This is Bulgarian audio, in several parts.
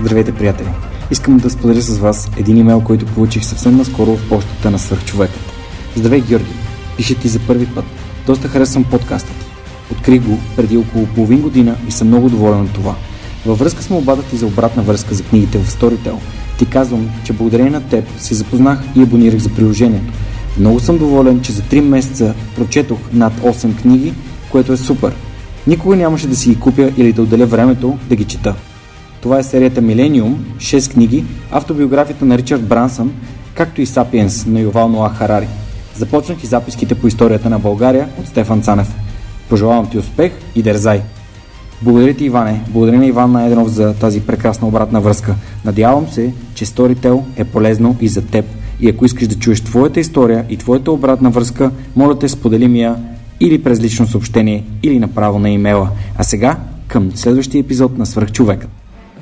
Здравейте, приятели! Искам да споделя с вас един имейл, който получих съвсем наскоро в почтата на свърхчовекът. Здравей, Георги! Пише ти за първи път. Доста харесвам подкаста ти. Открих го преди около половин година и съм много доволен от това. Във връзка с молбата ти за обратна връзка за книгите в Storytel, ти казвам, че благодарение на теб се запознах и абонирах за приложението. Много съм доволен, че за 3 месеца прочетох над 8 книги, което е супер. Никога нямаше да си ги купя или да отделя времето да ги чета. Това е серията Милениум, 6 книги, автобиографията на Ричард Брансън, както и Сапиенс на Ювал Ноа Харари. Започнах и записките по историята на България от Стефан Цанев. Пожелавам ти успех и дерзай! Благодаря ти, Иване. Благодаря на Иван Найденов за тази прекрасна обратна връзка. Надявам се, че Storytel е полезно и за теб. И ако искаш да чуеш твоята история и твоята обратна връзка, моля те сподели ми я или през лично съобщение, или направо на имейла. А сега към следващия епизод на Свърхчовекът.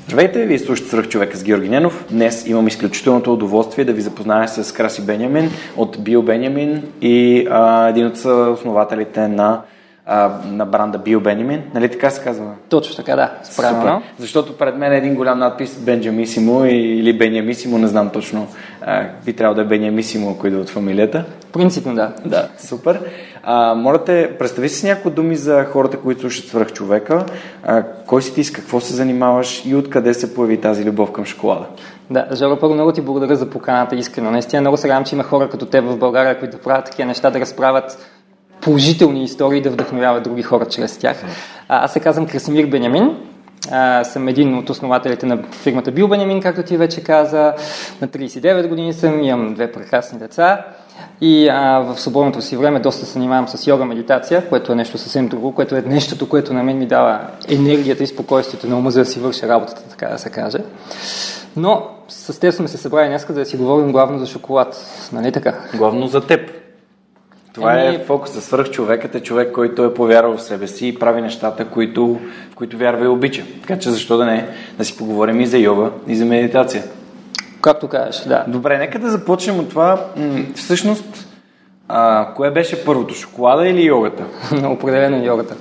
Здравейте, вие слушате Сръх човека с Георги Ненов. Днес имам изключителното удоволствие да ви запозная с Краси Бенямин от Био Бенямин и а, един от основателите на на бранда Био Бенямин. Нали така се казва? Точно така, да. Супер. Защото пред мен е един голям надпис Бенджамисимо или Бенямисимо, не знам точно. А, би трябвало да е Бенямисимо, ако идва от фамилията. Принципно, да. Да, супер. А, моля те, представи си някои думи за хората, които слушат свърх човека. А, кой си ти, с какво се занимаваш и откъде се появи тази любов към шоколада? Да, Жоро, първо много ти благодаря за поканата, искрено. Наистина много се радвам, че има хора като теб в България, които правят такива неща, да разправят положителни истории, да вдъхновяват други хора чрез тях. А, аз се казвам Красимир Бенямин. А, съм един от основателите на фирмата Бил Бенямин, както ти вече каза. На 39 години съм, имам две прекрасни деца. И а, в свободното си време доста се занимавам с йога медитация, което е нещо съвсем друго, което е нещото, което на мен ми дава енергията и спокойствието на ума, за да си върша работата, така да се каже. Но с теб сме се събрали днес, за да си говорим главно за шоколад. Нали така? Главно за теб. Това Еми... е фокуса. Свърх човекът е човек, който е повярвал в себе си и прави нещата, които, в които вярва и обича. Така че защо да не да си поговорим и за йога, и за медитация. Както кажеш, да. Добре, нека да започнем от това. Всъщност, а, кое беше първото, шоколада или йогата? Определено йогата.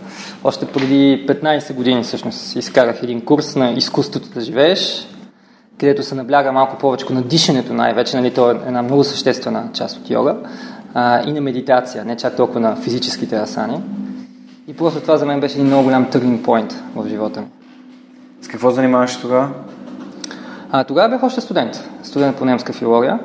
Още преди 15 години всъщност изкарах един курс на изкуството да живееш, където се набляга малко повече на дишането най-вече, нали, то е една много съществена част от йога, а, и на медитация, не чак толкова на физическите асани. И просто това за мен беше един много голям turning point в живота ми. С какво занимаваш тогава? А, тогава бях още студент, студент по немска филология,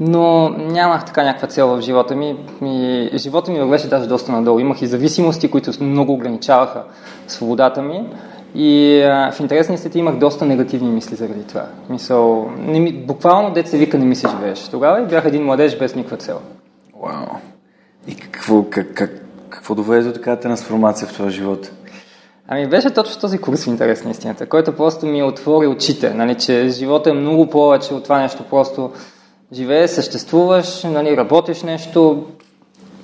но нямах така някаква цел в живота ми. И живота ми вървеше даже доста надолу. Имах и зависимости, които много ограничаваха свободата ми. И а, в интересни стати имах доста негативни мисли заради това. Мисъл, не ми, буквално се вика не ми се живееш. Тогава и бях един младеж без никаква цел. Вау! И какво, как, как, какво доведе до такава трансформация в твоя живот? Ами беше точно този курс в интерес на истината, който просто ми отвори очите, нали, че живота е много повече от това нещо, просто живееш, съществуваш, нали, работиш нещо,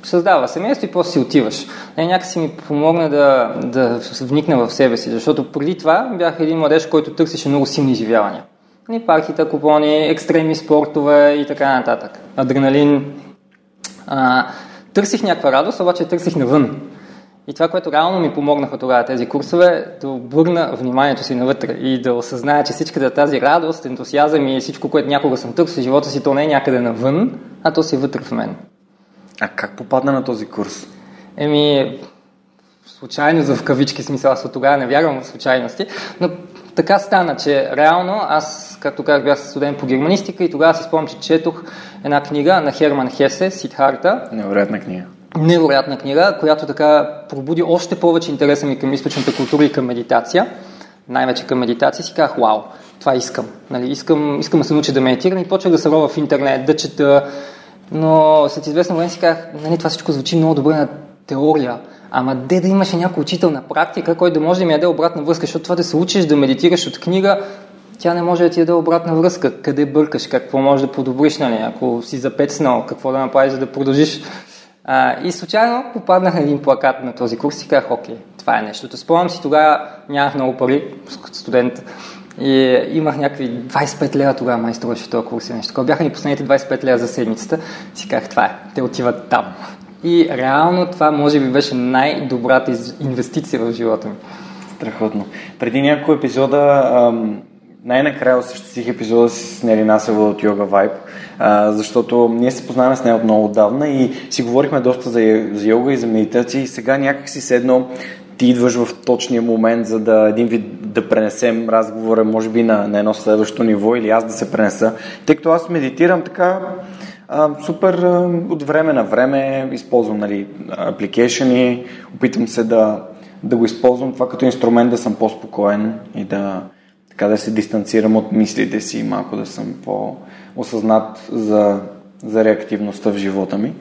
създава семейство и после си отиваш. Нали, някакси ми помогна да, да вникна в себе си, защото преди това бях един младеж, който търсеше много силни изживявания. Нали, парките, купони, екстремни спортове и така нататък. Адреналин. А, търсих някаква радост, обаче търсих навън. И това, което реално ми помогнаха тогава тези курсове, да обърна вниманието си навътре и да осъзная, че всичката тази радост, ентусиазъм и всичко, което някога съм търсил в живота си, то не е някъде навън, а то си е вътре в мен. А как попадна на този курс? Еми, случайно за в кавички смисъл, аз от тогава не вярвам в случайности, но така стана, че реално аз, както казах, бях студент по германистика и тогава си спомням, че четох една книга на Херман Хесе, Сидхарта. Невероятна книга невероятна книга, която така пробуди още повече интереса ми към източната култура и към медитация. Най-вече към медитация си казах, вау, това искам. Нали, искам, искам да се науча да медитирам и почвах да се рова в интернет, да чета. Но след известно време си казах, нали, това всичко звучи много добре на теория, ама де да имаше някой учител на практика, който да може да ми даде обратна връзка, защото това да се учиш да медитираш от книга, тя не може да ти даде обратна връзка. Къде бъркаш, какво можеш да подобриш, нали? ако си запецнал, какво да направиш, за да продължиш. А, и случайно попаднах на един плакат на този курс и казах, окей, това е нещото. Спомням си, тогава нямах много пари, студент. И имах някакви 25 лева тогава май струваше този курс и нещо. Когато бяха ни последните 25 лева за седмицата, си казах, това е, те отиват там. И реално това може би беше най-добрата инвестиция в живота ми. Страхотно. Преди няколко епизода ам, най-накрая осъществих епизода си с Нели Насева от Yoga Vibe, а, защото ние се познаваме с нея от много отдавна и си говорихме доста за, за йога и за медитация и сега някак си седно ти идваш в точния момент, за да един вид да пренесем разговора, може би на, на едно следващо ниво или аз да се пренеса. Тъй като аз медитирам така супер от време на време, използвам нали, апликейшени, опитвам се да, да го използвам това като инструмент да съм по-спокоен и да, така да се дистанцирам от мислите си и малко да съм по-осъзнат за, за реактивността в живота ми.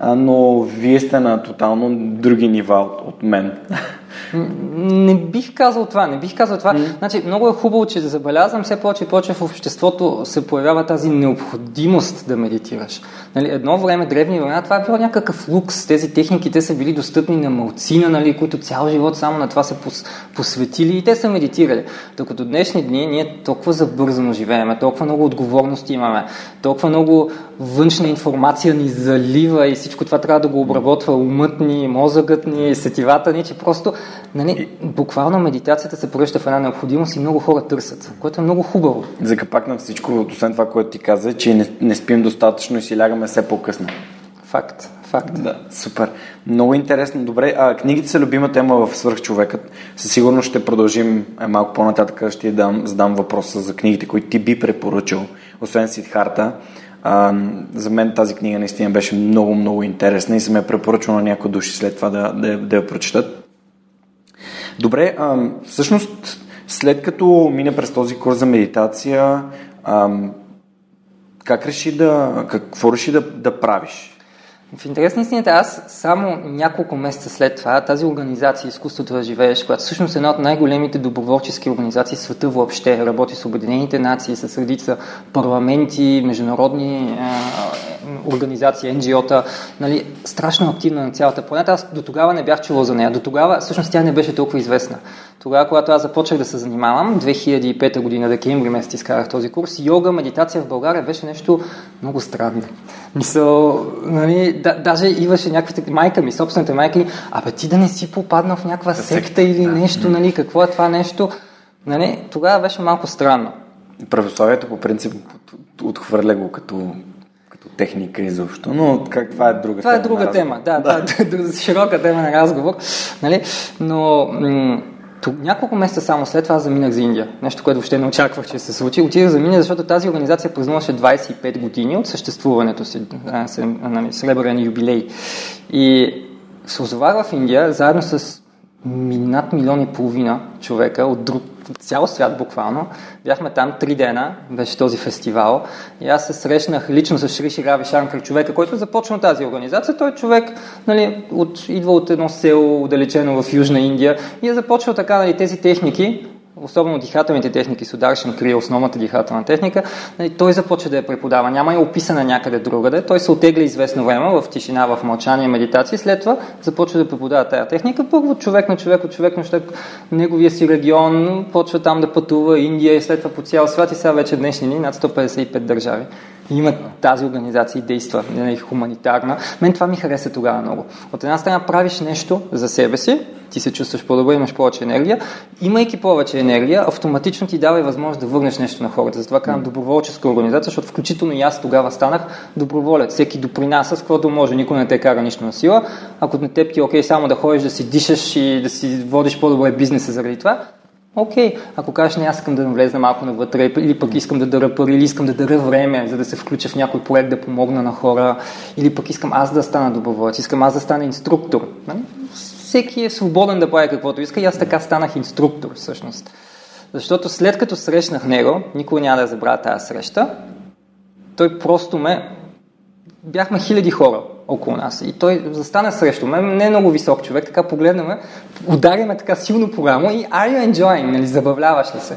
А, но вие сте на тотално други нива от, от мен. Не бих казал това, не бих казал това. Mm. Значи, много е хубаво, че забелязвам все повече и повече в обществото се появява тази необходимост да медитираш. Нали, едно време, древни времена, това е било някакъв лукс. Тези техники, те са били достъпни на малцина, нали, които цял живот само на това са посветили и те са медитирали. Докато днешни дни ние толкова забързано живееме, толкова много отговорности имаме, толкова много външна информация ни залива и всичко това трябва да го обработва умът ни, мозъкът ни, сетивата ни, че просто нали, буквално медитацията се превръща в една необходимост и много хора търсят, което е много хубаво. За капак на всичко, освен това, което ти каза, че не, не спим достатъчно и си лягаме все по-късно. Факт. Факт. Да, супер. Много интересно. Добре, а книгите са любима тема в Свърхчовекът. Със сигурност ще продължим е, малко по-нататък. Ще дам, задам въпроса за книгите, които ти би препоръчал, освен Сидхарта. А, за мен тази книга наистина беше много, много интересна и съм я препоръчал на някои души след това да, да, да я прочитат. Добре, а, всъщност, след като мина през този курс за медитация, а, как реши да, какво реши да, да правиш? В интерес на истината, аз само няколко месеца след това, тази организация Изкуството да живееш, която всъщност е една от най-големите доброволчески организации в света въобще, работи с Обединените нации, с редица парламенти, международни а, организации, NGO-та, нали, страшно активна на цялата планета. Аз до тогава не бях чувал за нея. До тогава, всъщност, тя не беше толкова известна. Тогава, когато аз започнах да се занимавам, 2005 година, декември месец изкарах този курс, йога, медитация в България беше нещо много странно. Мисъл, нали, да, даже имаше някакви майка ми, собствената майка ми, абе ти да не си попаднал в някаква секта или нещо, нали, какво е това нещо, нали, тогава беше малко странно. Православието по принцип отхвърля го като техника изобщо, но как това е друга това е тема. Това е друга тема, да, да. да, широка тема на разговор, нали? но м- няколко месеца само след това заминах за Индия. Нещо, което въобще не очаквах, че се случи. Отидах за Индия, защото тази организация празнуваше 25 години от съществуването си, нали, сребрен юбилей. И се озовах в Индия заедно с над милион и половина човека от друг цял свят буквално. Бяхме там три дена, беше този фестивал и аз се срещнах лично с Шриши Рави Шанкар, човека, който започна тази организация. Той е човек, нали, от, идва от едно село, отдалечено в Южна Индия и е започвал така нали, тези техники особено дихателните техники, Сударшин крие основната дихателна техника, нали, той започва да я преподава. Няма я описана някъде другаде. Той се отегля известно време в тишина, в мълчание, медитация. След това започва да преподава тази техника. Първо човек на човек, от човек на човек, неговия си регион, почва там да пътува Индия и след това по цял свят и сега вече днешни дни над 155 държави има тази организация и действа нали, хуманитарна. Мен това ми хареса тогава много. От една страна правиш нещо за себе си, ти се чувстваш по-добре, имаш повече енергия. Имайки повече енергия, автоматично ти дава и възможност да върнеш нещо на хората. Затова казвам доброволческа организация, защото включително и аз тогава станах доброволец. Всеки допринася с каквото може, никой не те кара нищо на сила. Ако не теб ти е окей само да ходиш да си дишаш и да си водиш по-добре бизнеса заради това, Окей, okay. ако кажеш, не, аз искам да навлезна малко навътре, или пък искам да дара пари, или искам да дара време, за да се включа в някой проект, да помогна на хора, или пък искам аз да стана доброволец, искам аз да стана инструктор. Нали? Всеки е свободен да прави каквото иска и аз така станах инструктор всъщност. Защото след като срещнах него, никой няма да забравя тази среща, той просто ме... Бяхме хиляди хора около нас. И той застана срещу мен, не е много висок човек, така погледнаме, удариме така силно по рамо и are you enjoying, нали, забавляваш ли се?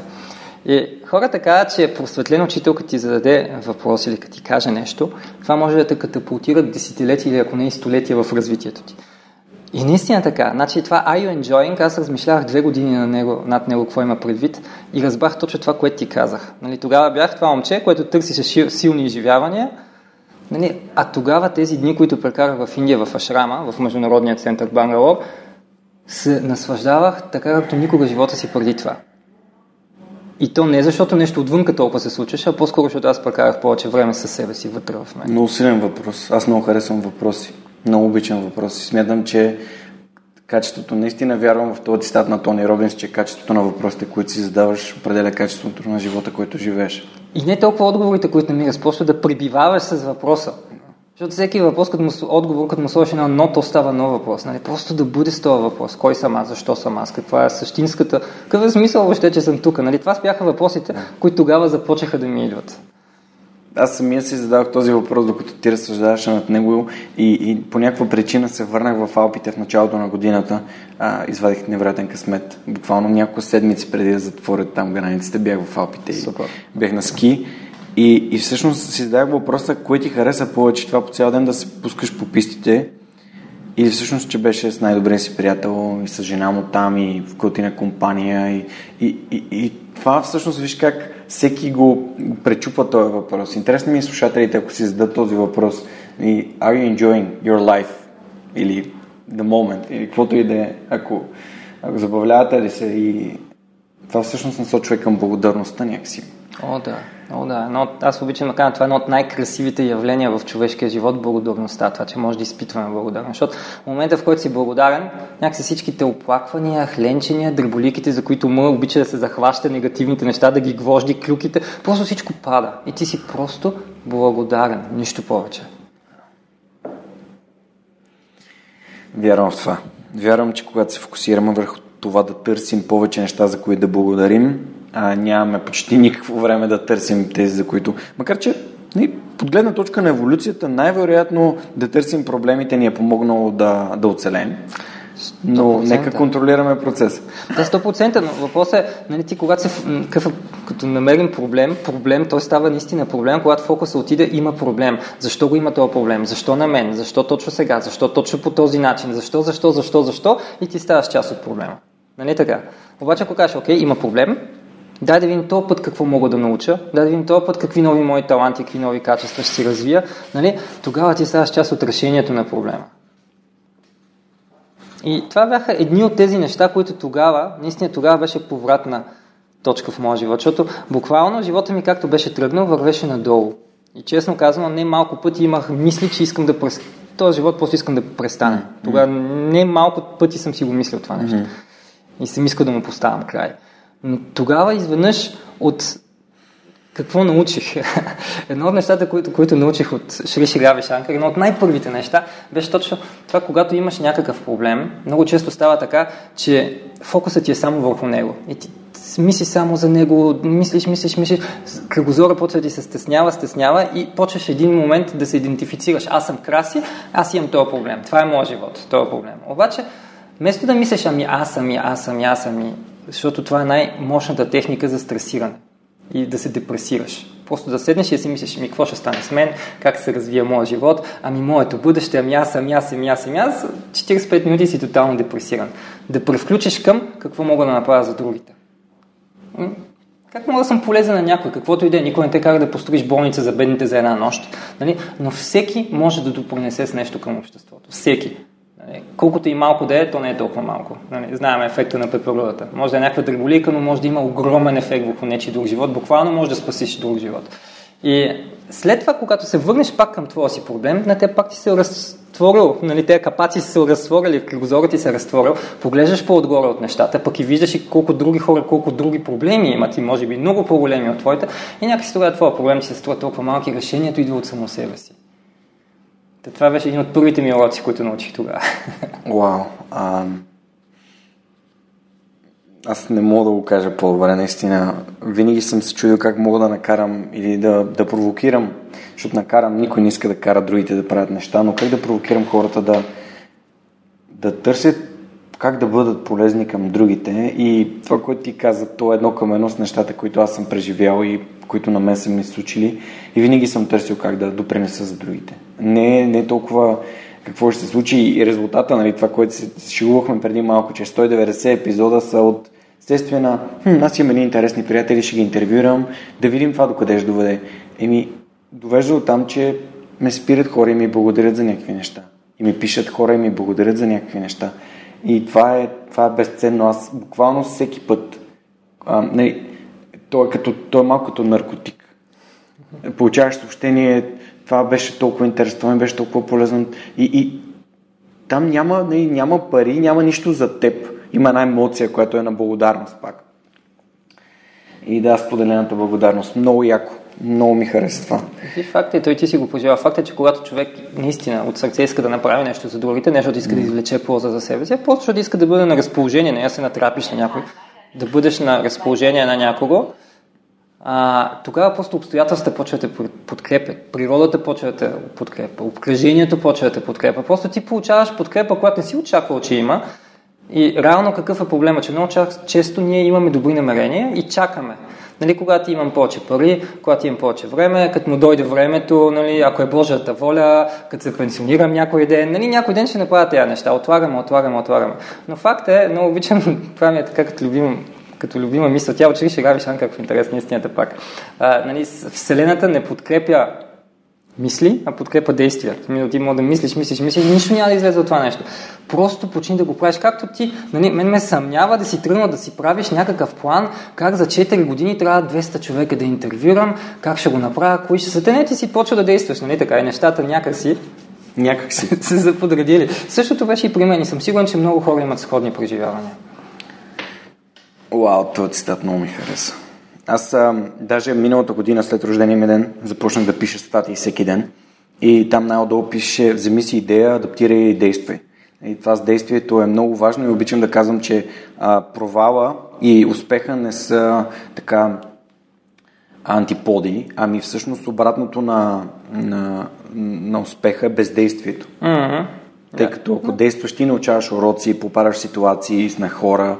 И хората казват, че просветлен учител, като ти зададе въпрос или като ти каже нещо, това може да те катапултира десетилетия или ако не и столетия в развитието ти. И наистина така. Значи това Are you enjoying? Аз размишлявах две години на него, над него какво има предвид и разбрах точно това, което ти казах. Нали, тогава бях това момче, което търсише силни изживявания, нали, а тогава тези дни, които прекарах в Индия, в Ашрама, в Международния център Бангалор, се наслаждавах така, както никога живота си преди това. И то не защото нещо отвънка толкова се случваше, а по-скоро, защото аз прекарах повече време със себе си вътре в мен. Много силен въпрос. Аз много харесвам въпроси. Много обичам въпроси. Смятам, че качеството, наистина вярвам в този цитат на Тони Робинс, че качеството на въпросите, които си задаваш, определя качеството на живота, който живееш. И не толкова отговорите, които намираш, просто да пребиваваш с въпроса. Защото всеки въпрос, като му, отговор, като му сложиш едно но, то става нов въпрос. Нали? Просто да бъде с този въпрос. Кой съм аз? Защо съм аз? Каква е същинската... Какъв е смисъл въобще, че съм тук? Нали? Това бяха въпросите, които тогава започнаха да ми идват аз самия си задавах този въпрос, докато ти разсъждаваше над него и, и по някаква причина се върнах в Алпите в началото на годината. А, извадих невероятен късмет. Буквално няколко седмици преди да затворят там границите, бях в Алпите Супер. и бях на ски. И, и всъщност си задавах въпроса, кое ти хареса повече, това по цял ден да се пускаш по пистите или всъщност, че беше с най-добрия си приятел и с жена му там и в култина компания и, и, и, и това всъщност виж как всеки го, пречупва този въпрос. Интересно ми е слушателите, ако си зададат този въпрос и are you enjoying your life или the moment или каквото и да е, ако, ако забавлявате ли се и това всъщност насочва към благодарността някакси. О, да. О, да. Но аз обичам да кажа, това е едно от най-красивите явления в човешкия живот, благодарността, това, че може да изпитваме благодарност. Защото в момента, в който си благодарен, някакси всичките оплаквания, хленчения, дръболиките, за които му обича да се захваща негативните неща, да ги гвожди, клюките, просто всичко пада. И ти си просто благодарен, нищо повече. Вярвам в това. Вярвам, че когато се фокусираме върху това да търсим повече неща, за които да благодарим, а, нямаме почти никакво време да търсим тези, за които... Макар, че нали, под гледна точка на еволюцията, най-вероятно да търсим проблемите ни е помогнало да, да оцелем. Но 100%. нека контролираме процеса. Да, 100%, но въпросът е, нали, ти когато се, къв, като намерим проблем, проблем, той става наистина проблем, когато фокуса отиде, има проблем. Защо го има този проблем? Защо на мен? Защо точно сега? Защо точно по този начин? Защо, защо, защо, защо? И ти ставаш част от проблема. Нали така? Обаче, ако кажеш, окей, има проблем, дай да видим този път какво мога да науча, дай да видим този път какви нови мои таланти, какви нови качества ще си развия, нали? тогава ти ставаш част от решението на проблема. И това бяха едни от тези неща, които тогава, наистина тогава беше повратна точка в моя живот, защото буквално живота ми както беше тръгнал, вървеше надолу. И честно казвам, не малко пъти имах мисли, че искам да през... този живот просто искам да престане. Тогава не малко пъти съм си го мислил това нещо. И съм искал да му поставям край. Но тогава изведнъж от какво научих? Едно от нещата, които, които научих от Шри Шигави Шанкар, едно от най-първите неща, беше точно това, когато имаш някакъв проблем, много често става така, че фокусът ти е само върху него. И ти мислиш само за него, мислиш, мислиш, мислиш, кръгозора почва да ти се стеснява, стеснява и почваш един момент да се идентифицираш. Аз съм краси, аз имам този проблем. Това е моят живот, този проблем. Обаче, вместо да мислиш, ами аз съм, аз съм, аз съм, защото това е най-мощната техника за стресиране и да се депресираш. Просто да седнеш и си мислиш, ми какво ще стане с мен, как се развия моят живот, ами моето бъдеще, ами аз, ами аз, ами аз, ами аз, 45 минути си тотално депресиран. Да превключиш към какво мога да направя за другите. Как мога да съм полезен на някой, каквото и да е, никой не те кара да построиш болница за бедните за една нощ. Нали? Но всеки може да допринесе с нещо към обществото. Всеки. Нали, колкото и малко да е, то не е толкова малко. Нали, знаем ефекта на пеперудата. Може да е някаква дреболика, но може да има огромен ефект върху нечи друг живот. Буквално може да спасиш друг живот. И след това, когато се върнеш пак към твоя си проблем, на те пак ти се разтворил, нали, тези капаци са се разтворили, кръгозорът ти се е разтворил, поглеждаш по-отгоре от нещата, пък и виждаш и колко други хора, колко други проблеми имат и може би много по-големи от твоите и някакси тогава твоя проблем се струва толкова малки, решението идва от само себе си. Та това беше един от първите ми уроци, които научих тогава. Вау. А... Аз не мога да го кажа по-добре, наистина. Винаги съм се чудил как мога да накарам или да, да провокирам, защото накарам, никой не иска да кара другите да правят неща, но как да провокирам хората да, да търсят как да бъдат полезни към другите и това, което ти каза, то е едно към едно с нещата, които аз съм преживял и които на мен са ми случили и винаги съм търсил как да допринеса за другите. Не, не толкова какво ще се случи и резултата, нали, това, което се шегувахме преди малко, че 190 епизода са от следствие на хм, аз имам едни интересни приятели, ще ги интервюрам, да видим това докъде ще доведе. Еми, довежда от там, че ме спират хора и ми благодарят за някакви неща. И ми пишат хора и ми благодарят за някакви неща. И това е, това е безценно. Аз буквално всеки път, а, нали, то, е като, то е малко като наркотик. Получаваш съобщение, това беше толкова интересно, това ми беше толкова полезно. И, и там няма, нали, няма пари, няма нищо за теб. Има една емоция, която е на благодарност пак. И да, споделената благодарност. Много яко. Много ми харесва това. И факт е, той ти си го пожела. Факт е, че когато човек наистина от сърце иска да направи нещо за другите, нещо да иска да извлече полза за себе си, просто защото иска да бъде на разположение, не да се натрапиш на някой, да бъдеш на разположение на някого, а, тогава просто обстоятелствата почват да подкрепят, природата почва да подкрепа, обкръжението почва да те подкрепа. Просто ти получаваш подкрепа, която не си очаквал, че има. И реално какъв е проблема? Че много често ние имаме добри намерения и чакаме. Нали, когато имам повече пари, когато имам повече време, като му дойде времето, нали, ако е Божията воля, като се пенсионирам някой ден, нали, някой ден ще направя тези неща. Отлагаме, отлагаме, отлагаме. Но факт е, много обичам, е така като любим като любима мисъл. Тя учили шега Вишанка в интерес на истината пак. А, нали, Вселената не подкрепя мисли, а подкрепа действия. Ти може да мислиш, мислиш, мислиш, нищо няма да излезе от това нещо. Просто почни да го правиш както ти. Нали, мен ме съмнява да си тръгнал да си правиш някакъв план, как за 4 години трябва 200 човека да интервюрам, как ще го направя, кои ще са. Те не ти си почва да действаш, нали така, и нещата някакси някак си се заподредили. Същото беше и при мен и съм сигурен, че много хора имат сходни преживявания. Вау, този цитат много ми хареса. Аз а, даже миналата година след рождения ми ден започнах да пиша статии всеки ден. И там най-отдолу пише вземи си идея, адаптирай и действай. И това с действието е много важно и обичам да казвам, че а, провала и успеха не са така антиподи, ами всъщност обратното на, на, на успеха е бездействието. Mm-hmm. Тъй като ако действаш, ти научаваш уроци, попараш ситуации на хора,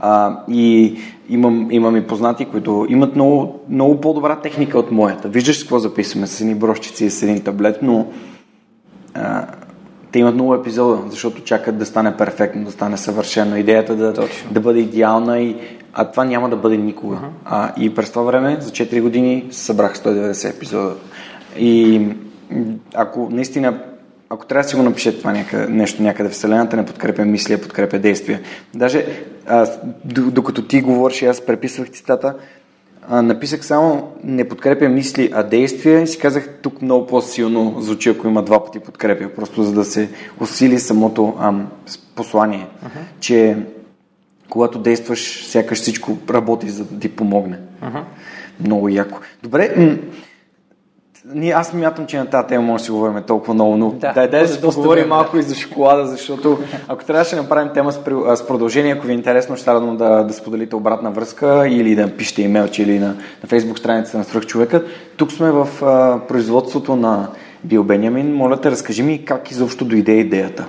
а, и имам, имам и познати, които имат много, много по-добра техника от моята. Виждаш какво записваме с едни брошчици и с един таблет, но а, те имат много епизода, защото чакат да стане перфектно, да стане съвършено. Идеята да, да бъде идеална, и, а това няма да бъде никога. Uh-huh. А, и през това време, за 4 години, събрах 190 епизода. И ако наистина ако трябва да си го напише това някъде, нещо някъде, Вселената не подкрепя мисли, а подкрепя действия. Даже аз, докато ти говориш, аз преписвах цитата, а, написах само не подкрепя мисли, а действия и си казах тук много по-силно звучи, ако има два пъти подкрепя, просто за да се усили самото ам, послание, uh-huh. че когато действаш, сякаш всичко работи, за да ти помогне. Uh-huh. Много яко. Добре, ние, аз мятам, че на тази тема може да си говорим толкова много, но да, дай, дай да си поговорим малко и за шоколада, защото ако трябваше да направим тема с, с продължение, ако ви е интересно, ще радвам да, да споделите обратна връзка или да пишете имейл, или на, на Facebook страницата на Свръхчовека. Тук сме в а, производството на Бил Бенямин. Моля те, разкажи ми как изобщо дойде идеята.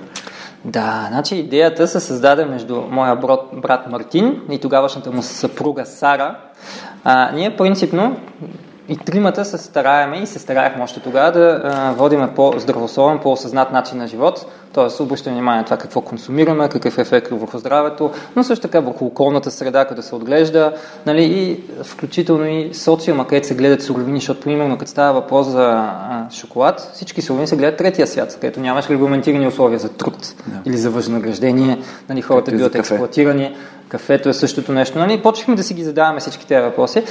Да, значи идеята се създаде между моя брат, брат Мартин и тогавашната му съпруга Сара. А, ние принципно и тримата се стараеме и се стараехме още тогава да водиме по-здравословен, по-осъзнат начин на живот, т.е. обръщаме внимание на това какво консумираме, какъв е ефект върху здравето, но също така върху околната среда, като се отглежда, нали, и включително и социума, където се гледат суровини, защото примерно като става въпрос за а, шоколад, всички суровини се гледат третия свят, където нямаш регламентирани условия за труд да. или за възнаграждение, нали, хората биват експлуатирани кафето е същото нещо. Нали? Почнахме да си ги задаваме всички тези въпроси.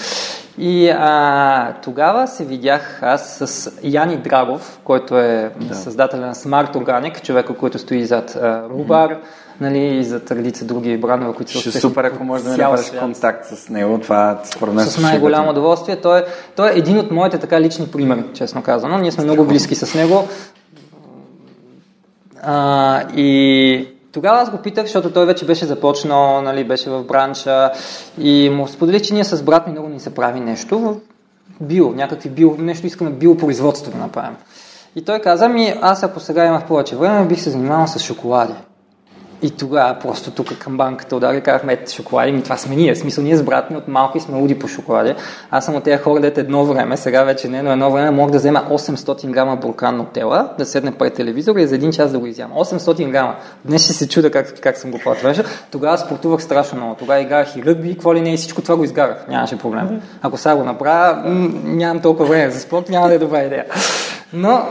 И а, тогава се видях аз с Яни Драгов, който е да. създателя на Smart Organic, човека, който стои зад Рубар, mm-hmm. нали, и за редица други брандове, които са Ще супер, ако може да направиш контакт с него. Това според мен С най-голямо удоволствие. Той е, той е един от моите така лични примери, честно казано. Ние сме много близки с него. А, и тогава аз го питах, защото той вече беше започнал, нали, беше в бранша и му сподели, че ние с брат ми много ни се прави нещо в био, някакви био, нещо искаме биопроизводство да направим. И той каза ми, аз ако сега имах повече време, бих се занимавал с шоколади. И тогава просто тук към банката удари, казахме, ето шоколади, ми това сме ние. В смисъл, ние с брат ми от малки сме луди по шоколади. Аз съм от тези хора, дете едно време, сега вече не, но едно време мога да взема 800 грама буркан тела, да седне пред телевизора и за един час да го изям. 800 грама. Днес ще се чуда как, как съм го платвал. Тогава спортувах страшно много. Тогава играх и ръгби, какво ли не, и всичко това го изгарах. Нямаше проблем. Ако сега го направя, нямам толкова време за спорт, няма да е добра идея. Но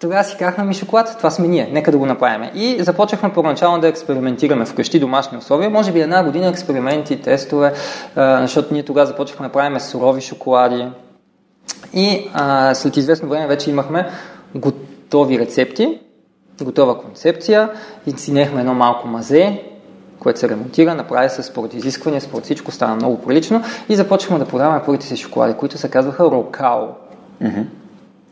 тогава си казахме ми шоколад, това сме ние, нека да го направим. И започнахме първоначално да експериментираме вкъщи домашни условия, може би една година експерименти, тестове, защото ние тогава започнахме да правим сурови шоколади. И а, след известно време вече имахме готови рецепти, готова концепция и си нехме едно малко мазе, което се ремонтира, направи се според изисквания, според всичко стана много прилично и започнахме да продаваме първите си шоколади, които се казваха Рокао. Mm-hmm.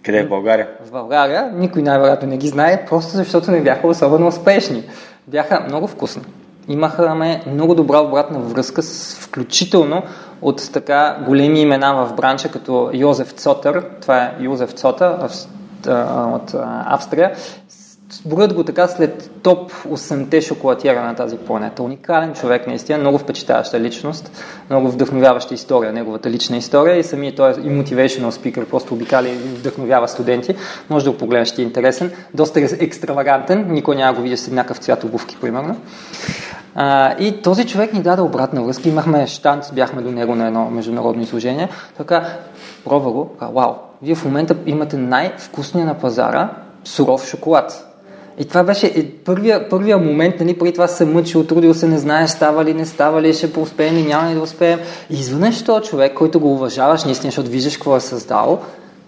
Къде е в България? В България никой най-вероятно не ги знае, просто защото не бяха особено успешни. Бяха много вкусни. Имахме много добра обратна връзка, с, включително от така големи имена в бранча, като Йозеф Цотър, това е Йозеф Цота от Австрия, Броят го така след топ 8-те шоколатиера на тази планета. Уникален човек, наистина, много впечатляваща личност, много вдъхновяваща история, неговата лична история и самият той е и motivational speaker, просто обикаля и вдъхновява студенти. Може да го погледнеш, ще е интересен. Доста екстравагантен, никой няма го види с еднакъв цвят обувки, примерно. А, и този човек ни даде обратна връзка. Имахме штанц, бяхме до него на едно международно изложение. Така, пробва го, вау, вие в момента имате най-вкусния на пазара суров шоколад и това беше първия, първия момент, нали, преди това се мъчил, трудил се, не знаеш става ли, не става ли, ще успеем ли, няма ли да успеем. И изведнъж този човек, който го уважаваш наистина, защото виждаш какво е създал,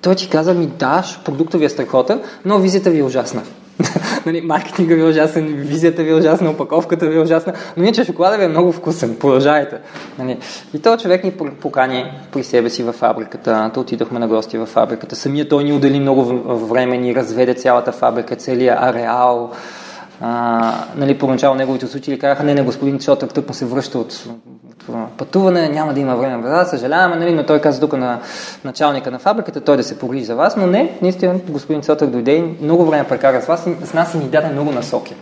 той ти каза ми, да, продуктът ви е страхотен, но визията ви е ужасна. нали, маркетинга ви е ужасен, визията ви е ужасна, опаковката ви е ужасна, но иначе шоколада ви е много вкусен, продължавайте. Нали. И този човек ни покани при себе си във фабриката, то отидохме на гости във фабриката. Самия той ни отдели много време, ни разведе цялата фабрика, целият ареал, а, нали, поначало неговите случаи казаха, не, не, господин Чотър тък му се връща от, от пътуване, няма да има време. Да, съжаляваме, нали, но той каза тук на началника на фабриката, той да се погрижи за вас, но не, наистина господин Чотър дойде и много време прекара с вас и с нас и ни даде много насоки.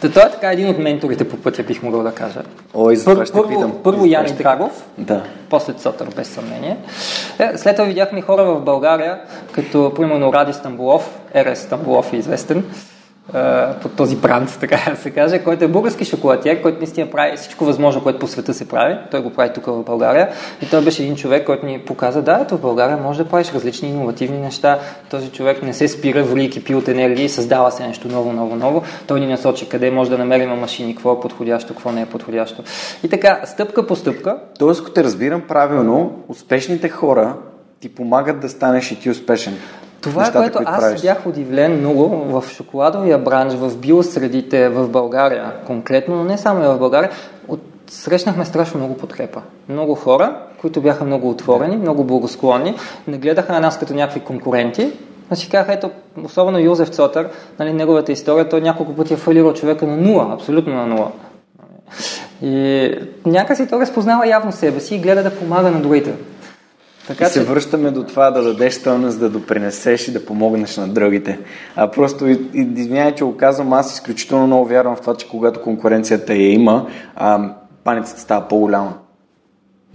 Та той е така един от менторите по пътя, бих могъл да кажа. Ой, за това ще първо, питам. Първо Яни Драгов, да. после Цотър, без съмнение. Е, след това видяхме хора в България, като примерно Ради Стамбулов, Ерес Стамбулов е известен, под този бранд, така да се каже, който е български шоколадиер, който наистина прави всичко възможно, което по света се прави. Той го прави тук в България. И той беше един човек, който ни показа, да, ето в България може да правиш различни иновативни неща. Този човек не се спира, вали кипи от енергия и създава се нещо ново, ново, ново. Той ни насочи къде може да намерим машини, какво е подходящо, какво не е подходящо. И така, стъпка по стъпка. Тоест, ако те разбирам правилно, успешните хора ти помагат да станеш и ти успешен. Това е което аз правиш. бях удивлен много в шоколадовия бранш, в биосредите в България конкретно, но не само и в България. От, срещнахме страшно много подкрепа. Много хора, които бяха много отворени, много благосклонни, не гледаха на нас като някакви конкуренти, а си казаха, ето, особено Йозеф Цотър, нали, неговата история, той няколко пъти е фалирал човека на нула, абсолютно на нула. И някакси той разпознава явно себе си и гледа да помага на другите. Така, и се че... връщаме до това да дадеш стойност, да допринесеш и да помогнеш на другите. А просто, извинявай, че го казвам, аз изключително много вярвам в това, че когато конкуренцията я има, а, паницата става по-голяма.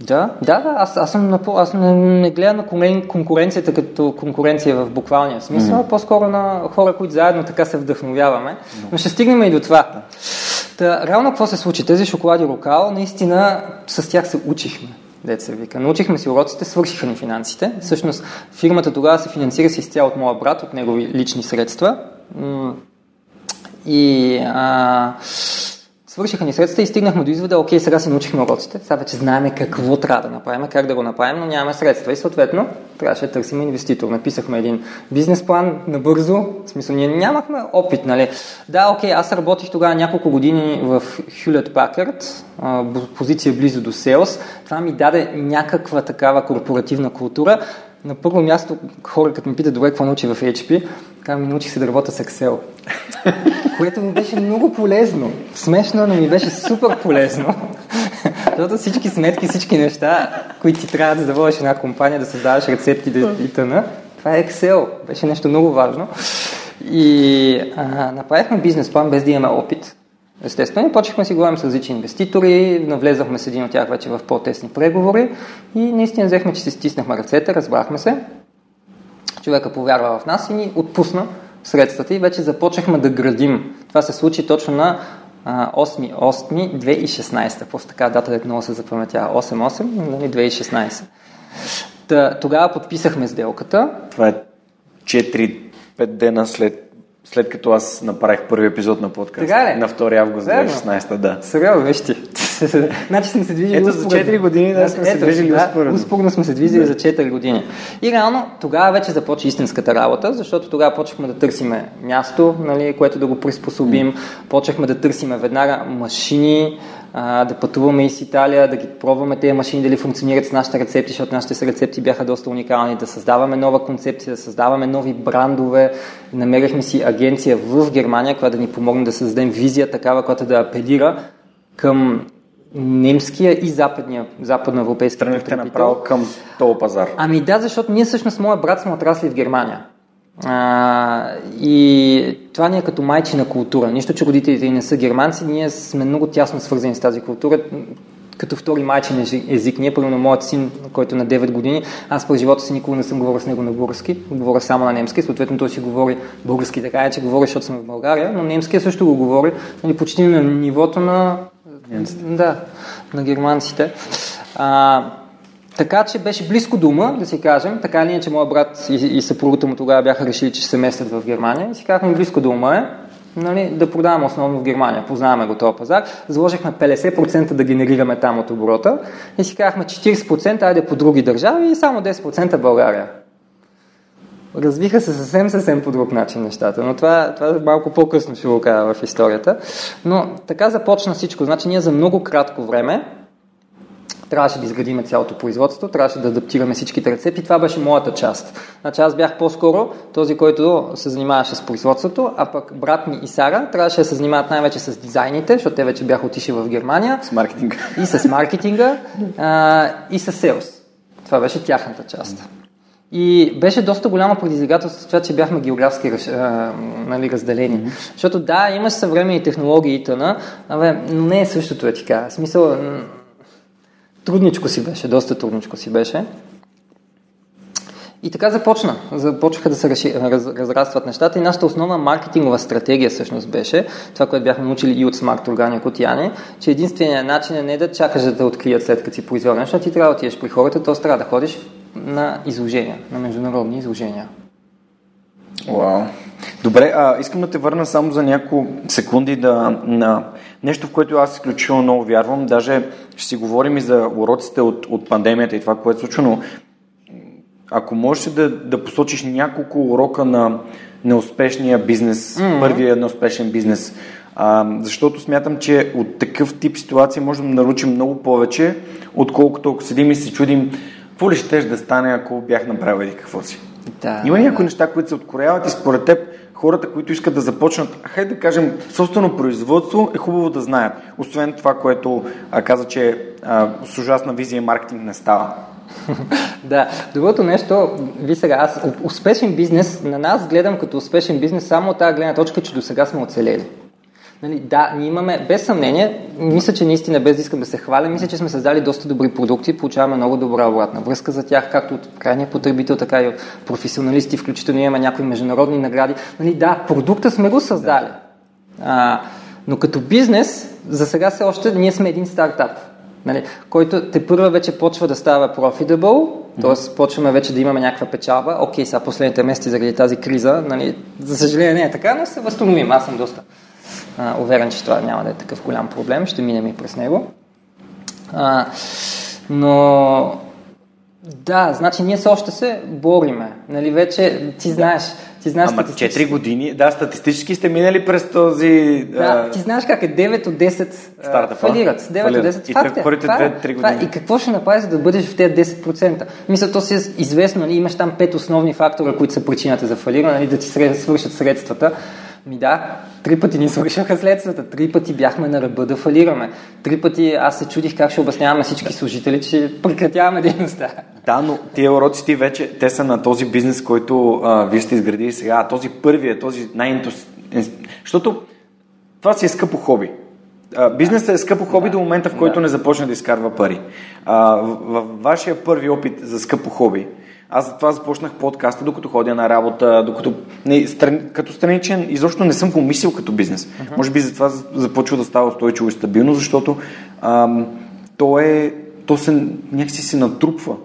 Да, да, да, аз, аз, съм напо, аз не, не гледам на конкуренцията като конкуренция в буквалния смисъл, mm-hmm. по-скоро на хора, които заедно така се вдъхновяваме. Mm-hmm. Но ще стигнем и до това. Та, реално какво се случи? Тези шоколади Рокал, наистина с тях се учихме деца вика. Научихме си уроците, свършиха ни финансите. Всъщност фирмата тогава се финансира си изцяло от моя брат, от негови лични средства. И а, свършиха ни средства и стигнахме до извода, окей, сега си научихме уроците, сега вече знаем какво трябва да направим, как да го направим, но нямаме средства и съответно трябваше да търсим инвеститор. Написахме един бизнес план набързо, в смисъл ние нямахме опит, нали. Да, окей, аз работих тогава няколко години в Hewlett Packard, позиция близо до Sales. Това ми даде някаква такава корпоративна култура, на първо място, хора, като ми питат, добре, какво научи в HP, ми научих се да работя с Excel. Което ми беше много полезно. Смешно, но ми беше супер полезно. Защото всички сметки, всички неща, които ти трябва да водиш една компания, да създаваш рецепти да и тъна, това е Excel. Беше нещо много важно. И а, направихме бизнес план без да имаме опит. Естествено, почнахме си говорим с различни инвеститори, навлезахме с един от тях вече в по-тесни преговори и наистина взехме, че си стиснахме ръцете, разбрахме се. Човека повярва в нас и ни отпусна средствата и вече започнахме да градим. Това се случи точно на 8-8-2016. Просто така дата много се запаметява. 8-8, нали, 2016. Та, тогава подписахме сделката. Това е 4-5 дена след след като аз направих първи епизод на подкаст. Така ли? На 2 август 2016, да. Сега, виж ти. значи сме се движили Ето за 4 години да сме се движили да, успоредно. Успоредно сме се движили да. за 4 години. И реално тогава вече започва истинската работа, защото тогава почнахме да търсиме място, нали, което да го приспособим. Mm. Почнахме да търсиме веднага машини, а, да пътуваме из Италия, да ги пробваме тези машини дали функционират с нашите рецепти, защото нашите рецепти бяха доста уникални, да създаваме нова концепция, да създаваме нови брандове. Намерихме си агенция в Германия, която да ни помогне да създадем визия такава, която да апелира към немския и западния, западноевропейски Тръгнахте направо към този пазар. Ами да, защото ние всъщност, моят брат сме отрасли в Германия. А, и това ни е като майчина култура. Нищо, че родителите ни не са германци, ние сме много тясно свързани с тази култура като втори майчин език. Ние, на моят син, който е на 9 години, аз през живота си никога не съм говорил с него на български, говоря само на немски, съответно той си говори български така, е, че говори, защото съм в България, но немския също го говори, нали, почти на нивото на, да, на германците. А, така че беше близко дума, да си кажем. Така ли е, че моят брат и, и съпругата му тогава бяха решили, че ще се местят в Германия. И си казахме, близко дума е нали, да продаваме основно в Германия. Познаваме го този пазар. Заложихме 50% да генерираме там от оборота и си казахме 40% айде по други държави и само 10% в България. Развиха се съвсем, съвсем по друг начин нещата, но това, това малко по-късно ще го кажа в историята. Но така започна всичко. Значи ние за много кратко време трябваше да изградиме цялото производство, трябваше да адаптираме всичките рецепти. Това беше моята част. Значи аз бях по-скоро този, който се занимаваше с производството, а пък брат ми и Сара трябваше да се занимават най-вече с дизайните, защото те вече бяха отишли в Германия. С маркетинга. И с маркетинга, а, и с селс. Това беше тяхната част. И беше доста голямо предизвикателство това, че бяхме географски а, нали, разделени. Mm-hmm. Защото да, имаш съвременни технологии и тъна, но не е същото е така. В смисъл, трудничко си беше, доста трудничко си беше. И така започна. Започнаха да се реши, раз, разрастват нещата и нашата основна маркетингова стратегия всъщност беше, това, което бяхме научили и от Smart Organic от Яне, че единственият начин е не да чакаш да те открият след като си произвел нещо, ти трябва да отидеш при хората, т.е. трябва да ходиш на изложения, на международни изложения. Вау. Добре, а, искам да те върна само за няколко секунди да, на нещо, в което аз изключително много вярвам. Даже ще си говорим и за уроците от, от пандемията и това, което е случва, но ако можеш да, да посочиш няколко урока на неуспешния бизнес, mm-hmm. първия неуспешен бизнес, а, защото смятам, че от такъв тип ситуация можем да научим много повече, отколкото ако седим и се чудим какво ли ще да стане, ако бях направил и какво си. Да, Има някои неща, които се откоряват и според теб хората, които искат да започнат, хайде да кажем, собствено производство е хубаво да знаят. Освен това, което а, каза, че а, с ужасна визия маркетинг не става. да, другото нещо, ви сега, аз успешен бизнес, на нас гледам като успешен бизнес само от тази гледна точка, че до сега сме оцелели. Нали, да, ние имаме, без съмнение, мисля, че наистина, без да искам да се хваля, мисля, че сме създали доста добри продукти, получаваме много добра обратна връзка за тях, както от крайния потребител, така и от професионалисти, включително имаме някои международни награди. Нали, да, продукта сме го създали. А, но като бизнес, за сега все още ние сме един стартап, нали, който те първа вече почва да става profitable, т.е. почваме вече да имаме някаква печалба. Окей, сега последните месеци заради тази криза, нали, за съжаление не е така, но се възстановим. Аз съм доста а, уверен, че това няма да е такъв голям проблем, ще минем и през него. А, но да, значи ние все още се бориме. Нали, вече ти знаеш, ти знаеш Ама 4 години, да, статистически сте минали през този... Да, а... ти знаеш как е 9 от 10 Стартъпа. фалират. 9 фалират. от 10 и факт е. Първите 2-3 години. И какво ще направиш, за да бъдеш в тези 10%? Мисля, то си е известно, нали, имаш там 5 основни фактора, които са причината за фалиране, нали, да ти свършат средствата. Ми да, три пъти ни свършаха следствата, три пъти бяхме на ръба да фалираме. Три пъти аз се чудих как ще обясняваме всички служители, че прекратяваме дейността. Да, но тия уроци ти вече, те са на този бизнес, който а, вие сте изградили сега. А този първият, този най Защото това си е скъпо хоби. Бизнесът е скъпо хоби да, до момента, в който да. не започне да изкарва пари. А, в, в вашия първи опит за скъпо хоби, аз за това започнах подкаста, докато ходя на работа, докато не, стран, като страничен, изобщо не съм го мислил като бизнес. Uh-huh. Може би затова започва да става устойчиво и стабилно, защото ам, то е, то се някакси се натрупва.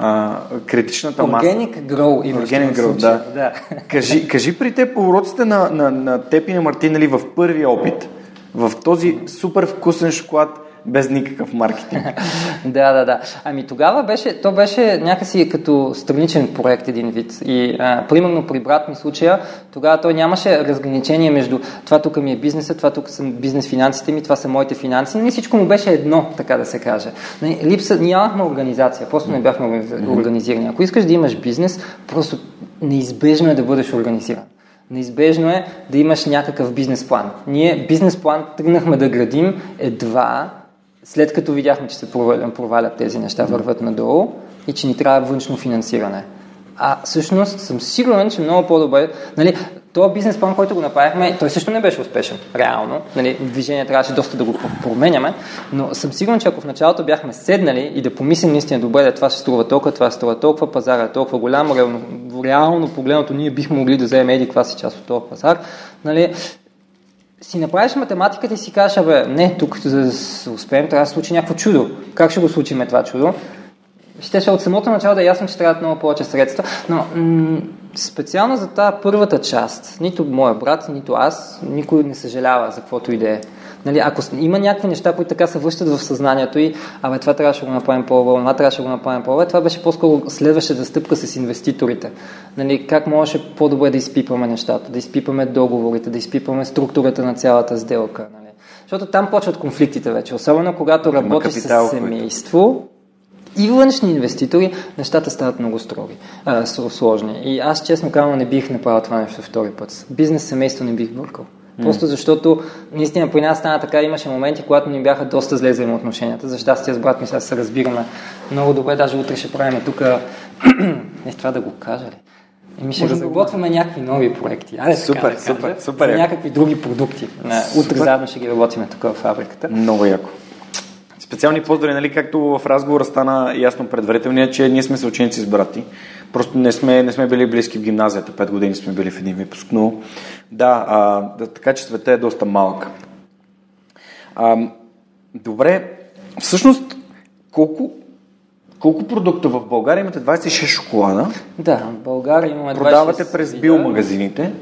А, критичната маса. Organic grow имаш Organic grow, да. да. кажи, кажи при теб уроците на, на, на теб и на Мартин, нали, в първия опит, в този супер вкусен шоколад, без никакъв маркетинг. да, да, да. Ами тогава беше, то беше някакси като страничен проект един вид. И а, примерно при брат ми случая, тогава той нямаше разграничение между това тук ми е бизнеса, това тук са бизнес финансите ми, това са моите финанси. Не нали, всичко му беше едно, така да се каже. Нали, липса, нямахме организация, просто не бяхме организирани. Ако искаш да имаш бизнес, просто неизбежно е да бъдеш организиран. Неизбежно е да имаш някакъв бизнес план. Ние бизнес план тръгнахме да градим едва след като видяхме, че се провалят, провалят тези неща, върват надолу и че ни трябва външно финансиране. А всъщност съм сигурен, че много по-добре. Нали, този бизнес план, който го направихме, той също не беше успешен. Реално. Нали, движение трябваше доста да го променяме, но съм сигурен, че ако в началото бяхме седнали и да помислим наистина добре, да това се струва толкова, това се струва толкова, пазара е толкова голям, реално, реално погледнато ние бихме могли да вземем еди каква си част от този пазар, нали, си направиш математиката и си кажеш, абе, не, тук за да успеем, трябва да се случи някакво чудо. Как ще го случиме това чудо? Ще ще от самото начало да е ясно, че трябва много повече средства, но м- специално за тази първата част, нито моя брат, нито аз, никой не съжалява за каквото и да е. Нали, ако има някакви неща, които така се връщат в съзнанието и, абе, това трябваше да го направим по-добре, това трябваше да го направим по-добре, това беше по-скоро следващата стъпка с инвеститорите. Нали, как можеше по-добре да изпипаме нещата, да изпипаме договорите, да изпипаме структурата на цялата сделка. Нали. Защото там почват конфликтите вече, особено когато работиш с семейство, и външни инвеститори, нещата стават много строги, а, сложни. И аз честно казвам не бих направил това нещо втори път. Бизнес семейство не бих бъркал. Просто защото наистина при нас стана така, имаше моменти, когато ни бяха доста зле взаимоотношенията. За щастие с брат ми сега се разбираме много добре, даже утре ще правим тук, не това да го кажа ли. Еми ще разработваме някакви нови проекти. Айде, супер, така, да супер, кажа, супер. някакви други продукти. Утре заедно ще ги работиме тук в фабриката. Много яко. Специални поздрави, нали, както в разговора стана ясно предварителния, че ние сме съученици с брати. Просто не сме, не сме били близки в гимназията, пет години сме били в един випуск, но да, а, така че света е доста малък. А, добре, всъщност, колко, колко продукта в България имате 26 шоколада? Да, в България имаме 26 Продавате през биомагазините?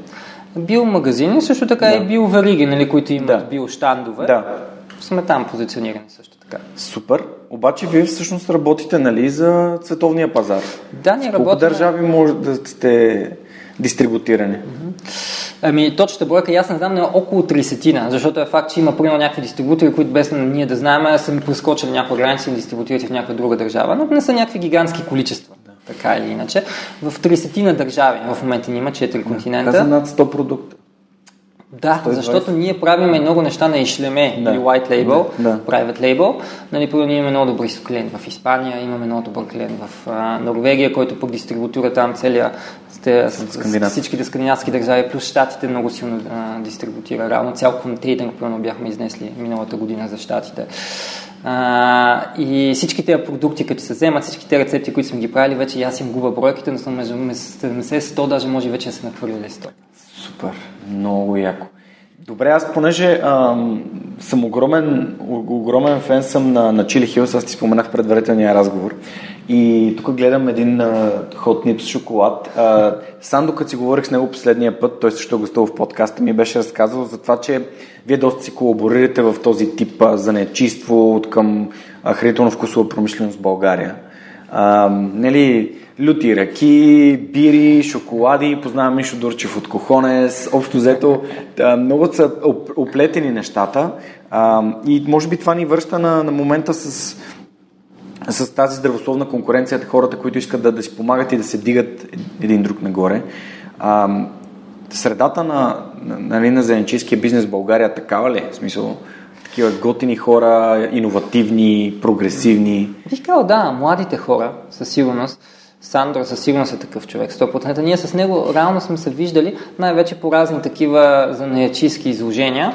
Биомагазини, също така да. и биовариги, нали, които имат да. биоштандове. Да. Сме там позиционирани също така. Супер. Обаче вие всъщност работите нали, за световния пазар. Да, ние работим. Колко държави може да сте дистрибутирани? Ами, точната бройка, аз не знам, но е около 30 защото е факт, че има примерно някакви дистрибутори, които без ние да знаем, са ми прескочили някоя граница и дистрибутират в някоя друга държава, но не са някакви гигантски количества. Така или иначе. В 30 на държави в момента има 4 континента. Каза над 100 продукта. Да, 120. защото ние правиме много неща на ишлеме да. или white label, да. Да. private label. Нали, ние имаме много добър клиент в Испания, имаме много добър клиент в а, Норвегия, който пък дистрибутира там целия сте, с, всичките скандинавски държави, плюс щатите много силно а, дистрибутира. Равно цял контейнер, примерно бяхме изнесли миналата година за щатите. А, и всички тези продукти, като се вземат, всички тези рецепти, които сме ги правили, вече аз им губа бройките, но съм между 70-100, даже може вече да се нахвърляли 100. Супер, много яко. Добре, аз понеже ам, съм огромен, огромен фен съм на, на Chili Hills, аз ти споменах предварителния разговор. И тук гледам един а, Hot Nips шоколад. А, сам докато си говорих с него последния път, той също е гостувал в подкаста, ми беше разказал за това, че вие доста си колаборирате в този тип за нечиство от към хранително-вкусова промишленост в България. А, нали, люти ръки, бири, шоколади, познавам Мишо Дурчев от Кохонес, общо взето много са оплетени нещата и може би това ни връща на, на момента с, с тази здравословна конкуренция, хората, които искат да, да си помагат и да се дигат един друг нагоре. Средата на, на, нали, на зеленчийския бизнес в България такава ли е? В смисъл, такива готини хора, иновативни, прогресивни. Бих казал, да, младите хора, със сигурност. Сандро със сигурност е такъв човек, 100%. Ние с него реално сме се виждали най-вече по разни такива занаячийски изложения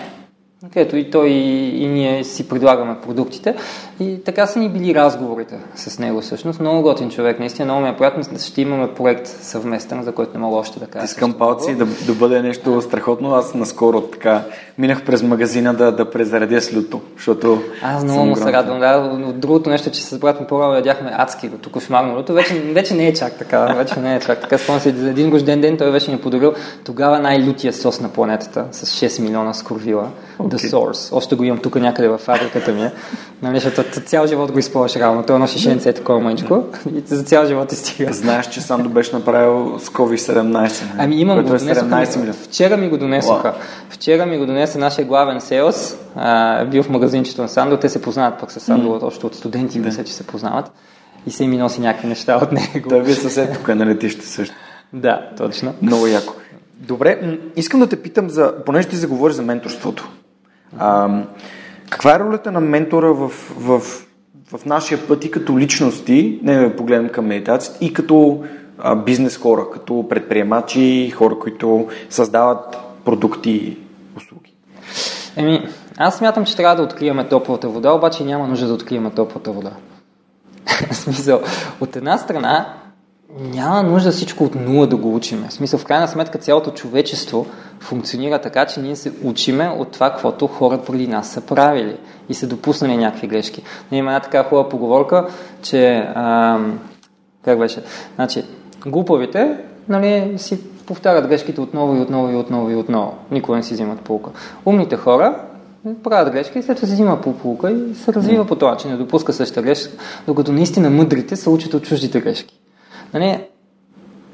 където и той и, и ние си предлагаме продуктите. И така са ни били разговорите с него всъщност. Много готин човек, наистина много ми е приятно. Ще имаме проект съвместен, за който не мога още да кажа. Искам палци да, да бъде нещо страхотно. Аз наскоро така минах през магазина да, да презаредя с люто, защото... Аз много му се радвам, да. Другото нещо, че с брат ми по-рано ядяхме адски до тук шмарно люто. Вече, вече не е чак така. Вече не е чак така. Спомням се, за един рожден ден той беше ни подарил тогава най-лютия сос на планетата с 6 милиона скорвила. Okay. The Source. Още го имам тук някъде в фабриката ми. Нали, защото цял живот го използваш реално. Той носи шенце е такова мъничко и за цял живот ти стига. Знаеш, че сам беше направил с COVID-17. Нали? Ами имам го, е 17 Вчера ми го донесоха. Вчера ми го донесе нашия главен селс. А, бил в магазинчето на Сандо. Те се познават пък с Сандо, mm. още от студенти, да. мисля, че се познават. И се ми носи някакви неща от него. Той ви съсед тук на летище също. Да, точно. Много яко. Добре, искам да те питам за, понеже ти заговори за менторството. А, каква е ролята на ментора в, в, в нашия път и като личности, не да погледнем към медитацията, и като а, бизнес хора, като предприемачи, хора, които създават продукти? Еми, аз смятам, че трябва да откриваме топлата вода, обаче няма нужда да откриваме топлата вода. Смисъл, от една страна, няма нужда всичко от нула да го учиме. В смисъл, в крайна сметка цялото човечество функционира така, че ние се учиме от това, каквото хора преди нас са правили и са допуснали някакви грешки. Има една така хубава поговорка, че а, как беше? Значи, глупавите нали, си повтарят грешките отново и отново и отново и отново. Никога не си взимат полука. Умните хора правят грешки и след това се взима по полука и се развива по този начин, не допуска същата грешка, докато наистина мъдрите се учат от чуждите грешки. Нали,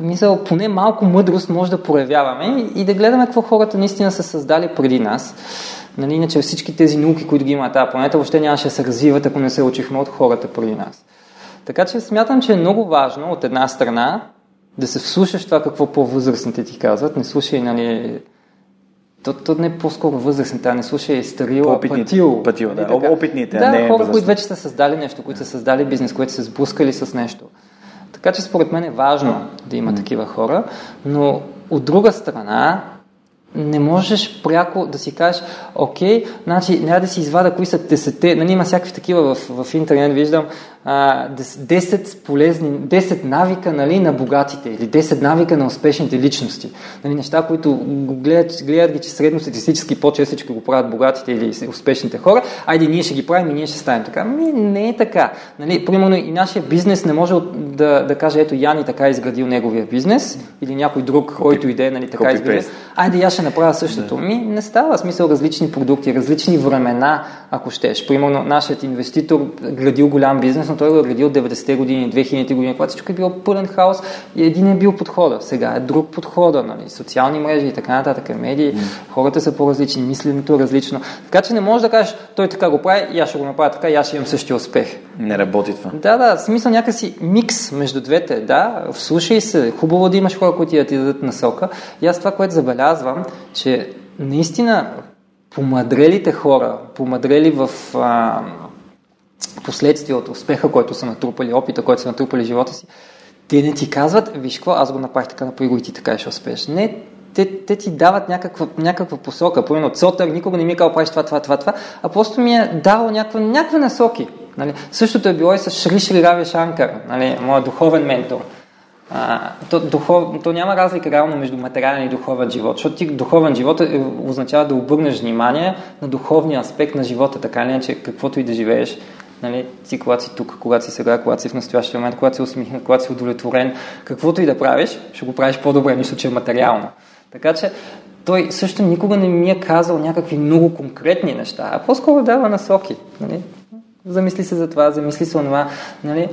мисъл, поне малко мъдрост може да проявяваме и да гледаме какво хората наистина са създали преди нас. Нали, иначе всички тези науки, които ги има тази планета, въобще нямаше да се развиват, ако не се учихме от хората преди нас. Така че смятам, че е много важно от една страна да се вслушаш това какво по-възрастните ти казват. Не слушай, нали, то, то не е по-скоро възрастните, а не слушай старила, пътил. Пътил, да. Опитните, да, не е хора, които вече са създали нещо, които са създали бизнес, които са сблъскали с нещо. Така че според мен е важно да има такива хора, но от друга страна не можеш пряко да си кажеш, окей, значи няма да си извада кои са десете, нали има всякакви такива в, в интернет, виждам, 10 полезни, 10 навика нали, на богатите или 10 навика на успешните личности. Нали, неща, които гледат, гледат ги, че средностатистически по-честичко го правят богатите или успешните хора, айде ние ще ги правим и ние ще ставим така. Ми не е така. Нали, примерно и нашия бизнес не може да, да каже, ето Яни така е изградил неговия бизнес или някой друг, Copy, който иде, нали, така е изградил. Айде аз ще направя същото. Да. Ми не става смисъл различни продукти, различни времена, ако щеш. Примерно нашият инвеститор градил голям бизнес, но той го е градил 90-те години, 2000-те години, когато всичко е било пълен хаос и един е бил подхода. Сега е друг подхода, нали? социални мрежи и така нататък, медии, mm. хората са по-различни, мисленето е различно. Така че не можеш да кажеш, той така го прави и аз ще го направя така и аз ще имам същия успех. Не работи това. Да, да, смисъл някакси микс между двете. Да, вслушай се, хубаво да имаш хора, които ти дадат насока. И аз това, което забелязвам, че наистина помадрелите хора, помадрели в а, последствия от успеха, който са натрупали, опита, който са натрупали живота си, те не ти казват, виж какво, аз го направих така, направи го и ти така ще успееш. Не, те, те ти дават някаква, някаква посока. Примерно, Цотър никога не ми е казал, правиш това, това, това, това, а просто ми е дал някаква, някакви насоки. Нали? Същото е било и с Шри Шри Рави Шанкар, нали? моят духовен ментор. А, то, духов, то няма разлика реално между материален и духовен живот, защото ти духовен живот е, означава да обърнеш внимание на духовния аспект на живота, така ли, че каквото и да живееш, Нали, ти когато си тук, когато си сега, когато си в настоящия момент, когато си усмихнат, когато си удовлетворен, каквото и да правиш, ще го правиш по-добре, нищо, че е материално. Така че той също никога не ми е казал някакви много конкретни неща, а по-скоро дава насоки. Нали? Замисли се за това, замисли се това. Нали?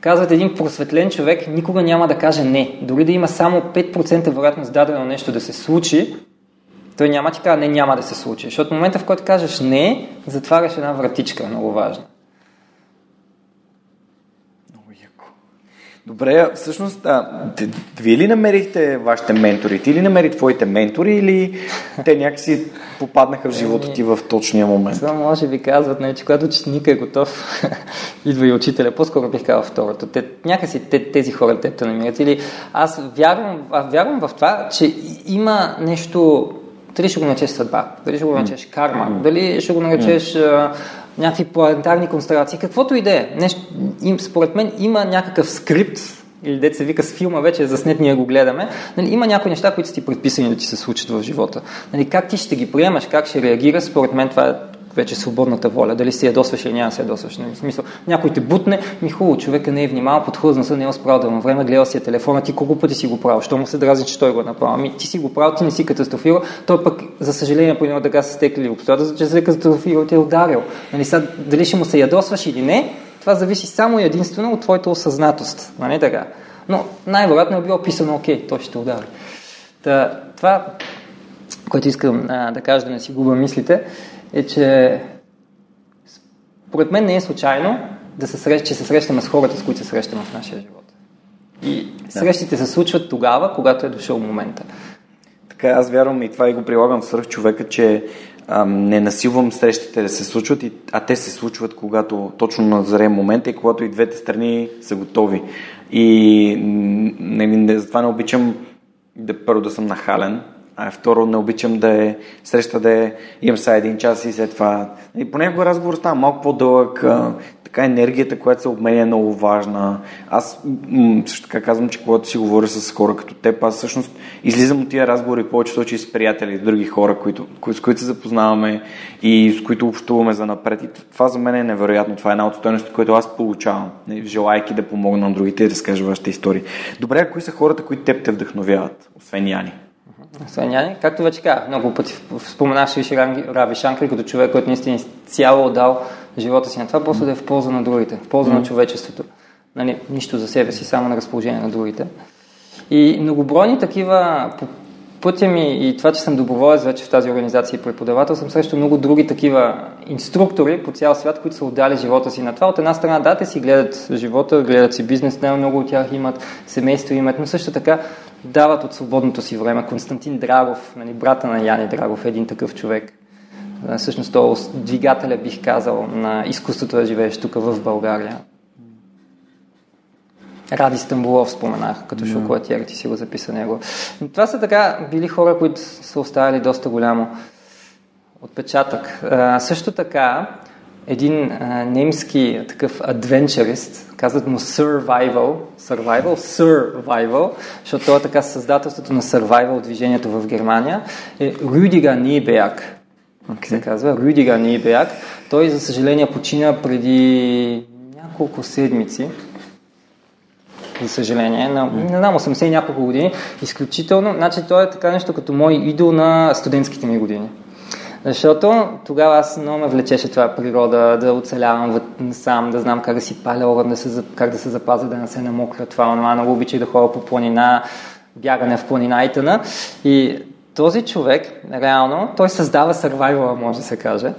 Казват един просветлен човек никога няма да каже не. Дори да има само 5% вероятност дадено нещо да се случи, той няма ти казва не, няма да се случи. Защото в момента, в който кажеш не, затваряш една вратичка, много важна. Добре, всъщност, а, вие ли намерихте вашите ментори? Ти ли намери твоите ментори или те някакси попаднаха в живота ти в точния момент? Това може би казват, нали, че когато ученика е готов, идва и учителя. По-скоро бих казал второто. Те, някакси те, тези хора те те намират. Или аз вярвам, вярвам в това, че има нещо дали ще го наречеш съдба, дали ще го наречеш карма, дали ще го наречеш някакви планетарни констелации, каквото и да е. Според мен има някакъв скрипт, или деца вика с филма вече е заснет, ние го гледаме, нали, има някои неща, които са ти предписани да ти се случат в живота. Нали, как ти ще ги приемаш, как ще реагираш, според мен това е вече свободната воля, дали си ядосваш или няма да се ядосваш. Нали? В смисъл, някой те бутне, ми хубаво, човека не е внимавал, подхлъзна се, не е справил да му време, гледал си е телефона, ти колко пъти си го правил, що му се дразни, че той го е направил. Ами ти си го правил, ти не си катастрофирал, той пък, за съжаление, по него така са стекли обстоятелства, че се е катастрофирал, те е ударил. Нали, сега, дали ще му се ядосваш или не, това зависи само и единствено от твоята осъзнатост. Нали така? Но най-вероятно е било описано, окей, той ще удари. Та, това, което искам а, да кажа, да не си губа мислите, е, че според мен не е случайно да се срещ, че се срещаме с хората, с които се срещаме в нашия живот. И срещите се случват тогава, когато е дошъл момента. Така, аз вярвам и това и го прилагам в свърх човека, че не насилвам срещите да се случват, и, а те се случват, когато точно назре момента и когато и двете страни са готови. И не, не, затова не обичам да първо да съм нахален, а второ, не обичам да е среща да е, имам сега един час и след това. И понякога разговор става малко по-дълъг, така енергията, която се обменя е много важна. Аз м- също така казвам, че когато си говоря с хора като теб, аз всъщност излизам от тия разговори повече случаи с приятели, с други хора, които, кои, с които се запознаваме и с които общуваме за напред. И това за мен е невероятно. Това е една от стоеностите, които аз получавам, желайки да помогна на другите и да разкажа вашите истории. Добре, а кои са хората, които теб те вдъхновяват, освен Яни? Съняни. Както вече казах, много пъти споменах Шиши Рави Шанкри като човек, който наистина цяло отдал живота си на това, просто да е в полза на другите, в полза mm-hmm. на човечеството. Нали, нищо за себе си, само на разположение на другите. И многобройни такива пътя ми и това, че съм доброволец вече в тази организация и преподавател, съм срещал много други такива инструктори по цял свят, които са отдали живота си на това. От една страна, да, те си гледат живота, гледат си бизнес, не много от тях имат семейство, имат, но също така дават от свободното си време. Константин Драгов, нали, брата на Яни Драгов е един такъв човек. Всъщност той е двигателя, бих казал, на изкуството да живееш тук в България. Ради Стамбулов споменах, като yeah. шоколатиер, ти си го записа него. Но това са така били хора, които са оставили доста голямо отпечатък. А, също така, един а, немски такъв адвенчерист, казват му Survival, Survival, Survival, защото той е така създателството на Survival движението в Германия, е Рюдига Нибеак. Okay. се казва, Рюдига Нибеак. Той, за съжаление, почина преди няколко седмици за съжаление, на, не знам, 80 и няколко години, изключително, значи той е така нещо като мой идол на студентските ми години. Защото тогава аз много ме влечеше това природа, да оцелявам сам, да знам как да си паля огън, да как да се запазя, да не се намокра това, това. Много обичай да ходя по планина, бягане в планина и тъна. И този човек, реално, той създава сървайвала, може да се каже.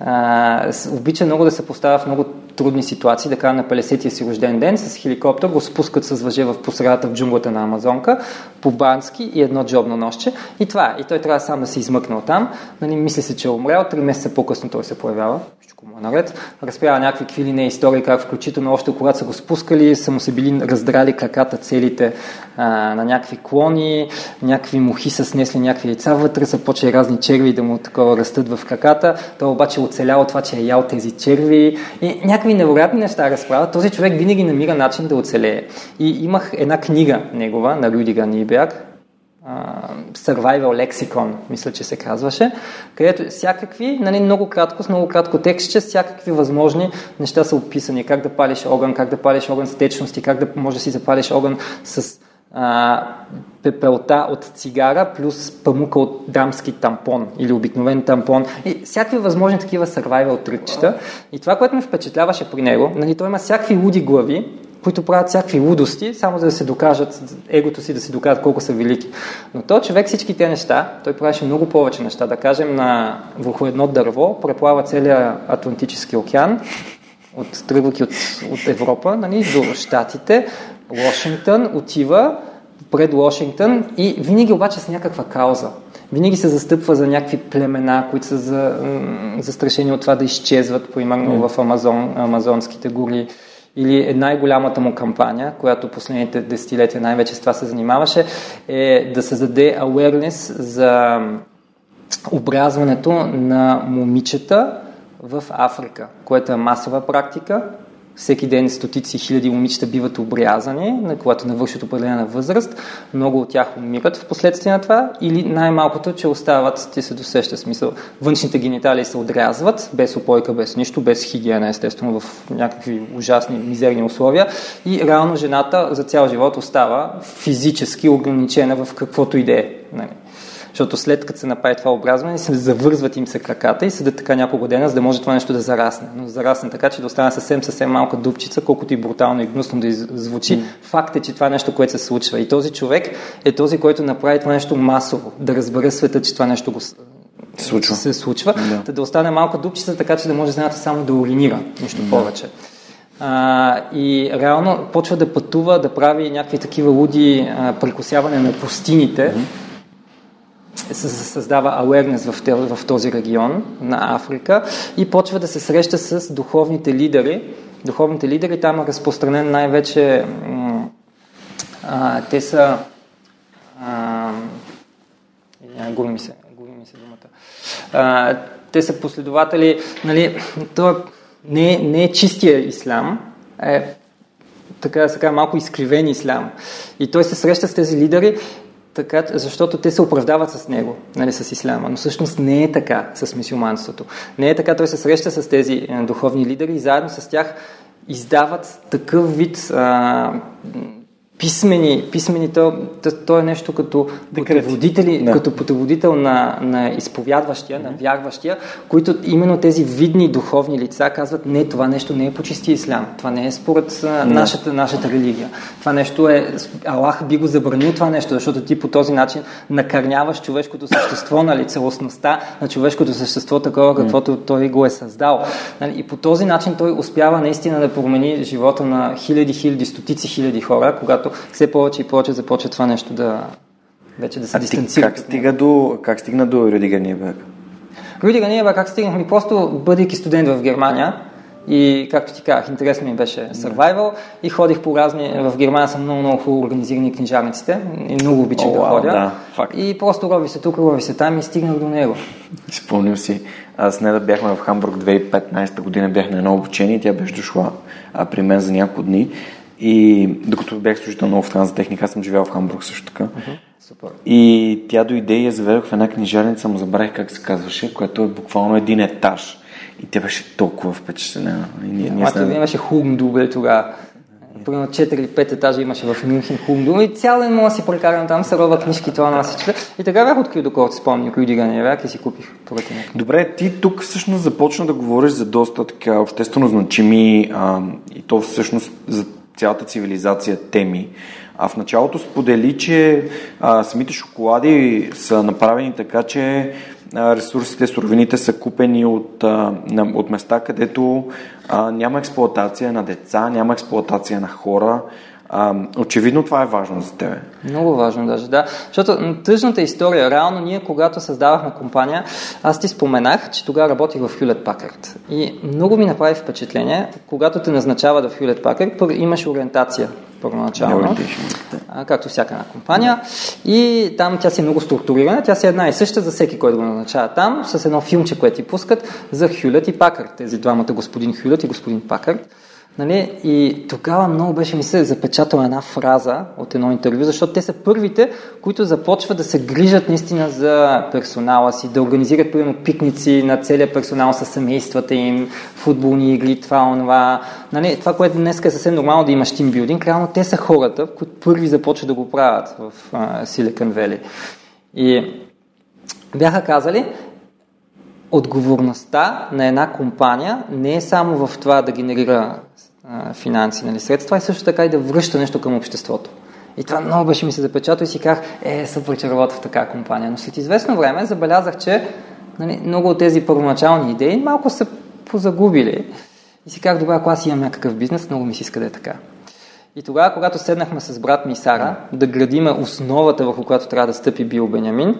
А, обича много да се поставя в много трудни ситуации, да кажа на 50-я си рожден ден, с хеликоптер го спускат с въже в посредата в джунглата на Амазонка, по бански и едно джобно нощче. И това е. И той трябва сам да се измъкне от там. Нали, мисли се, че е умрял. Три месеца по-късно той се появява. Всичко му е наред. Разправя някакви квили не истории, как включително още когато са го спускали, са му се били раздрали краката целите а, на някакви клони, някакви мухи са снесли някакви яйца вътре, са почели разни черви да му такова растат в краката. Той обаче е оцелял това, че е ял тези черви. И някакви невероятни неща разправя. Този човек винаги намира начин да оцелее. И имах една книга негова на Рюдига Ниберг, Survival Lexicon, мисля, че се казваше, където всякакви, нали, много кратко, с много кратко текстче, всякакви възможни неща са описани. Как да палиш огън, как да палиш огън с течности, как да може да си запалиш огън с пепелта от цигара плюс памука от дамски тампон или обикновен тампон. И всякакви възможни такива survival трикчета. И това, което ме впечатляваше при него, нали, той има всякакви луди глави, които правят всякакви лудости, само за да се докажат, егото си да си докажат колко са велики. Но той човек всички тези неща, той правеше много повече неща. Да кажем, на, върху едно дърво преплава целият Атлантически океан, от, тръгвайки от, от Европа нали, до Штатите, Вашингтон, отива пред Вашингтон и винаги обаче с някаква кауза. Винаги се застъпва за някакви племена, които са за, застрашени от това да изчезват, примерно в Амазон, амазонските гори. Или най-голямата му кампания, която последните десетилетия най-вече с това се занимаваше, е да създаде awareness за обрязването на момичета в Африка, което е масова практика. Всеки ден стотици хиляди момичета биват обрязани, когато навършат определена възраст. Много от тях умират в последствие на това или най-малкото, че остават, ти се досеща смисъл, външните гениталии се отрязват, без опойка, без нищо, без хигиена, естествено, в някакви ужасни, мизерни условия и реално жената за цял живот остава физически ограничена в каквото и да е. Защото след като се направи това образване, се завързват им се краката и седят така няколко дена, за да може това нещо да зарасне. Но зарасне така, че да остане съвсем, съвсем малка дупчица, колкото и брутално и гнусно да звучи. Mm. Факт е, че това е нещо, което се случва. И този човек е този, който направи това нещо масово, да разбере света, че това нещо го случва. се случва, да. да остане малка дупчица, така че да може земята само да уринира, нищо mm. повече. А, и реално почва да пътува, да прави някакви такива луди а, прекусяване на пустините, mm се създава awareness в, този регион на Африка и почва да се среща с духовните лидери. Духовните лидери там е разпространен най-вече а, те са а, губи ми се, губи ми се думата. А, те са последователи, нали, то не, не е чистия ислам, е така да се малко изкривен ислам. И той се среща с тези лидери така, защото те се оправдават с него, нали, с исляма. Но всъщност не е така с мисюманството. Не е така, той се среща с тези е, духовни лидери и заедно с тях издават такъв вид а, писмени, писмени то, то, то е нещо като пътеводители, да. като пътеводител на, на изповядващия, на вярващия, които именно тези видни духовни лица казват, не, това нещо не е по чисти ислям, това не е според да. нашата, нашата религия. Това нещо е, Аллах би го забранил това нещо, защото ти по този начин накърняваш човешкото същество, нали, целостността на човешкото същество, такова каквото той го е създал. Нали, и по този начин той успява наистина да промени живота на хиляди, хиляди, стотици хиляди хора, когато когато все повече и повече започва това нещо да вече да се дистанцира. Как, стига до, как стигна до Рюдигер Ниеберг? Рюдигер Ниеберг, как стигнахме? Просто бъдейки студент в Германия, и, както ти казах, интересно ми беше survival и ходих по разни... В Германия са много, много хубаво организирани книжарниците и много обичах да ходя. Да, факт. И просто роби се тук, роби се там и стигнах до него. Спомням си. Аз не да бяхме в Хамбург 2015 година, бях на едно обучение и тя беше дошла а, при мен за няколко дни и докато бях служител на Офтранс техника, аз съм живял в Хамбург също така. Uh-huh. Супер. И тя дойде и я заведох в една книжарница, му забравих как се казваше, което е буквално един етаж. И тя беше толкова впечатлена. И ние, ние сме... имаше Хугндубе тогава. Примерно 4 или 5 етажа имаше в Мюнхен Хугндубе и цял ден мога да си прекарам там, се роба книжки, това на всички. И така бях открил, доколкото спомня, Рюди Ганевак и си купих Добре, ти тук всъщност започна да говориш за доста така обществено значими а, и то всъщност за цялата цивилизация теми. А в началото сподели, че а, самите шоколади са направени така, че а, ресурсите, суровините са купени от, а, на, от места, където а, няма експлоатация на деца, няма експлоатация на хора, а, очевидно това е важно за тебе. Много важно даже, да. Защото тъжната история, реално ние когато създавахме компания, аз ти споменах, че тогава работих в Hewlett Packard. И много ми направи впечатление, когато те назначават в Hewlett Packard, имаш ориентация първоначално, както всяка една компания. И там тя си е много структурирана, тя си е една и съща за всеки, който го назначава там, с едно филмче, което ти пускат за Хюлет и Пакърт, тези двамата господин Хюлет и господин Пакърт. Нали? И тогава много беше ми се запечатала една фраза от едно интервю, защото те са първите, които започват да се грижат наистина за персонала си, да организират примерно пикници на целия персонал с семействата им, футболни игри, това, онова. Нали? Това, което днес е съвсем нормално да имаш тимбилдинг, реално те са хората, които първи започват да го правят в Силикан Вели. И бяха казали, отговорността на една компания не е само в това да генерира финанси, нали, средства, и също така и да връща нещо към обществото. И това много беше ми се запечатал и си казах, е, супер, че работя в такава компания. Но след известно време забелязах, че нали, много от тези първоначални идеи малко са позагубили. И си казах, добре, ако аз имам някакъв бизнес, много ми се иска да е така. И тогава, когато седнахме с брат ми Сара да градиме основата, върху която трябва да стъпи Бил Бенямин,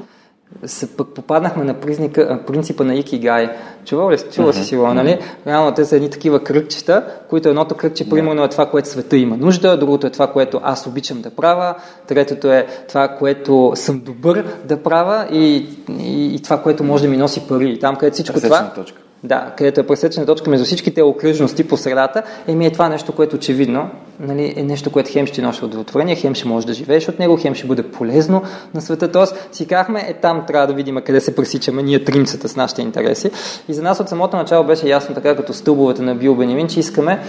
се пък попаднахме на призника, принципа на Икигай. Чувал ли? Чува си сигурно, нали? Реално те са едни такива кръгчета, които едното кръгче, примерно, е това, което света има нужда, другото е това, което аз обичам да правя, третото е това, което съм добър да правя и, и, и това, което може да ми носи пари. И там, където всичко това... точка. Да, където е пресечена точка между всичките окръжности по средата, еми е това нещо, което очевидно нали, е нещо, което хем ще носи удовлетворение, хем ще можеш да живееш от него, хем ще бъде полезно на света. Тоест си казахме, е там трябва да видим къде се пресичаме ние тримцата с нашите интереси. И за нас от самото начало беше ясно така, като стълбовете на Бил Бенемин, че искаме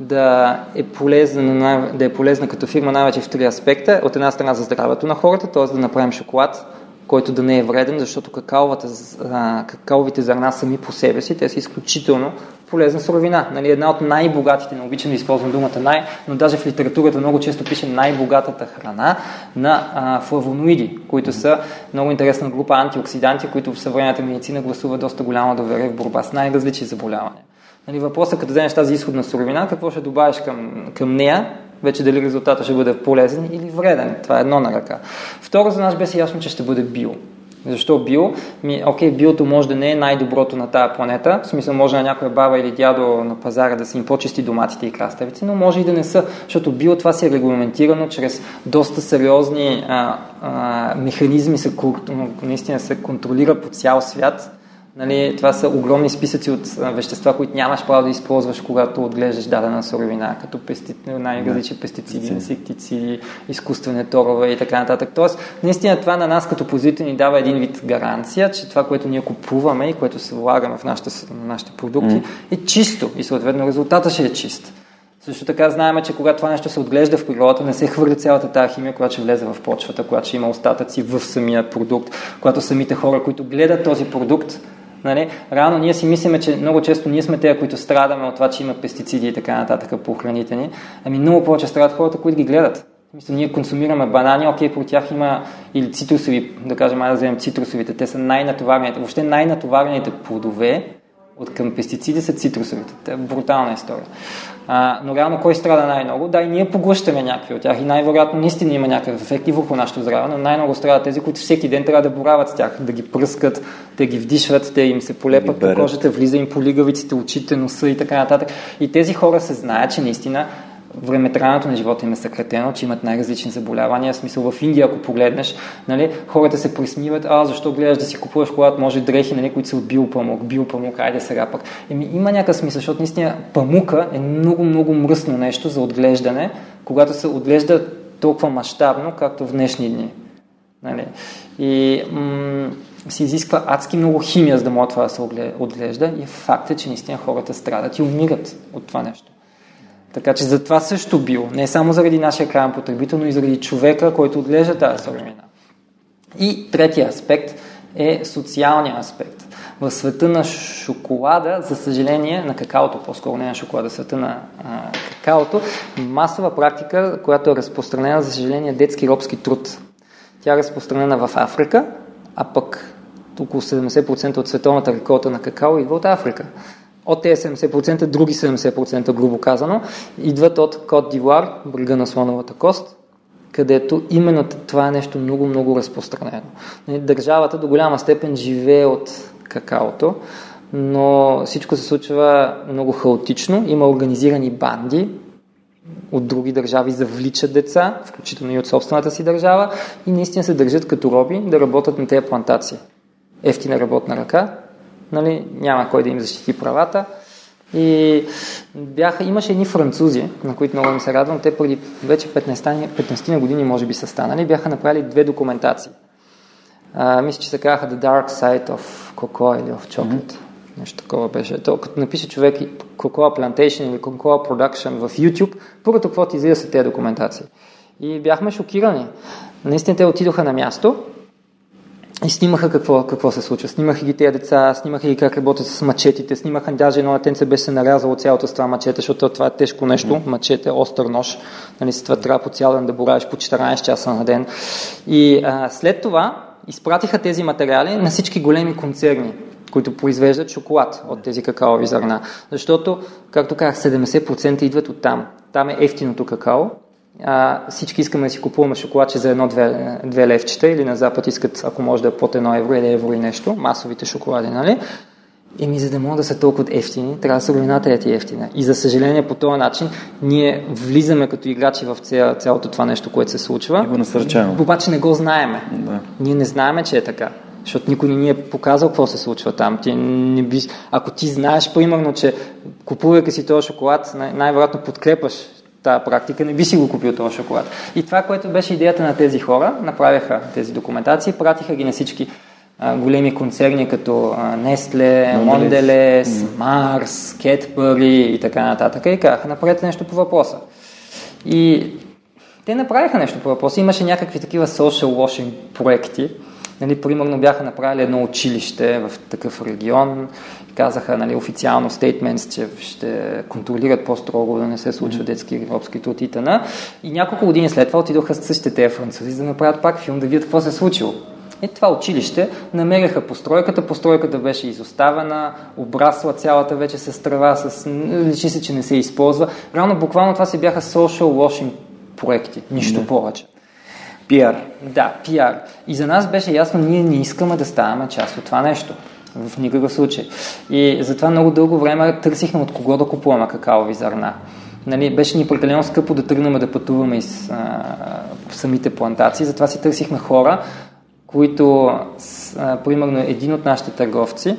да е, полезна, да е полезна като фирма най-вече в три аспекта. От една страна за здравето на хората, т.е. да направим шоколад, който да не е вреден, защото какаовите зърна сами по себе си, те са изключително полезна суровина. Нали, една от най-богатите, не обичам да използвам думата най, но даже в литературата много често пише най-богатата храна на а, флавоноиди, които са много интересна група антиоксиданти, които в съвременната медицина гласува доста голяма доверие в борба с най-различни заболявания. Нали, въпросът, като вземеш тази изходна суровина, какво ще добавиш към, към нея, вече дали резултата ще бъде полезен или вреден. Това е едно на ръка. Второ, за нас беше ясно, че ще бъде био. Защо био? Ми, окей, биото може да не е най-доброто на тази планета, в смисъл може на някоя баба или дядо на пазара да си им почисти доматите и краставици, но може и да не са, защото био това си е регламентирано чрез доста сериозни а, а, механизми, се, наистина се контролира по цял свят Нали, това са огромни списъци от вещества, които нямаш право да използваш, когато отглеждаш дадена суровина, като пести... най-различни пестициди, инсектициди, изкуствени торове и така нататък. Тоест, наистина това на нас като позитив ни дава един вид гаранция, че това, което ние купуваме и което се влагаме в нашите, нашите продукти, mm. е чисто и съответно резултата ще е чист. Също така знаем, че когато това нещо се отглежда в природата, не се хвърли цялата тази химия, която ще влезе в почвата, която ще има остатъци в самия продукт, когато самите хора, които гледат този продукт, Нали? Реално ние си мислиме, че много често ние сме те, които страдаме от това, че има пестициди и така нататък по храните ни. Ами много повече страдат хората, които ги гледат. Мисля, ние консумираме банани, окей, по тях има или цитрусови, да кажем, да вземем цитрусовите, те са най-натоварените, въобще най-натоварените плодове от към пестициди са цитрусовите. Те е брутална история. А, но реално кой страда най-много? Да, и ние поглъщаме някакви от тях и най-вероятно наистина има някакъв ефект и върху нашето здраве, но най-много страдат тези, които всеки ден трябва да борават с тях, да ги пръскат, да ги вдишват, те им се полепат по кожата, влиза им по лигавиците, очите, носа и така нататък. И тези хора се знаят, че наистина времетраенето на живота им е съкратено, че имат най-различни заболявания. В смисъл в Индия, ако погледнеш, нали, хората се присмиват, а защо гледаш да си купуваш, когато може дрехи, нали, които са от биопамук, биопамук, айде сега пък. Еми, има някакъв смисъл, защото наистина памука е много, много мръсно нещо за отглеждане, когато се отглежда толкова мащабно, както в днешни дни. Нали. И м- се изисква адски много химия, за да може това да се отглежда и факт е, че наистина хората страдат и умират от това нещо. Така че за това също бил. Не само заради нашия крайен потребител, но и заради човека, който отглежда тази суровина. И третия аспект е социалния аспект. В света на шоколада, за съжаление, на какаото, по-скоро не на шоколада, света на а, какаото, масова практика, която е разпространена, за съжаление, детски робски труд. Тя е разпространена в Африка, а пък около 70% от световната рекорда на какао идва от Африка от тези 70%, други 70%, грубо казано, идват от Кот Дивуар, брега на слоновата кост, където именно това е нещо много, много разпространено. Нали, държавата до голяма степен живее от какаото, но всичко се случва много хаотично. Има организирани банди, от други държави завличат деца, включително и от собствената си държава, и наистина се държат като роби да работят на тези плантации. Ефтина работна ръка, нали, няма кой да им защити правата. И бяха, имаше едни французи, на които много им се радвам, те преди вече 15, 15 години може би са станали, бяха направили две документации. А, мисля, че се казаха The Dark Side of Cocoa или of Chocolate. Mm-hmm. Нещо такова беше. То, като напише човек Cocoa Plantation или Cocoa Production в YouTube, първото какво ти излиза са тези документации. И бяхме шокирани. Наистина те отидоха на място и снимаха какво, какво се случва. Снимаха ги тези деца, снимаха ги как работят с мачетите, снимаха даже едно детенце беше се нарязало цялото с това мачете, защото това е тежко нещо, mm. мачете, остър нож. Нали, с това трябва по цял ден да боравиш по 14 часа на ден. И а, след това изпратиха тези материали на всички големи концерни, които произвеждат шоколад от тези какаови зърна. Защото, както казах, 70% идват от там. Там е ефтиното какао а, всички искаме да си купуваме шоколадче за едно-две две левчета или на Запад искат, ако може да е под едно евро или евро и нещо, масовите шоколади, нали? Еми, за да могат да са толкова ефтини, трябва да суровината е ти ефтина. И за съжаление по този начин ние влизаме като играчи в ця, цялото това нещо, което се случва. И го насърчаваме. Обаче не го знаеме. Да. Ние не знаеме, че е така. Защото никой не ни е показал какво се случва там. Ти не би... Ако ти знаеш, примерно, че купувайки си този шоколад, най- най-вероятно подкрепаш тази практика, не би си го купил този шоколад. И това, което беше идеята на тези хора, направиха тези документации, пратиха ги на всички а, големи концерни, като Nestle, Mondelez, Mars, Cadbury и така нататък. И казаха, направете нещо по въпроса. И те направиха нещо по въпроса. Имаше някакви такива social washing проекти. Нали, примерно бяха направили едно училище в такъв регион. Казаха нали, официално стейтментс, че ще контролират по-строго да не се случва детски робски труд и т.н. И няколко години след това отидоха с същите тези французи да направят пак филм, да видят какво се е случило. И това училище намериха постройката, постройката беше изоставена, обрасла цялата вече с трава, с... личи се, че не се използва. Реално буквално това си бяха social washing проекти, нищо повече. Пиар. Да, пиар. И за нас беше ясно, ние не искаме да ставаме част от това нещо. В никакъв случай. И затова много дълго време търсихме от кого да купуваме какаови зърна. Нали, беше ни прекалено скъпо да тръгнем да пътуваме из а, самите плантации, затова си търсихме хора, които, а, примерно един от нашите търговци,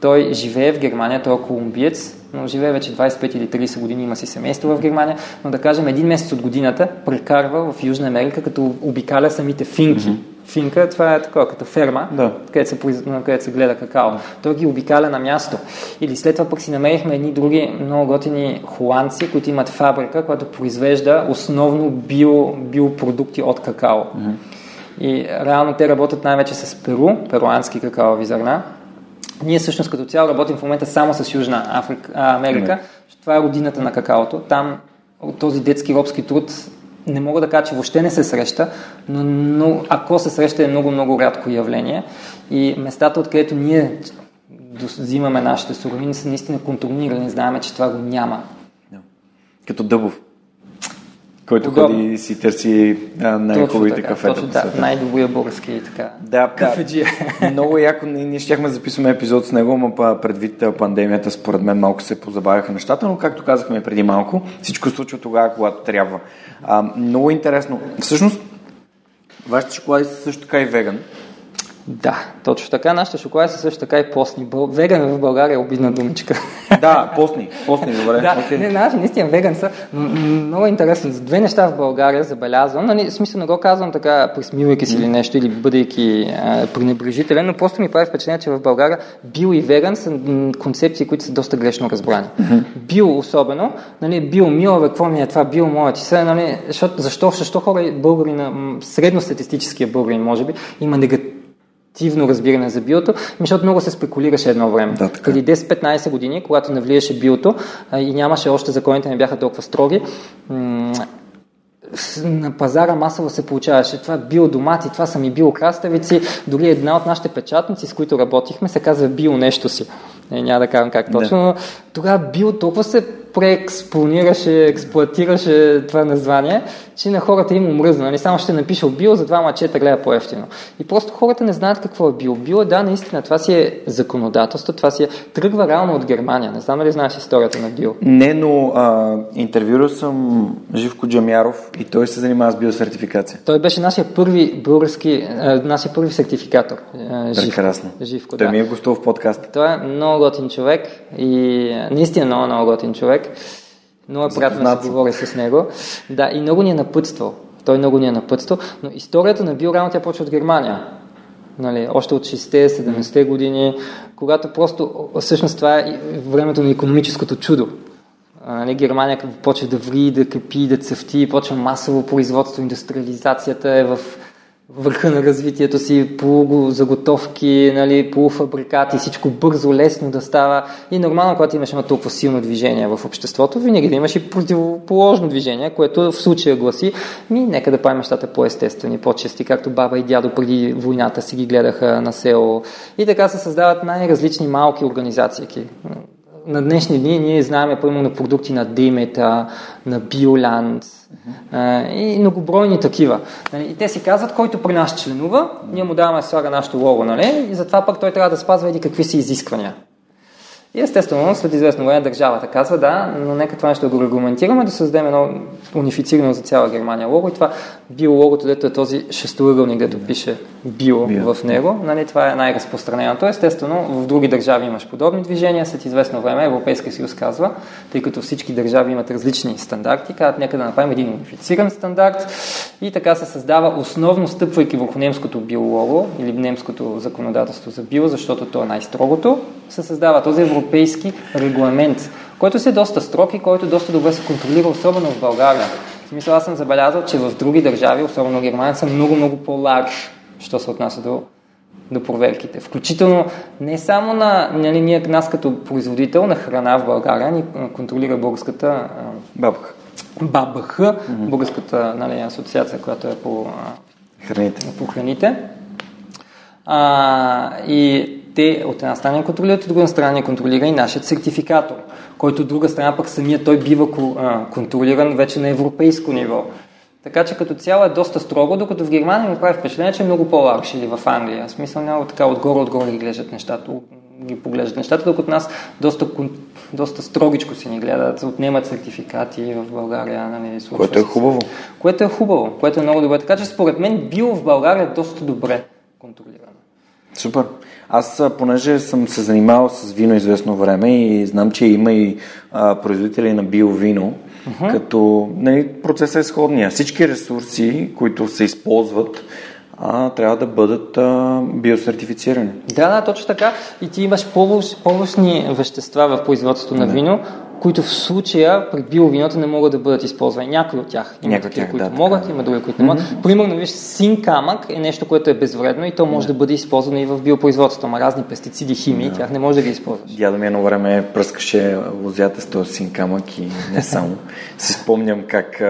той живее в Германия, той е колумбиец, но живее вече 25 или 30 години, има си семейство в Германия, но да кажем един месец от годината прекарва в Южна Америка, като обикаля самите финки. Mm-hmm. Финка, това е такова, като ферма, Да. където, се, където се гледа какао. Той ги обикаля на място. Или след това пък си намерихме едни други много готини холандци, които имат фабрика, която произвежда основно био, биопродукти от какао. Mm-hmm. И реално те работят най-вече с Перу, перуански какаови зърна. Ние всъщност като цяло работим в момента само с Южна Африка, а, Америка. Mm-hmm. Това е родината на какаото. Там този детски робски труд не мога да кажа, че въобще не се среща, но, но ако се среща е много-много рядко явление. И местата, откъдето ние взимаме нашите суровини, са наистина контролирани. Знаеме, че това го няма. Като Дъбов. Който Удобно. ходи и си търси най-хубавите кафета. Точно, да, най-добрия български и така. Да, Кафеджия. да. Много яко. Ние, ние щяхме да записваме епизод с него, но предвид пандемията, според мен малко се позабавяха нещата, но както казахме преди малко, всичко случва тогава, когато трябва. А, много интересно. Всъщност, вашите шоколади също така и веган. Да, точно така. Нашите шоколади са също така и постни. Бъл... Веган в България е обидна думичка. Да, постни. Постни, добре. да, окей. не, значи, наистина веган са. Много интересно. За две неща в България забелязвам. Нали, в смисъл не го казвам така, присмивайки си или нещо, или бъдейки а, пренебрежителен, но просто ми прави впечатление, че в България био и веган са концепции, които са доста грешно разбрани. Био особено, нали, био мила, бе, какво ми е това, био моя ти се, нали, защо, защо, защо хора, българина, м, средностатистическия българин, може би, има негатив активно разбиране за биото, ми, защото много се спекулираше едно време. Да, така. Преди 10-15 години, когато навлияше биото и нямаше още законите, не бяха толкова строги, на пазара масово се получаваше това биодомати, това са ми биокраставици, дори една от нашите печатници, с които работихме, се казва био нещо си. Е, няма да кажам как точно, но тогава био толкова се преекспонираше, експлуатираше това название, че на хората им омръзна. Нали? Само ще напишал био, за два мачета гледа по-ефтино. И просто хората не знаят какво е био. Био, да, наистина, това си е законодателство, това си е тръгва реално от Германия. Не знам дали знаеш историята на био. Не, но а, интервюрал съм Живко Джамяров и той се занимава с биосертификация. Той беше нашия първи български, а, нашия първи сертификатор. а, Живко. Прекрасно. Живко, Той да. ми е гостувал в подкаста. Той е много готин човек и наистина много, много готин човек. Много е приятно да съм. говори с него. Да, и много ни е напътствал. Той много ни е напътствал, но историята на реално тя почва от Германия. Нали, още от 60-те, 70-те години, когато просто, всъщност това е времето на економическото чудо. Нали, Германия почва да ври, да кипи, да цъфти, почва масово производство, индустриализацията е в върха на развитието си, полузаготовки, нали, полуфабрикати, всичко бързо, лесно да става. И нормално, когато имаш едно толкова силно движение в обществото, винаги да имаш и противоположно движение, което в случая гласи, ми, нека да правим нещата по-естествени, по-чести, както баба и дядо преди войната си ги гледаха на село. И така се създават най-различни малки организации. на днешни дни ние знаем, примерно, продукти на Деймета, на Биоланд, и многобройни такива. Нали? И те си казват, който при нас членува, ние му даваме слага нашото лого, нали? и затова пък той трябва да спазва еди какви си изисквания. И естествено, след известно време държавата казва, да, но нека това нещо да го регламентираме, да създадем едно унифицирано за цяла Германия лого. И това био логото, дето е този шестоъгълник, дето пише био, био. в него, нали, това е най-разпространеното. Естествено, в други държави имаш подобни движения. След известно време Европейския съюз казва, тъй като всички държави имат различни стандарти, казват, нека да направим един унифициран стандарт. И така се създава основно стъпвайки върху немското биолого или немското законодателство за био, защото то е най-строгото, се създава този европейски регламент, който си е доста строг и който доста добре се контролира, особено в България. В смисъл, аз съм забелязал, че в други държави, особено Германия, са много-много по-ларж, що се отнася до, до проверките. Включително не само на нали, ние, нас като производител на храна в България, ни контролира българската БАБХ. БАБХ, mm-hmm. българската нали, асоциация, която е по храните. По храните. А, и те от една страна контролират, от друга страна контролира и нашият сертификатор, който от друга страна пък самия той бива контролиран вече на европейско ниво. Така че като цяло е доста строго, докато в Германия ми прави впечатление, че е много по-лакше или в Англия. В смисъл няма така отгоре-отгоре ги глеждат нещата, ги поглеждат нещата, докато нас доста, доста строгичко си ни гледат, отнемат сертификати в България. Нали, което е хубаво. Което е хубаво, което е много добре. Така че според мен био в България е доста добре контролирано. Супер. Аз, понеже съм се занимавал с вино известно време и знам, че има и а, производители на биовино, uh-huh. като нали, процесът е сходния. Всички ресурси, които се използват, а, трябва да бъдат а, биосертифицирани. Да, да, точно така. И ти имаш повършни вещества в производството на вино, които в случая при биовиното не могат да бъдат използвани. Някои от тях. Има Някои такива, които да, могат, така. има други, които не могат. Mm-hmm. Примерно, виж, син камък е нещо, което е безвредно и то може да, да бъде използвано и в биопроизводството. Ама разни пестициди, химии, да. тях не може да ги използваш. Дядо ми едно време пръскаше лозята с този син камък и не само. си спомням как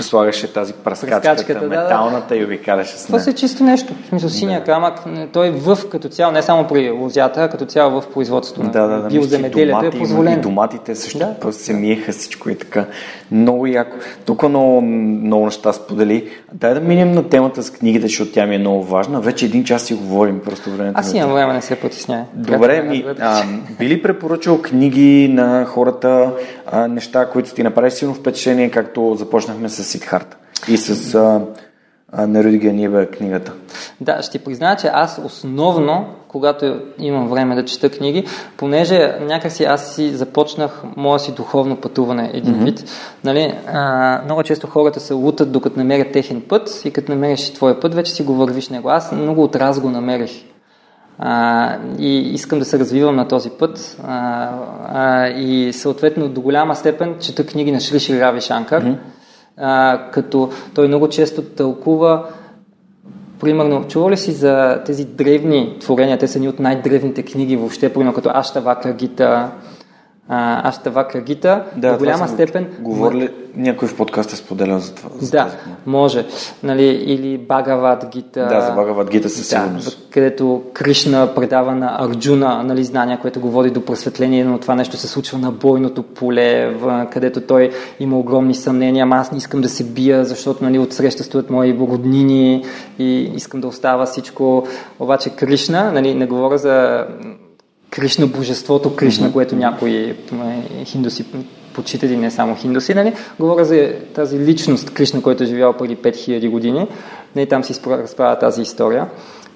слагаше тази пръскачката, металната да, да. и обикаляше с нея. Това е чисто нещо. В смисъл, синия да. камък, той е в като цяло, не само при лозята, а като цяло в производството да, да, да, биоземеделието е позволено. И доматите също да. се миеха всичко и така. Много яко. Тук много, много неща сподели. Дай да минем на темата с книгите, защото тя ми е много важна. Вече един час си говорим, просто времето. Аз имам време, не се потисняй. Добре, ми, а, би ли препоръчал книги на хората, а, неща, които ти направи силно впечатление, както започнахме с Сидхарта и с а, на Рюдигер Нибе книгата? Да, ще призная, че аз основно, когато имам време да чета книги, понеже някакси аз си започнах моя си духовно пътуване един mm-hmm. вид. Нали, а, много често хората се лутат докато намерят техен път и като намериш твоя път, вече си го вървиш него. Аз много от раз го намерих. А, и искам да се развивам на този път. А, а, и съответно до голяма степен чета книги на Шриши Рави Шанкар. Mm-hmm а, като той много често тълкува Примерно, чува ли си за тези древни творения? Те са ни от най-древните книги въобще, примерно като Аштавакра Гита, Аштавакра Гита, да, в голяма степен... Говорили, някой в подкаста споделя за това. За да, може. Нали, или Багават Гита. Да, за Багават Гита със сигурност. Да, където Кришна предава на Арджуна нали, знания, което го води до просветление, но това нещо се случва на бойното поле, в, където той има огромни съмнения. Ама аз не искам да се бия, защото нали, отсреща стоят мои роднини и искам да остава всичко. Обаче Кришна, нали, не говоря за Кришна божеството, Кришна, mm-hmm. което някои хиндуси почитали, не само хиндуси, нали? Говоря за тази личност Кришна, който е живял преди 5000 години. Не, там си разправя тази история.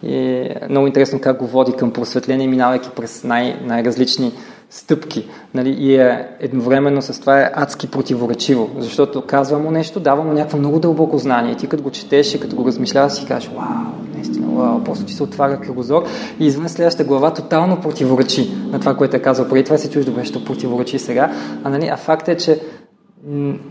И много интересно как го води към просветление, минавайки през най- най-различни стъпки. Нали? И е, едновременно с това е адски противоречиво, защото казва му нещо, дава му някакво много дълбоко знание. И ти като го четеш и като го размишляваш си кажеш, вау, просто ти се отваря кръгозор и извън следващата глава тотално противоречи на това, което е казал преди това си чуш, добре, ще противоречи сега. А, нали, а факт е, че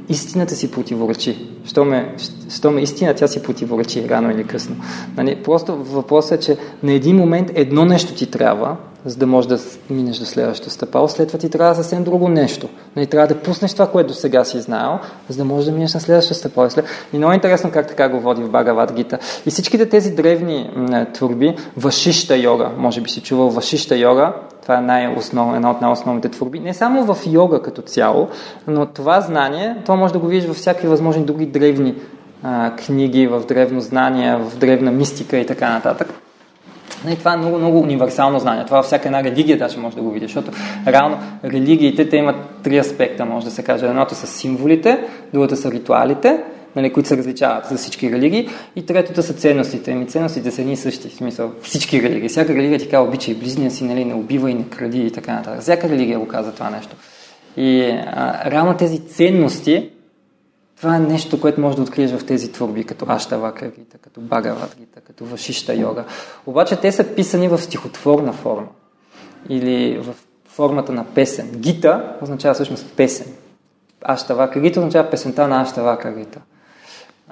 истината си противоречи. Що ме, що ме истина, тя си противоречи рано или късно. Нали, просто въпросът е, че на един момент едно нещо ти трябва, за да можеш да минеш до следващото стъпало. След това ти трябва съвсем друго нещо. Нали, трябва да пуснеш това, което до сега си знаел, за да можеш да минеш на следващото стъпало. И много интересно как така го води в Багават Гита. И всичките тези древни творби, Вашища йога, може би си чувал Вашища йога, Това е най-основ, една от най-основните творби. Не само в йога като цяло, но това знание, това може да го видиш във всякакви възможни други древни а, книги, в древно знание, в древна мистика и така нататък. И това е много, много универсално знание. Това във всяка една религия даже може да го видиш, защото реално религиите те имат три аспекта, може да се каже. Едното са символите, другото са ритуалите, нали, които се различават за всички религии, и третото са ценностите. Ами ценностите са едни и същи, в смисъл всички религии. Всяка религия ти казва обича и близния си, нали, не и не кради и така нататък. Всяка религия го казва това нещо. И а, реално тези ценности това е нещо, което може да откриеш в тези творби, като Аштавака Гита, като Багават Гита, като Вашища йога. Обаче те са писани в стихотворна форма или в формата на песен. Гита означава всъщност песен. Аштавака Гита означава песента на Аштавака Гита.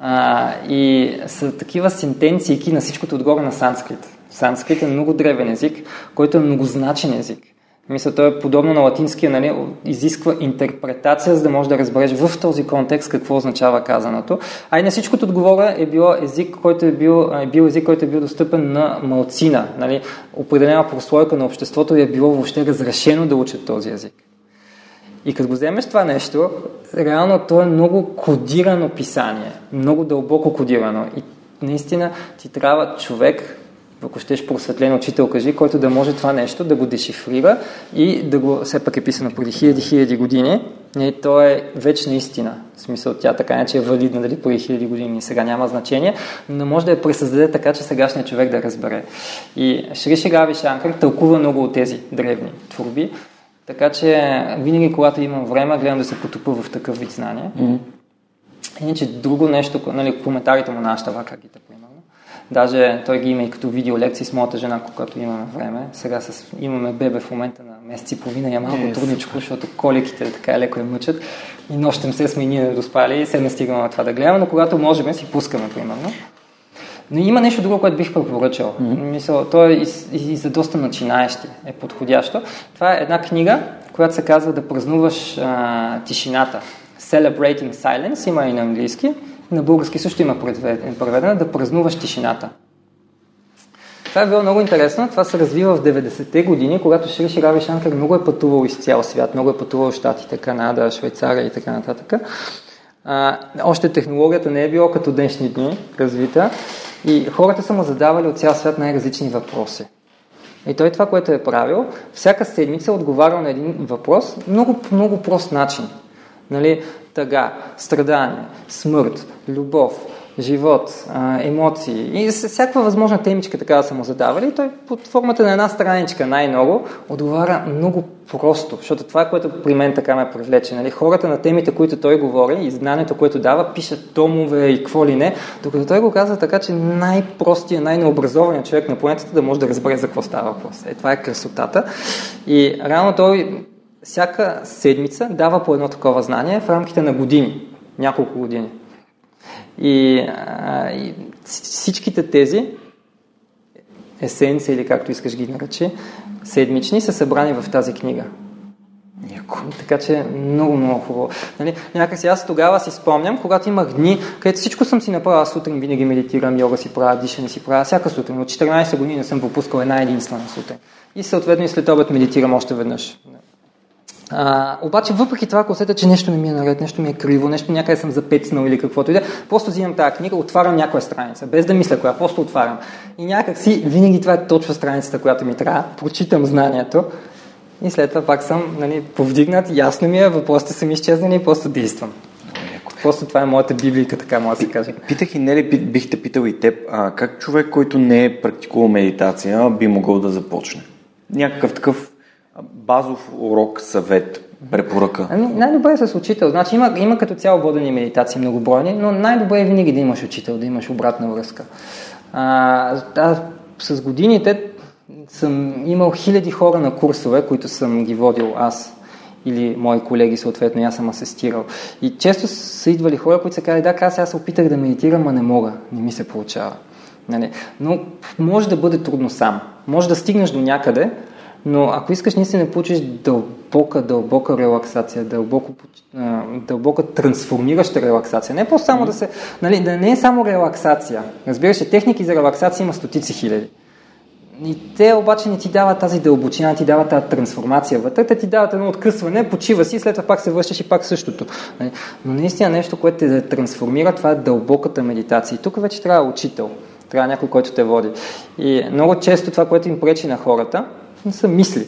А, и са такива сентенции на всичкото отгоре на санскрит. Санскрит е много древен език, който е многозначен език. Мисля, той е подобно на латинския, нали, изисква интерпретация, за да можеш да разбереш в този контекст какво означава казаното. А и на всичкото отговоря е бил език, който е бил, е бил език, който е бил достъпен на малцина. Нали, определена прослойка на обществото и е било въобще разрешено да учат този език. И като го вземеш това нещо, реално то е много кодирано писание, много дълбоко кодирано. И наистина ти трябва човек, ако щеш просветлен учител, кажи, който да може това нещо да го дешифрира и да го, все пак е писано преди хиляди, хиляди години, и то е вечна истина. В смисъл, тя така не че е валидна дали преди хиляди години сега няма значение, но може да я пресъздаде така, че сегашният човек да разбере. И Шри Шигави Шанкар тълкува много от тези древни творби, така че винаги, когато имам време, гледам да се потопа в такъв вид знание. Mm-hmm. Иначе друго нещо, нали, коментарите му на Аштава, как ги примерно. Даже той ги има и като видеолекции с моята жена, когато имаме време. Сега с, имаме бебе в момента на месец и половина и е малко yes. трудничко, защото коликите така леко я мъчат. И нощем се сме и ние доспали и се настигаме на това да гледаме, но когато можем си пускаме, примерно. Но има нещо друго, което бих препоръчал. Mm-hmm. Мисъл, то е и, и, за доста начинаещи е подходящо. Това е една книга, която се казва да празнуваш а, тишината. Celebrating Silence, има и на английски. На български също има преведена да празнуваш тишината. Това е било много интересно. Това се развива в 90-те години, когато Шри Рави Шанкар много е пътувал из цял свят, много е пътувал в Штатите, Канада, Швейцария и така нататък. А, още технологията не е било като днешни дни развита и хората са му задавали от цял свят най-различни въпроси. И той това, което е правил, всяка седмица е отговарял на един въпрос много, много прост начин. Нали, тъга, страдание, смърт, любов, живот, емоции и всякаква възможна темичка така да са му задавали. Той под формата на една страничка най-много отговаря много просто, защото това което при мен така ме привлече. Нали? Хората на темите, които той говори и знанието, което дава, пишат томове и какво ли не, докато той го казва така, че най-простия, най-необразованият човек на планетата да може да разбере за какво става въпрос. Е, това е красотата. И реално той всяка седмица дава по едно такова знание в рамките на години, няколко години. И, а, и всичките тези есенции, или както искаш ги наречи, седмични, са събрани в тази книга. Яко. Така че много, много хубаво. Нали, някакси аз тогава си спомням, когато имах дни, където всичко съм си направил, аз сутрин винаги медитирам, йога си правя, дишане си правя, всяка сутрин. От 14 години не съм пропускал една единствена сутрин. И съответно и след обед медитирам още веднъж. А, обаче, въпреки това, ако усетя, че нещо не ми е наред, нещо ми е криво, нещо някъде съм запецнал или каквото и да, просто взимам тази книга, отварям някоя страница, без да мисля коя, просто отварям. И някак си, винаги това е точно страницата, която ми трябва, прочитам знанието и след това пак съм нали, повдигнат, ясно ми е, въпросите са ми изчезнали и просто действам. Просто това е моята библика, така може да се каже. Питах и Нели, бихте питал и теб, а, как човек, който не е практикувал медитация, би могъл да започне? Някакъв такъв базов урок, съвет, препоръка? Ами, най-добре е с учител. Значи има, има като цяло водени медитации многобройни, но най-добре е винаги да имаш учител, да имаш обратна връзка. А, а, с годините съм имал хиляди хора на курсове, които съм ги водил аз или мои колеги, съответно, аз съм асистирал. И често са идвали хора, които са казали, да, аз се опитах да медитирам, а не мога, не ми се получава. Нали? Но може да бъде трудно сам. Може да стигнеш до някъде, но ако искаш наистина да получиш дълбока, дълбока релаксация, дълбоко, дълбока трансформираща релаксация, не просто само да се, нали, да не е само релаксация. Разбира се, техники за релаксация има стотици хиляди. И те обаче не ти дават тази дълбочина, ти дават тази трансформация вътре, те ти дават едно откъсване, почива си, след това пак се връщаш и пак същото. Нали? Но наистина нещо, което те трансформира, това е дълбоката медитация. И тук вече трябва учител, трябва някой, който те води. И много често това, което им пречи на хората, са мисли.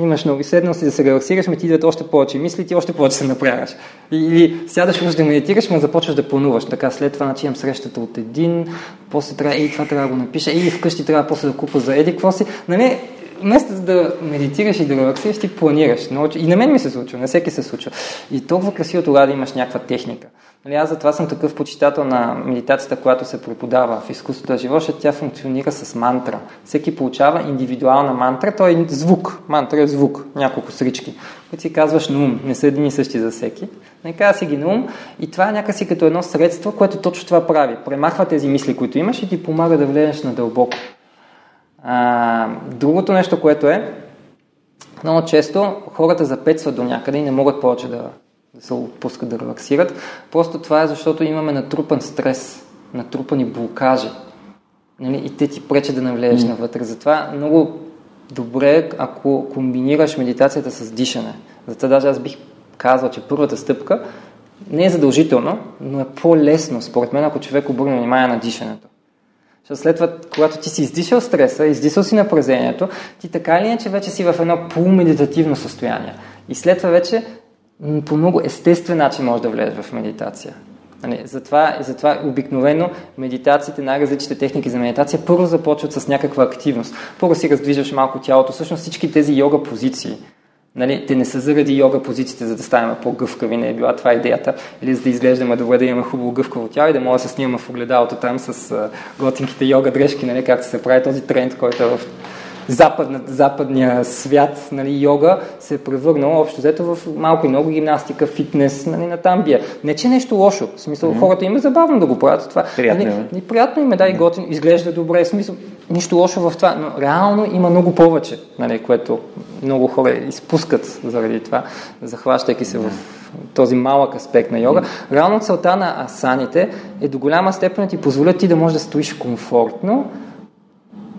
Имаш много седнал си да се релаксираш, ме ти идват още повече мисли, ти още повече се напрягаш. Или сядаш уж да медитираш, ма започваш да плануваш. Така след това начинам срещата от един, после трябва, ей, това трябва да го напиша, ей, вкъщи трябва после да купа за еди, какво си. Нали, вместо да медитираш и да релаксираш, ти планираш. И на мен ми се случва, на всеки се случва. И толкова красиво тогава да имаш някаква техника. Нали, аз затова съм такъв почитател на медитацията, която се преподава в изкуството на живота, защото тя функционира с мантра. Всеки получава индивидуална мантра, той е звук. Мантра е звук, няколко срички, които си казваш на ум, не са едни същи за всеки. Нека си ги на ум и това е някакси като едно средство, което точно това прави. Премахва тези мисли, които имаш и ти помага да влезеш на дълбоко. Другото нещо, което е, много често хората запетват до някъде и не могат повече да, да се отпускат, да релаксират. Просто това е защото имаме натрупан стрес, натрупани блокажи. Нали? И те ти пречат да навлезеш mm. навътре. Затова много добре, ако комбинираш медитацията с дишане. Затова даже аз бих казал, че първата стъпка не е задължително, но е по-лесно, според мен, ако човек обърне внимание на дишането. Защото след това, когато ти си издишал стреса, издишал си напрежението, ти така или иначе вече си в едно полумедитативно състояние. И след това вече по много естествен начин можеш да влезеш в медитация. Нали, затова, затова обикновено медитациите, най-различните техники за медитация, първо започват с някаква активност. Първо си раздвижваш малко тялото. Всъщност всички тези йога позиции, Нали, те не са заради йога позициите, за да станем по-гъвкави, не е била това идеята, или за да изглеждаме добре, да имаме хубаво гъвкаво тяло и да може да се снимаме в огледалото там с готинките йога дрежки, нали, както се прави този тренд, който е в западна, западния свят, нали, йога, се е превърнал общо взето в малко и много гимнастика, фитнес, нали, на тамбия. Не, че нещо лошо. В смисъл, mm-hmm. хората им е забавно да го правят това. Приятно нали, е. Приятно им е, да, и готин, изглежда добре. В смисъл, нищо лошо в това, но реално има много повече, нали, което много хора изпускат заради това, захващайки се в този малък аспект на йога. Реално целта на асаните е до голяма степен да ти позволят ти да можеш да стоиш комфортно,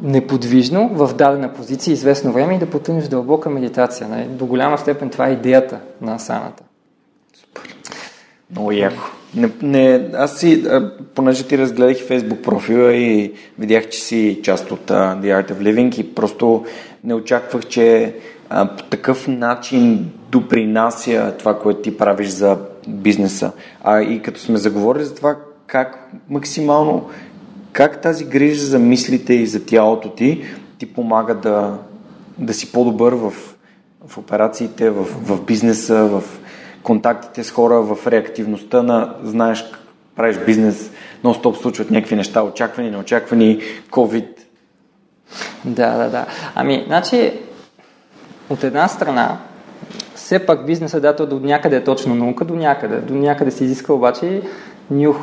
неподвижно в дадена позиция известно време и да потънеш дълбока медитация. Нали? До голяма степен това е идеята на асаната. Супер. Много яко. Не, не, аз си, понеже ти разгледах Facebook профила и видях, че си част от uh, The Art of Living и просто не очаквах, че uh, по такъв начин допринася това, което ти правиш за бизнеса. А и като сме заговорили за това как максимално как тази грижа за мислите и за тялото ти ти помага да, да си по-добър в, в операциите, в, в бизнеса, в контактите с хора, в реактивността на, знаеш, правиш бизнес, но стоп случват някакви неща, очаквани, неочаквани, COVID. Да, да, да. Ами, значи, от една страна, все пак бизнесът, да, до някъде е точно наука, до някъде. До някъде се изиска обаче нюх,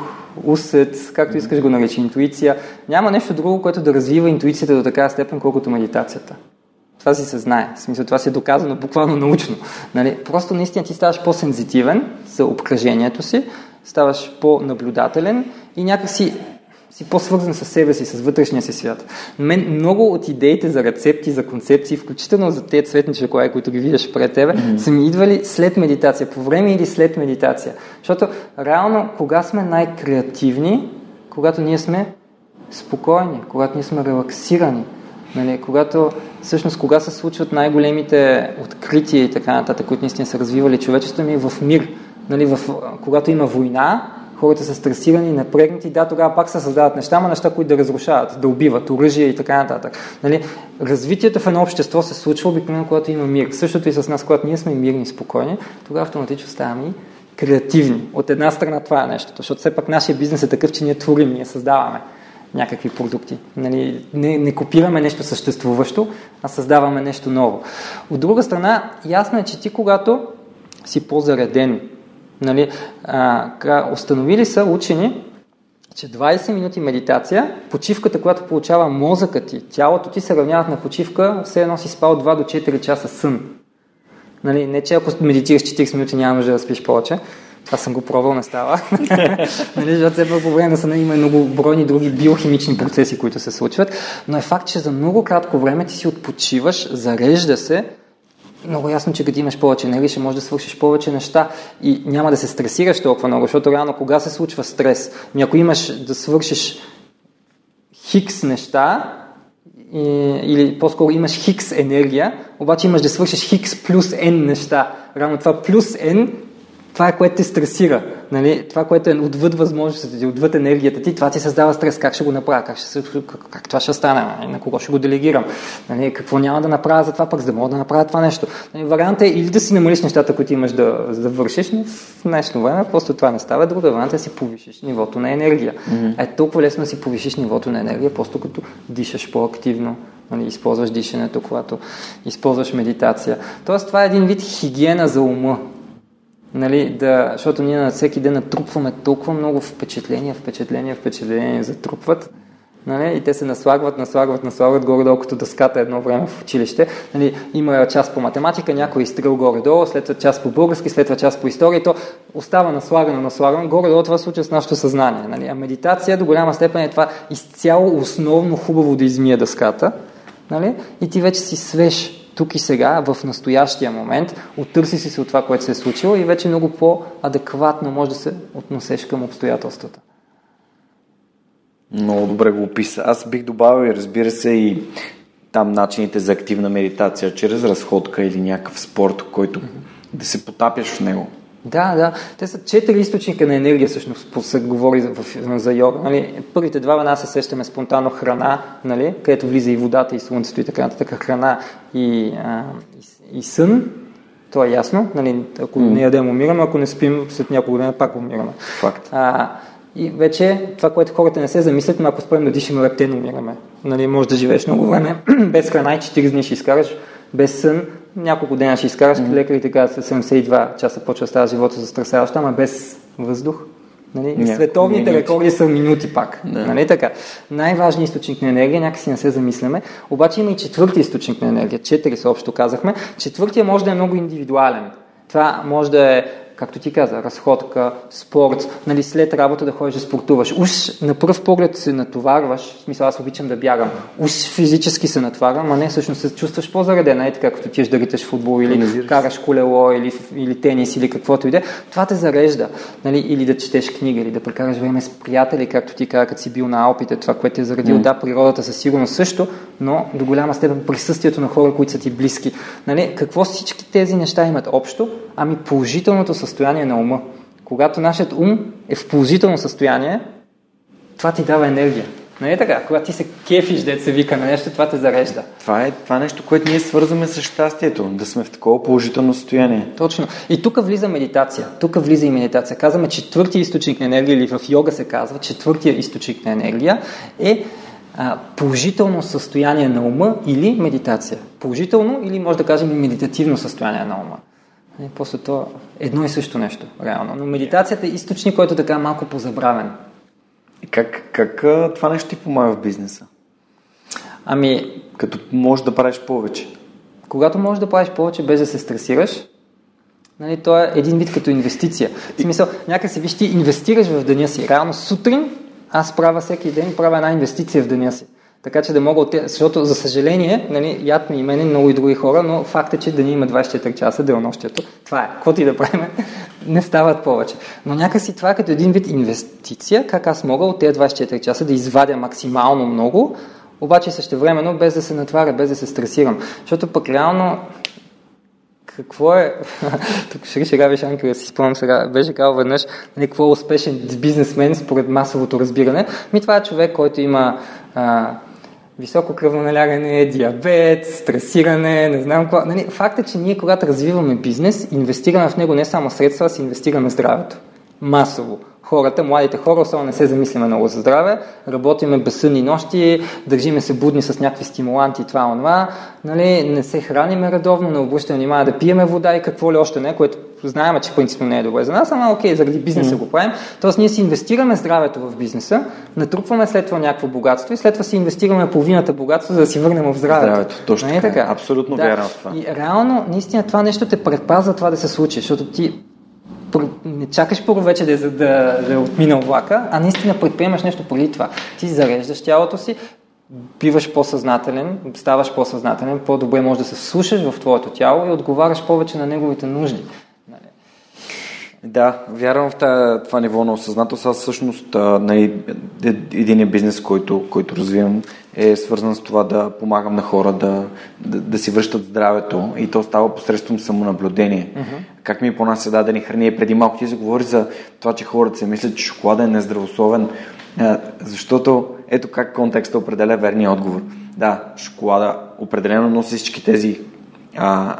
усет, както искаш го наречи, интуиция. Няма нещо друго, което да развива интуицията до такава степен, колкото медитацията. Това си се знае. В смисъл, това си е доказано буквално научно. Нали? Просто наистина ти ставаш по-сензитивен за обкръжението си, ставаш по-наблюдателен и някакси си по-свързан с себе си, с вътрешния си свят. Мен много от идеите за рецепти, за концепции, включително за тези цветни шоколади, които ги виждаш пред тебе, mm-hmm. са ми идвали след медитация, по време или след медитация. Защото реално, кога сме най-креативни, когато ние сме спокойни, когато ние сме релаксирани, нали, когато всъщност кога се случват най-големите открития и така нататък, които наистина са развивали човечеството ми в мир. Нали, в, когато има война, хората са стресирани, напрегнати, да, тогава пак се създават неща, но неща, които да разрушават, да убиват, оръжие и така нататък. Нали? Развитието в едно общество се случва обикновено, когато има мир. Същото и с нас, когато ние сме мирни и спокойни, тогава автоматично ставаме креативни. От една страна това е нещо, защото все пак нашия бизнес е такъв, че ние творим, ние създаваме някакви продукти. Нали, не, не копираме нещо съществуващо, а създаваме нещо ново. От друга страна, ясно е, че ти когато си по-зареден, Нали, а, установили са учени, че 20 минути медитация, почивката, която получава мозъкът ти, тялото ти се равняват на почивка, все едно си спал 2 до 4 часа сън. Нали, не че ако медитираш 40 минути няма нужда да спиш повече, Това съм го пробвал, не става. нали, защото все пак по време на съня има много бройни други биохимични процеси, които се случват. Но е факт, че за много кратко време ти си отпочиваш, зарежда се, много ясно, че като имаш повече енергия, ще можеш да свършиш повече неща и няма да се стресираш толкова много, защото реално кога се случва стрес? Ами ако имаш да свършиш хикс неща, или по-скоро имаш хикс енергия, обаче имаш да свършиш хикс плюс n неща. Рано това плюс n това е което те стресира. Нали? Това, което е отвъд възможностите ти, отвъд енергията ти, това ти създава стрес. Как ще го направя? Как, ще, как, как това ще стане? Нали? На кого ще го делегирам? Нали? Какво няма да направя за това пък, за да мога да направя това нещо? Нали? Вариант е или да си намалиш нещата, които имаш да, да вършиш, но в днешно време просто това не става. Друга вариант е да си повишиш нивото на енергия. Mm-hmm. Е толкова лесно да си повишиш нивото на енергия, просто като дишаш по-активно, нали, използваш дишането, когато използваш медитация. Тоест това е един вид хигиена за ума. Нали, да, защото ние на всеки ден натрупваме толкова много впечатления, впечатления, впечатления затрупват. Нали, и те се наслагват, наслагват, наслагват горе-долу като дъската едно време в училище. Нали, има част по математика, някой изстрел горе-долу, след това част по български, след това част по история. То остава наслагано, наслагано. Горе-долу това случва с нашето съзнание. Нали. А медитация до голяма степен е това изцяло основно хубаво да измия дъската. Нали, и ти вече си свеж тук и сега, в настоящия момент, оттърси си се от това, което се е случило и вече много по-адекватно може да се относеш към обстоятелствата. Много добре го описа. Аз бих добавил, разбира се, и там начините за активна медитация, чрез разходка или някакъв спорт, който да се потапяш в него. Да, да. Те са четири източника на енергия, всъщност, се говори за, за йога. Нали? Първите два веднага се сещаме спонтанно храна, нали? където влиза и водата, и слънцето, и така нататък. Храна и, а, и, и сън, то е ясно. Нали? Ако mm. не ядем, умираме, ако не спим, след няколко дена пак умираме. Факт. А, и вече това, което хората не се замислят, но ако спрем да дишаме лептен, умираме. Нали, може да живееш много време без храна и 4 дни ще изкараш, без сън, няколко дена ще изкараш, mm-hmm. лекарите казват 72 часа почва става живота застрасяващ, ама без въздух. Нали? Няко, Световните минути. рекорди са минути пак. Да. Нали така? Най-важният източник на енергия, някакси не се замисляме, обаче има и четвърти източник на енергия. Четири са общо казахме. Четвъртия може да е много индивидуален. Това може да е както ти каза, разходка, спорт, нали, след работа да ходиш да спортуваш. Уж на пръв поглед се натоварваш, в смисъл аз обичам да бягам, уж физически се натварвам, а не всъщност се чувстваш по-заредена, е така, като ти да риташ футбол или Назираш. караш колело или, или тенис или каквото и да е. Това те зарежда. Нали, или да четеш книга, или да прекараш време с приятели, както ти каза, като си бил на Алпите, това, което е заредил. Mm. Да, природата със сигурност също, но до голяма степен присъствието на хора, които са ти близки. Нали, какво всички тези неща имат общо? Ами положителното състояние на ума. Когато нашият ум е в положително състояние, това ти дава енергия. Нали е така? Когато ти се кефиш, да се вика на нещо, това те зарежда. Това е това е нещо, което ние свързваме с щастието, да сме в такова положително състояние. Точно. И тук влиза медитация. Тук влиза и медитация. Казваме, четвъртия източник на енергия, или в йога се казва, четвъртия източник на енергия е а, положително състояние на ума или медитация. Положително или може да кажем и медитативно състояние на ума. И после това едно и също нещо, реално. Но медитацията е източник, който така е малко позабравен. Как, как това нещо ти помага в бизнеса? Ами... Като можеш да правиш повече. Когато можеш да правиш повече без да се стресираш, нали, то е един вид като инвестиция. В смисъл, някак си виж, ти инвестираш в деня си. Реално сутрин аз правя всеки ден, правя една инвестиция в деня си. Така че да мога от защото за съжаление, нали, яд ми и мене, много и други хора, но факт е, че да ни има 24 часа денонощието. Това е. Каквото и да правим, не стават повече. Но някакси това е като един вид инвестиция, как аз мога от тези 24 часа да извадя максимално много, обаче също времено без да се натваря, без да се стресирам. Защото пък реално какво е... Тук ще шега беше Анки, да си спомням сега. Беше казал веднъж, нали, какво е успешен бизнесмен според масовото разбиране. Ми това е човек, който има а, високо кръвно налягане, диабет, стресиране, не знам какво. Нали, факт е, че ние когато развиваме бизнес, инвестираме в него не само средства, а си инвестираме здравето. Масово. Хората, младите хора, особено не се замислиме много за здраве, работиме безсънни нощи, държиме се будни с някакви стимуланти, това, онова, нали, не се храниме редовно, не обръщаме внимание да пиеме вода и какво ли още не, което знаем, че принципно не е добре за нас, ама окей, заради бизнеса mm. го правим. Тоест ние си инвестираме здравето в бизнеса, натрупваме след това някакво богатство и след това си инвестираме половината богатство, за да си върнем в здравето. Здравето, точно не е така. Абсолютно да. вярно това. И реално, наистина това нещо те предпазва това да се случи, защото ти не чакаш първо вече да, е, да, да е отминал влака, а наистина предприемаш нещо преди това. Ти зареждаш тялото си, биваш по-съзнателен, ставаш по-съзнателен, по-добре можеш да се слушаш в твоето тяло и отговаряш повече на неговите нужди. Да, вярвам в това ниво на осъзнатост. Аз всъщност на един бизнес, който, който развивам, е свързан с това да помагам на хора да, да, да си връщат здравето и то става посредством самонаблюдение. Uh-huh. Как ми понася дадени храни. Преди малко ти заговори за това, че хората се мислят, че шоколада е нездравословен, защото ето как контекста определя верния отговор. Да, шоколада определено носи всички тези а,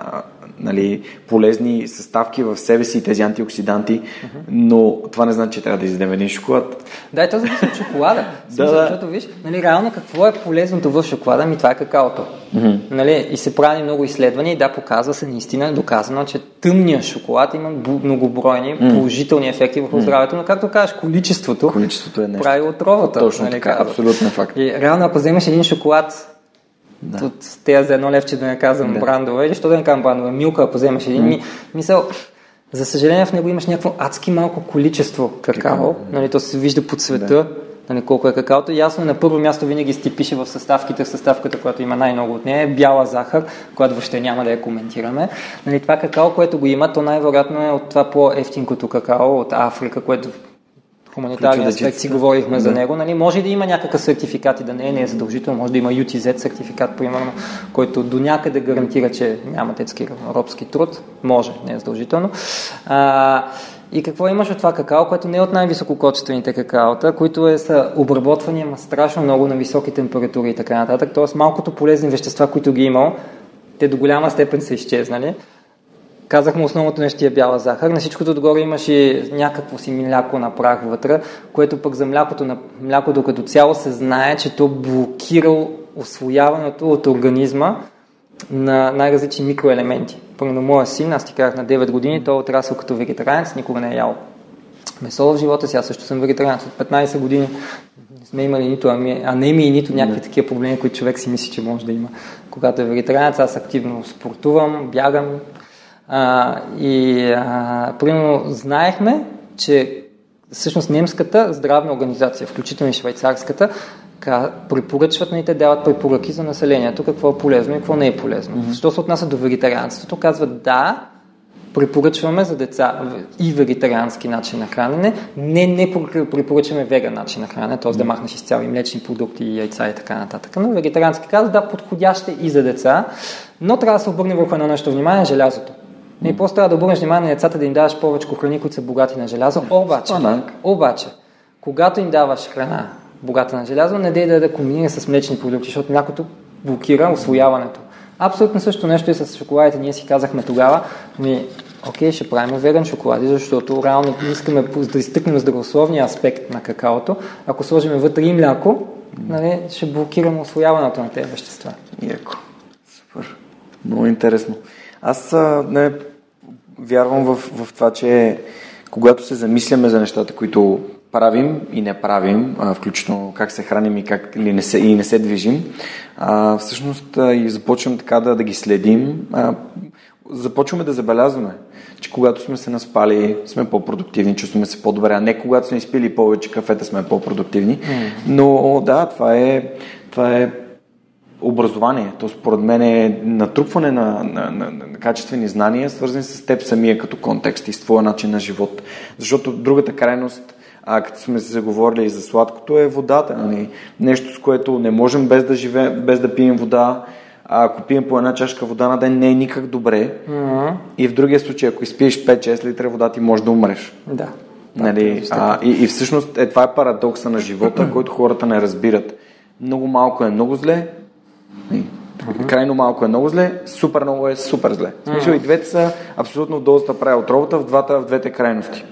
нали, полезни съставки в себе си, тези антиоксиданти, uh-huh. но това не значи, че трябва да изядем един шоколад. Да, и то зависи от шоколада. да, да. Защото виж, нали, реално какво е полезното в шоколада? Ми това е какаото. Uh-huh. Нали, и се прави много изследвания и да, показва се наистина доказано, че тъмният шоколад има многобройни uh-huh. положителни ефекти върху здравето, но както кажеш, количеството, количеството е нещо. прави отровата. Точно нали, така, абсолютно факт. И реално, ако вземеш един шоколад да. От тези за едно левче да не казвам да. брандове, или що да не казвам брандове, милка, ако вземеш един, ми, мисъл, за съжаление в него имаш някакво адски малко количество какао, нали, то се вижда по цвета, да. нали, колко е какаото. Ясно на първо място винаги си пише в съставките, съставката, която има най-много от нея е бяла захар, която въобще няма да я коментираме. Нали, това какао, което го има, то най-вероятно е от това по-ефтинкото какао от Африка, което хуманитарния аспект си говорихме да. за него. Нали, може да има някакъв сертификат и да не е, не е задължително. Може да има UTZ сертификат, примерно, който до някъде гарантира, че няма детски робски труд. Може, не е задължително. А, и какво имаш от това какао, което не е от най-висококачествените какаота, които е, са обработвани, ама страшно много на високи температури и така нататък. Тоест малкото полезни вещества, които ги е имал, те до голяма степен са изчезнали. Казахме основното нещо е бяла захар. На всичкото отгоре имаш и някакво си мляко на прах вътре, което пък за млякото, на, млякото като цяло се знае, че то блокира освояването от организма на най-различни микроелементи. Първо, моя син, аз ти казах на 9 години, той е отрасъл като вегетарианец, никога не е ял месо в живота си. Аз също съм вегетарианец от 15 години. Не сме имали нито анемии, нито някакви такива проблеми, които човек си мисли, че може да има. Когато е вегетарианец, аз активно спортувам, бягам, а, и а, примерно знаехме, че всъщност немската здравна организация, включително и швейцарската, препоръчват, нали, те дават препоръки за населението, какво е полезно и какво не е полезно. Mm-hmm. Що се отнася до вегетарианството, казват да, препоръчваме за деца и вегетариански начин на хранене, не, не препоръчваме веган начин на хранене, т.е. да махнеш изцяло и млечни продукти, и яйца и така нататък. Но вегетариански казват да, подходящ е и за деца, но трябва да се обърне върху едно нещо внимание, желязото. Не, просто трябва да обърнеш внимание на децата да им даваш повече храни, които са богати на желязо. Обаче, обаче, когато им даваш храна богата на желязо, не дей да, да комбинира с млечни продукти, защото млякото блокира освояването. Абсолютно също нещо и с шоколадите. Ние си казахме тогава, ми, окей, ще правим веган шоколади, защото реално искаме да изтъкнем здравословния аспект на какаото. Ако сложим вътре и мляко, нали, ще блокираме освояването на тези вещества. Яко. Супер. Много интересно. Аз не вярвам в, в това, че когато се замисляме за нещата, които правим и не правим, а, включително как се храним и как или не се, и не се движим, а, всъщност а, и започваме така да, да ги следим, а, започваме да забелязваме, че когато сме се наспали, сме по-продуктивни, чувстваме се по-добре, а не когато сме изпили повече кафета, сме по-продуктивни. Но да, това е, това е образование. То според мен е натрупване на, на, на, на качествени знания, свързани с теб самия като контекст и с твоя начин на живот. Защото другата крайност, а като сме се заговорили и за сладкото, е водата. Нали? Нещо, с което не можем без да, живе, без да пием вода. А ако пием по една чашка вода на ден, не е никак добре. Mm-hmm. И в другия случай, ако изпиеш 5-6 литра вода, ти можеш да умреш. Да. Нали? А, и, и всъщност е, това е парадокса на живота, който хората не разбират. Много малко е много зле, Uh-huh. Крайно малко е много зле, супер много е супер зле. В смисъл uh-huh. и двете са абсолютно дозата прави отровата в, двата, в двете крайности.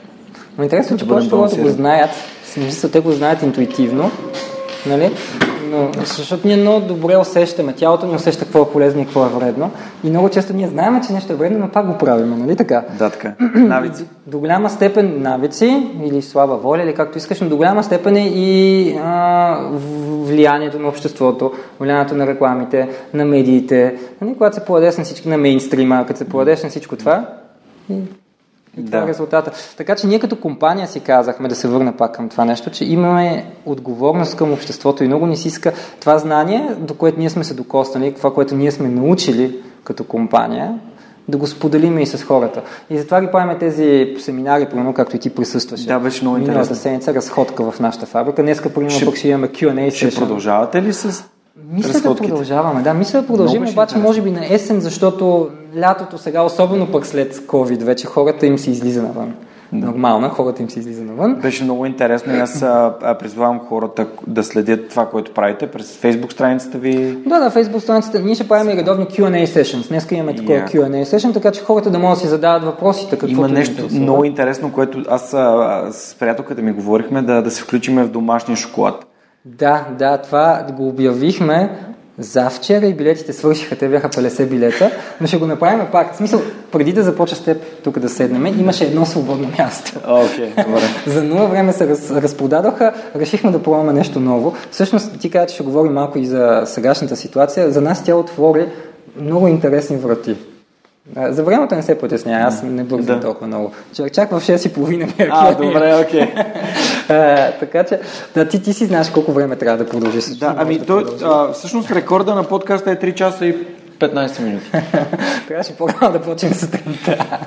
Но интересно, че повечето хора го знаят, смисъл, те го знаят интуитивно, нали? Но, защото ние много добре усещаме, тялото ни усеща какво е полезно и какво е вредно. И много често ние знаем, че нещо е вредно, но пак го правим, нали така? Да, така. Навици. До голяма степен навици или слаба воля, или както искаш, но до голяма степен е и а, влиянието на обществото, влиянието на рекламите, на медиите. Нали, когато се поладеш на всички, на мейнстрима, като се поладеш на всичко това, и И това е резултата. Така че ние като компания си казахме, да се върна пак към това нещо, че имаме отговорност към обществото и много ни си иска това знание, до което ние сме се докоснали, това, което ние сме научили като компания, да го споделиме и с хората. И затова ги правим тези семинари, примерно, както и ти присъстваше. Да, беше много интересно. Миналата седмица разходка в нашата фабрика. Днеска, примерно, ще, пък ще имаме Q&A Ще продължавате ли с мисля да продължаваме, да, мисля да продължим, Много обаче може би на есен, защото лятото сега, особено пък след COVID, вече хората им се излиза навън. Да. Нормално, хората им се излиза навън. Беше много интересно и аз призвавам хората да следят това, което правите през Facebook страницата ви. Да, да, Facebook страницата. Ние ще правим и редовни Q&A sessions. Днеска имаме такова yeah. Q&A session, така че хората да могат да си задават въпросите. Какво Има нещо много интересно, което аз с приятелката ми говорихме да, да се включиме в домашния шоколад. Да, да, това го обявихме завчера и билетите свършиха, те бяха 50 билета, но ще го направим пак. В смисъл, преди да започна с теб тук да седнем, имаше едно свободно място. Okay, добре. за нула време се раз, разпродадоха, решихме да пробваме нещо ново. Всъщност, ти каза, че ще говорим малко и за сегашната ситуация. За нас тя отвори много интересни врати. За времето не се потесня, аз не бързам да. толкова много. Чак в 6.30 А, добре, окей. Okay. така че, да, ти, ти си знаеш колко време трябва да продължиш. Да, ами да той, а, всъщност рекорда на подкаста е 3 часа и 15 минути. Трябваше по-рано да почнем сутринта.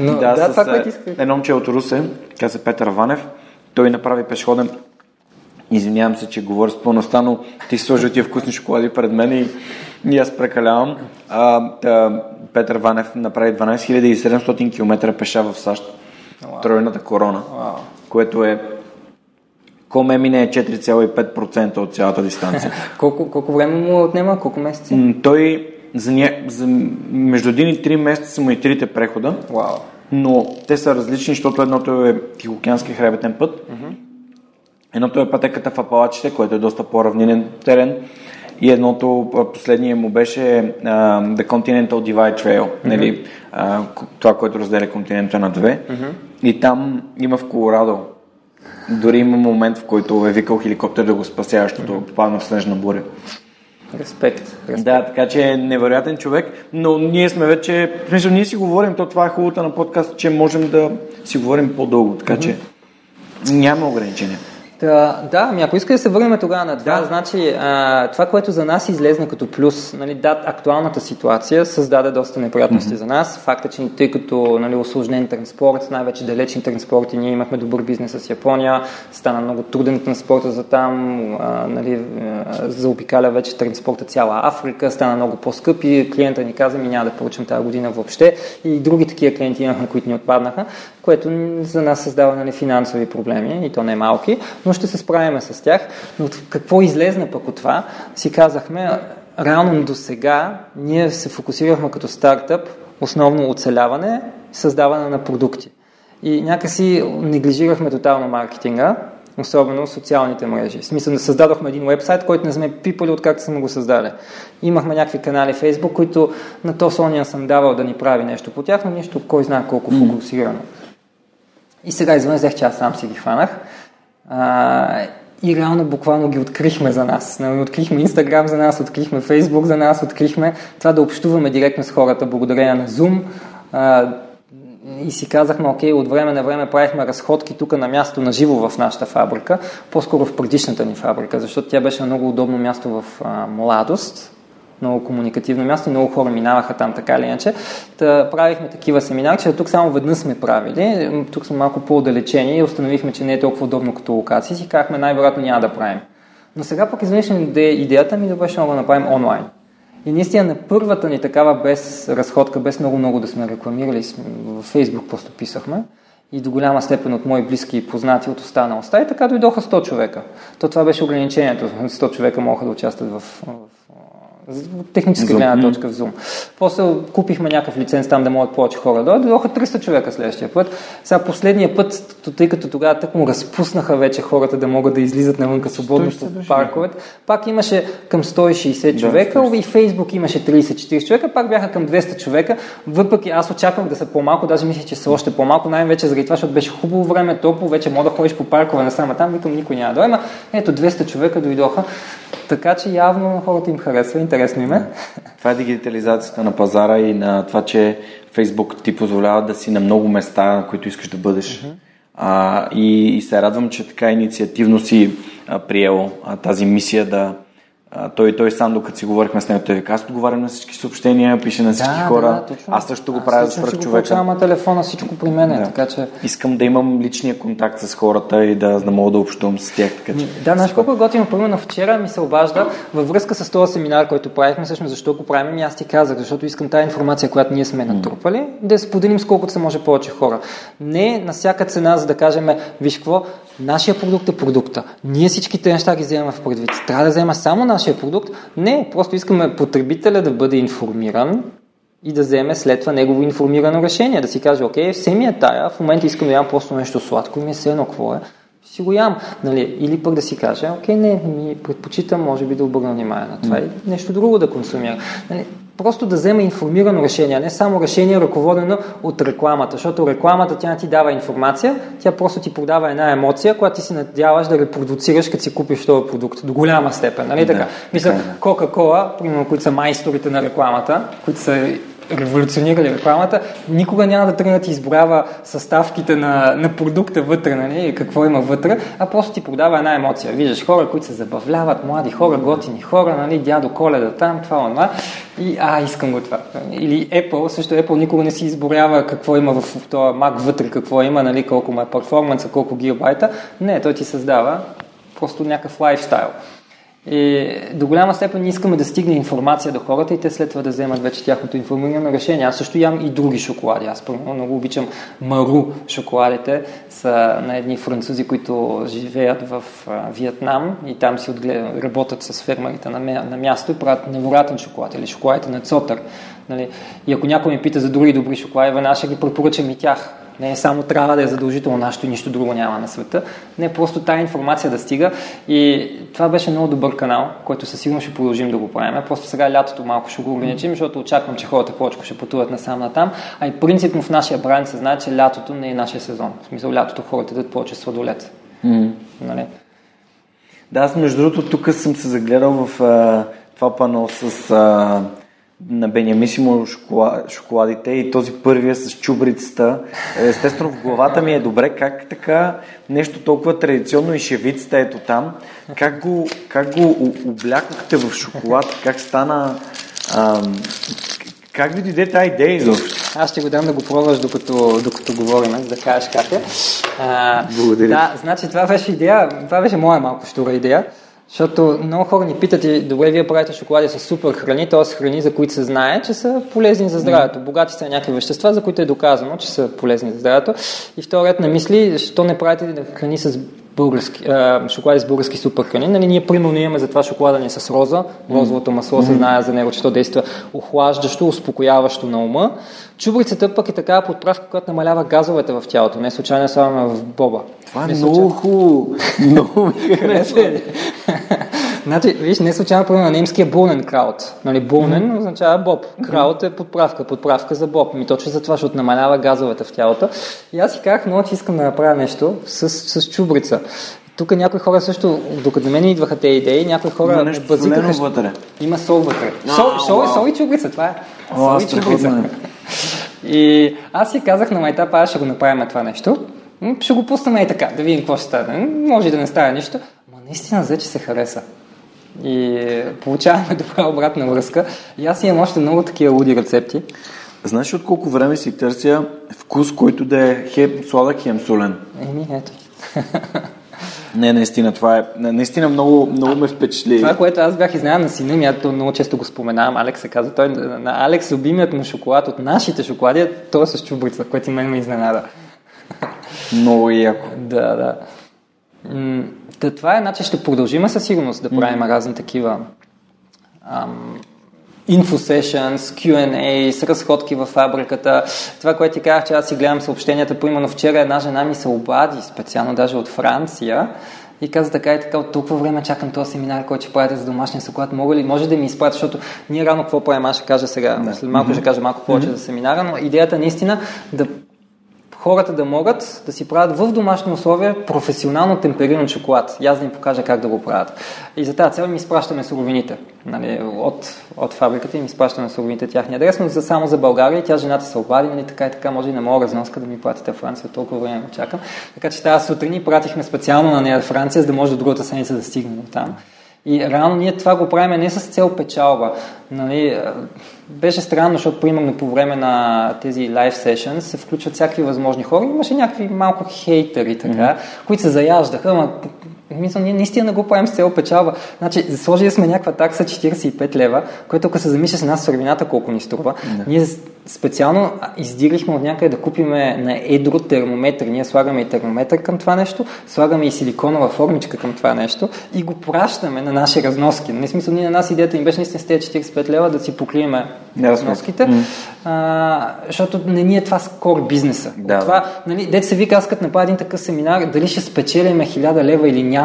Но, да, да, с, това, което исках. Едно момче от Русе, каза Петър Ванев, той направи пешеходен Извинявам се, че говоря с пълността, но ти сложи тия вкусни шоколади пред мен и, и аз прекалявам. А, та, Петър Ванев направи 12 700 км пеша в САЩ. Wow. Тройната корона, wow. Което е Коме мине е 4,5% от цялата дистанция. колко, колко време му отнема? Колко месеци? Той за, ня... за между един и три месеца са му и трите прехода, wow. но те са различни, защото едното е Тихоокеански хребетен път, mm-hmm. едното е пътеката в Апалачите, което е доста по-равнинен терен, и едното, последния му беше uh, The Continental Divide Trail, mm-hmm. нали, uh, това, което разделя континента на две. Mm-hmm. И там има в Колорадо. Дори има момент, в който е викал хеликоптер да го спася, защото mm-hmm. попадна в снежна буря. Респект, респект. Да, така че е невероятен човек, но ние сме вече, в смисъл, ние си говорим, то това е хубавото на подкаст, че можем да си говорим по-дълго, така mm-hmm. че няма ограничения. Да, да, ами ако иска да се върнем тогава на това, да. значи а, това, което за нас излезна като плюс, нали, да, актуалната ситуация създаде доста неприятности mm-hmm. за нас. Факта, че тъй като нали, осложнен транспорт, най-вече далечни транспорти, ние имахме добър бизнес с Япония, стана много труден транспорта за там, а, нали, заобикаля вече транспорта цяла Африка, стана много по-скъп и клиента ни каза, ми няма да поръчам тази година въобще. И други такива клиенти имахме, които ни отпаднаха, което за нас създава нали, финансови проблеми и то не малки но ще се справяме с тях. Но какво излезна пък от това? Си казахме, реално до сега ние се фокусирахме като стартъп основно оцеляване, създаване на продукти. И някакси неглижирахме тотално маркетинга, особено социалните мрежи. В смисъл, да създадохме един вебсайт, който не сме пипали откакто сме го създали. Имахме някакви канали в Facebook, които на то Соня съм давал да ни прави нещо по тях, но нищо кой знае колко фокусирано. И сега извън взех, че аз сам си ги хванах. А, и реално буквално ги открихме за нас. Нали, открихме Инстаграм за нас, открихме Фейсбук за нас, открихме това да общуваме директно с хората благодарение на Zoom. А, и си казахме, окей, от време на време правихме разходки тук на място на живо в нашата фабрика, по-скоро в предишната ни фабрика, защото тя беше много удобно място в а, младост, много комуникативно място, много хора минаваха там така или иначе. Та, правихме такива семинари, че тук само веднъж сме правили, тук сме малко по-отдалечени и установихме, че не е толкова удобно като локация. Си казахме, най-вероятно няма да правим. Но сега пък изведнъж идеята ми беше много да направим онлайн. И наистина на първата ни такава без разходка, без много-много да сме рекламирали, в Фейсбук просто писахме и до голяма степен от мои близки и познати от останалостта. И така дойдоха 100 човека. То това беше ограничението. 100 човека могат да участват в, в от техническа гледна точка в Zoom. После купихме някакъв лиценз там да могат повече хора да дойдоха 300 човека следващия път. Сега последния път, тъй като тогава так му разпуснаха вече хората да могат да излизат навънка свободно по парковете, пак имаше към 160 да, човека и Фейсбук имаше 30-40 човека, пак бяха към 200 човека, въпреки аз очаквах да са по-малко, даже мисля, че са още по-малко, най-вече заради това, защото беше хубаво време, топло, вече мога да ходиш по паркове на сама там, викам никой няма да дойма. Ето 200 човека дойдоха Така че явно хората им харесва, интересно им е. Това е дигитализацията на пазара и на това, че Фейсбук ти позволява да си на много места, на които искаш да бъдеш. Uh-huh. А, и, и се радвам, че така инициативно си а, приел а, тази мисия да, а, той, той сам, докато си говорихме с него, той вика, аз отговарям на всички съобщения, пише на всички да, хора. Да, да, точно. Аз също го правя за свърх човека. Аз на телефона, всичко при мен да. така че... Искам да имам личния контакт с хората и да, да мога да общувам с тях. Така, че... Да, знаеш колко е готино, примерно вчера ми се обажда във връзка с този семинар, който правихме, всъщност защо го правим, и аз ти казах, защото искам тази информация, която ние сме натрупали, да я споделим с колкото се може повече хора. Не на всяка цена, за да кажем, виж какво, нашия продукт е продукта. Ние всичките неща ги вземаме в предвид. Трябва да взема само нашия продукт. Не, просто искаме потребителя да бъде информиран и да вземе след това негово информирано решение. Да си каже, окей, все ми е тая, в момента искам да ям просто нещо сладко и ми е все едно какво е. Си го ям. Нали? Или пък да си каже, окей, не, ми предпочитам, може би да обърна внимание на това и нещо друго да консумира. Нали? просто да взема информирано решение, не само решение ръководено от рекламата, защото рекламата тя не ти дава информация, тя просто ти продава една емоция, която ти се надяваш да репродуцираш, като си купиш този продукт до голяма степен. Нали да, така? Мисля. Кока-Кола, примерно, които са майсторите на рекламата, които са революционирали рекламата, никога няма да тръгне да ти изборява съставките на, на продукта вътре, нали, какво има вътре, а просто ти продава една емоция. Виждаш хора, които се забавляват, млади хора, готини хора, нали, дядо Коледа там, това, това, и а, искам го това. Или Apple, също Apple никога не си изборява какво има в този Mac вътре, какво има, нали, колко му е перформанса, колко гигабайта. Не, той ти създава просто някакъв лайфстайл. И до голяма степен ние искаме да стигне информация до хората и те след това да вземат вече тяхното информирано решение. Аз също ям и други шоколади. Аз първо много обичам Мару шоколадите. Са на едни французи, които живеят в Виетнам и там си отглед... работят с фермерите на, мя... на място и правят невероятен шоколад или шоколадите на Цотър. Нали? И ако някой ми пита за други добри шоколади, веднага ще ги препоръчам и тях. Не само трябва да е задължително нашето и нищо друго няма на света. Не просто тази информация да стига. И това беше много добър канал, който със сигурност ще продължим да го правим. Просто сега лятото малко ще го ограничим, защото очаквам, че хората повече ще пътуват насам на там. А и принципно в нашия бранд се знае, че лятото не е нашия сезон. В смисъл лятото хората дадат повече сладолет. Mm. Нали? Да, аз между другото тук съм се загледал в а, това пано с а, на Бениамисимо шоколад, шоколадите и този първия с чубрицата. Естествено в главата ми е добре как така нещо толкова традиционно и шевицата ето там, как го, как го облякохте в шоколад, как стана... Ам, как ви дойде тази идея изобщо? Аз ще го дам да го пробваш докато, докато говорим, за да кажеш как е. А, Благодаря. Да, значи това беше идея, това беше моя малко штура идея. Защото много хора ни питат и добре, вие правите шоколади с супер храни, т.е. храни, за които се знае, че са полезни за здравето. Богати са някакви вещества, за които е доказано, че са полезни за здравето. И втори ред на мисли, защо не правите храни с български, а, шоколади с български супер храни. Нали, ние примерно имаме за това шоколада ни с роза. Розовото масло се знае за него, че то действа охлаждащо, успокояващо на ума. Чубрицата пък е такава подправка, която намалява газовете в тялото. Не случайно слагаме в боба. Това е много хубаво. Много ми харесва. Значи, виж, не случайно, примерно, на немския Булнен краут. Нали, Булнен mm-hmm. означава боб. Краут е подправка, подправка за боб. Ми точно за това, защото намалява газовете в тялото. И аз си казах, много, че искам да направя нещо с, с чубрица. Тук някои хора също, докато на мен идваха тези идеи, някои хора Има нещо базикаха... вътре. Има сол вътре. А, Сол, сол, вау. сол и чубрица, това е. О, Сол и чубрица. е. И аз си казах на майтап, аз ще го направим това нещо. Ще го пуснем и така, да видим какво ще стане. Може да не стане нищо. Но наистина взе, че се хареса. И получаваме добра обратна връзка. И аз имам още много такива луди рецепти. Знаеш от колко време си търся вкус, който да е хем сладък, хем солен? Еми, ето. Не, наистина, това е. на- Наистина много, много ме впечатли. Това, което аз бях изненадан на сина ми, аз много често го споменавам, Алекс се казва, той, на Алекс любимият му шоколад от нашите шоколади е той е с чубрица, което и мен ме изненада. Много яко. Да, да. Та, това е, значи ще продължим със сигурност да правим разни такива ам, infosessions, Q&A, разходки във фабриката. Това, което ти казах, че аз си гледам съобщенията, примерно вчера една жена ми се обади, специално даже от Франция, и каза така и така, от толкова време чакам този семинар, който ще правите за домашния шоколад. Мога ли, може да ми изпратите, защото ние рано какво правим, аз ще кажа сега, след малко ще кажа малко повече за семинара, но идеята наистина да хората да могат да си правят в домашни условия професионално темпериран шоколад. И аз да им покажа как да го правят. И за тази цел им изпращаме суровините. Нали, от, от фабриката им изпращаме суровините тяхния адрес, но за, само за България. Тя жената се обади, нали, така и така, може и на моя разноска да ми платите в Франция, толкова време чакам. Така че тази сутрин пратихме специално на нея Франция, за да може до другата седмица да стигнем там. И реално ние това го правим не с цел печалба. Нали, беше странно, защото примерно по време на тези live sessions се включват всякакви възможни хора. Имаше някакви малко хейтери, така, mm-hmm. които се заяждаха, ама мисля, ние наистина го правим с цел печалба. Значи, сложили сме някаква такса 45 лева, което ако се замисля с нас суровината колко ни струва, yeah. ние специално издирихме от някъде да купиме на едро термометър. Ние слагаме и термометър към това нещо, слагаме и силиконова формичка към това нещо и го пращаме на наши разноски. Не нали, смисъл, ние на нас идеята им беше наистина с тези 45 лева да си покриеме разноските, mm. а, защото не ни е това скор бизнеса. Да, това, нали, дете се вика, аз като направя един такъв семинар, дали ще спечелиме 1000 лева или няма,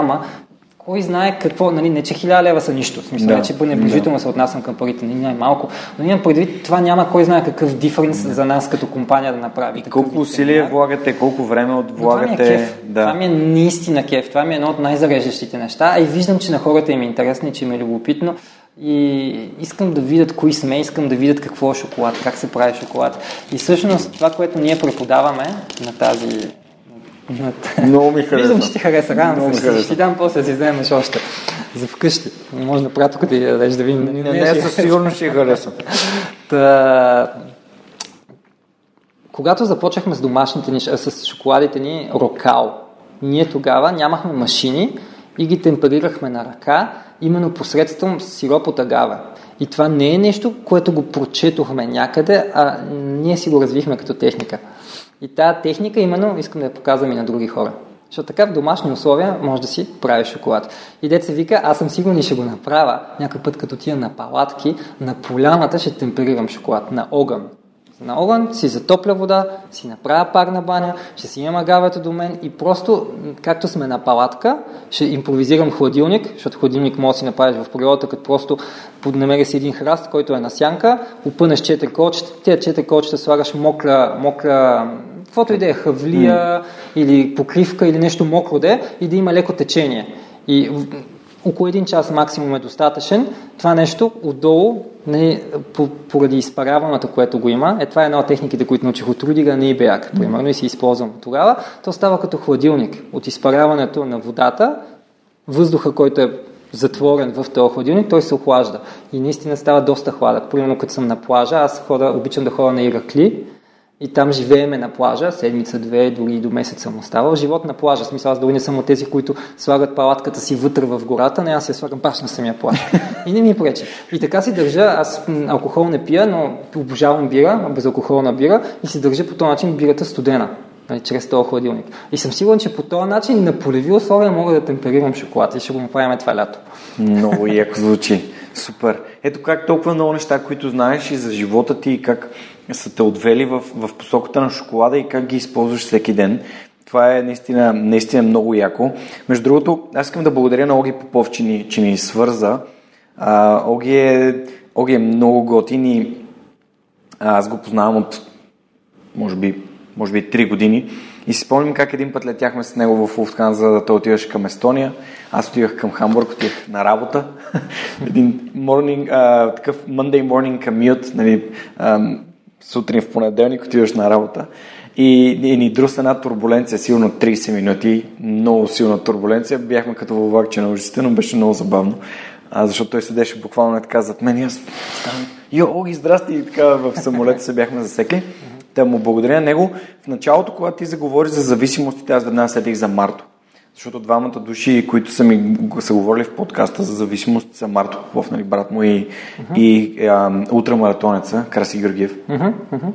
кой знае какво, нали, не че хиляда лева са нищо, в смисъл, да, не че пренебрежително да. се отнасям към парите, не нали, малко, но имам предвид, това няма кой знае какъв диференс да. за нас като компания да направи. Колко усилия влагате, колко време от влагате. Това ми е кеф. Да. Това ми е наистина кеф, това ми е едно от най-зареждащите неща, а и виждам, че на хората им е интересно и че им е любопитно. И искам да видят кои сме, искам да видят какво е шоколад, как се прави шоколад. И всъщност това, което ние преподаваме на тази много ми харесва. Виждам, че ти хареса. Рано ще, ще ти дам после да си вземеш още за вкъщи. Може на пратока да я дадеш да видим. Не, не, не със сигурност ще хареса. Та... Когато започнахме с домашните ни, с шоколадите ни Рокал, ние тогава нямахме машини и ги темперирахме на ръка, именно посредством сироп от агава. И това не е нещо, което го прочетохме някъде, а ние си го развихме като техника. И тази техника именно искам да я показвам и на други хора. Защото така в домашни условия може да си правиш шоколад. И се вика, аз съм сигурен и ще го направя някой път като тия на палатки, на поляната ще темперирам шоколад, на огън. На огън си затопля вода, си направя парна баня, ще си имам агавето до мен и просто, както сме на палатка, ще импровизирам хладилник, защото хладилник може да си направиш в природата, като просто намери си един храст, който е на сянка, опънеш четири колчета, тези четири колчета слагаш мокра, мокра каквото и да е, хавлия mm. или покривка или нещо мокро да е и да има леко течение. И около един час максимум е достатъчен. Това нещо отдолу, не, поради изпаряването, което го има, е това е една от техниките, които научих от Рудига на Ибеяк, примерно, и си използвам тогава, то става като хладилник. От изпаряването на водата, въздуха, който е затворен в този хладилник, той се охлажда. И наистина става доста хладък. Примерно, като съм на плажа, аз хода, обичам да ходя на Иракли, и там живееме на плажа, седмица-две, дори до месец съм оставал. Живот на плажа, смисъл аз дори не съм от тези, които слагат палатката си вътре в гората, не аз я слагам баш на самия плаж. И не ми пречи. И така си държа, аз алкохол не пия, но обожавам бира, безалкохолна бира и си държа по този начин бирата студена нали, чрез този хладилник. И съм сигурен, че по този начин на полеви условия мога да темперирам шоколад и ще го направим това лято. Много яко звучи. Супер. Ето как толкова много неща, които знаеш и за живота ти и как са те отвели в, в посоката на шоколада и как ги използваш всеки ден. Това е наистина, наистина много яко. Между другото, аз искам да благодаря на Оги Попов, че ни, че ни свърза. А, Оги, е, Оги е много готин и аз го познавам от може би, може би 3 години. И си спомням как един път летяхме с него в Луфтханза, да той отиваше към Естония. Аз отивах към Хамбург, отивах на работа. един morning, а, такъв Monday morning commute, нали, а, сутрин в понеделник отиваш на работа и, и ни друса една турбуленция, силно 30 минути, много силна турбуленция. Бяхме като във влакче на ужасите, но беше много забавно. А, защото той седеше буквално така зад мен и аз ставам, йо, Оги, здрасти! И така в самолета се бяхме засекли. Та му благодаря на него. В началото, когато ти заговори за зависимостите, аз веднага седих за Марто. Защото двамата души, които са ми са говорили в подкаста за зависимост, са Марто Попов, нали, брат му и, uh-huh. и а, ултрамаратонеца Краси Георгиев. Uh-huh. Uh-huh.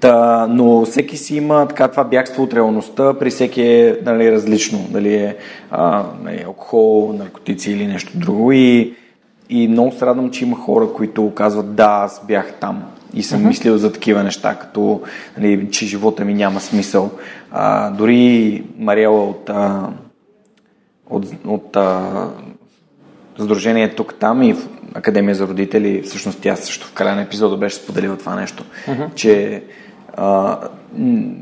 Та, но всеки си има така това бягство от реалността, при всеки е нали, различно, дали е а, нали, алкохол, наркотици или нещо друго. И, и много се радвам, че има хора, които казват да, аз бях там и съм uh-huh. мислил за такива неща, като нали, че живота ми няма смисъл. А, дори Мариела от, а, от, от а, Сдружение тук-там и в Академия за родители, всъщност тя също в края на епизода беше споделила това нещо, uh-huh. че А,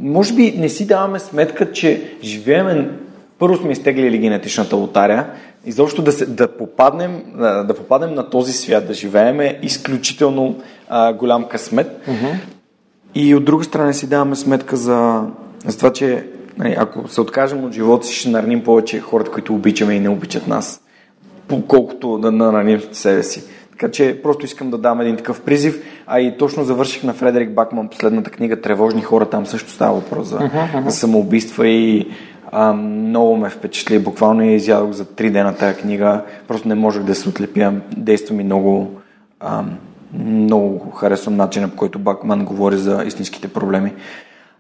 може би не си даваме сметка, че живееме, първо сме изтеглили генетичната лотария, изобщо да, се, да, попаднем, да попаднем на този свят, да живееме изключително а, голям късмет. Uh-huh. И от друга страна си даваме сметка за, за това, че нали, ако се откажем от живота си, ще нараним повече хората, които обичаме и не обичат нас, колкото да нараним себе си. Така че просто искам да дам един такъв призив. А и точно завърших на Фредерик Бакман последната книга Тревожни хора. Там също става въпрос за, uh-huh, за самоубийства и а, много ме впечатли. Буквално я изядох за три дена тази книга. Просто не можех да се отлепя. Действа ми много, а, много харесвам начина, по който Бакман говори за истинските проблеми.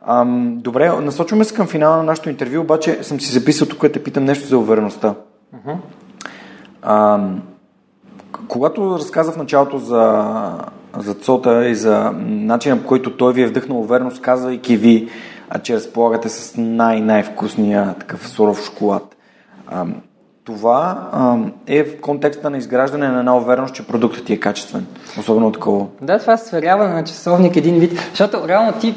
А, добре, насочваме се към финала на нашето интервю, обаче съм си записал тук да те питам нещо за увереността. Uh-huh. А, когато разказа в началото за, за Цота и за начина по който той ви е вдъхнал увереност, казвайки ви, а, че разполагате с най-най-вкусния такъв суров шоколад. А, това а, е в контекста на изграждане на една увереност, че продуктът ти е качествен. Особено такова. Да, това е сверяване на часовник един вид. Защото реално ти...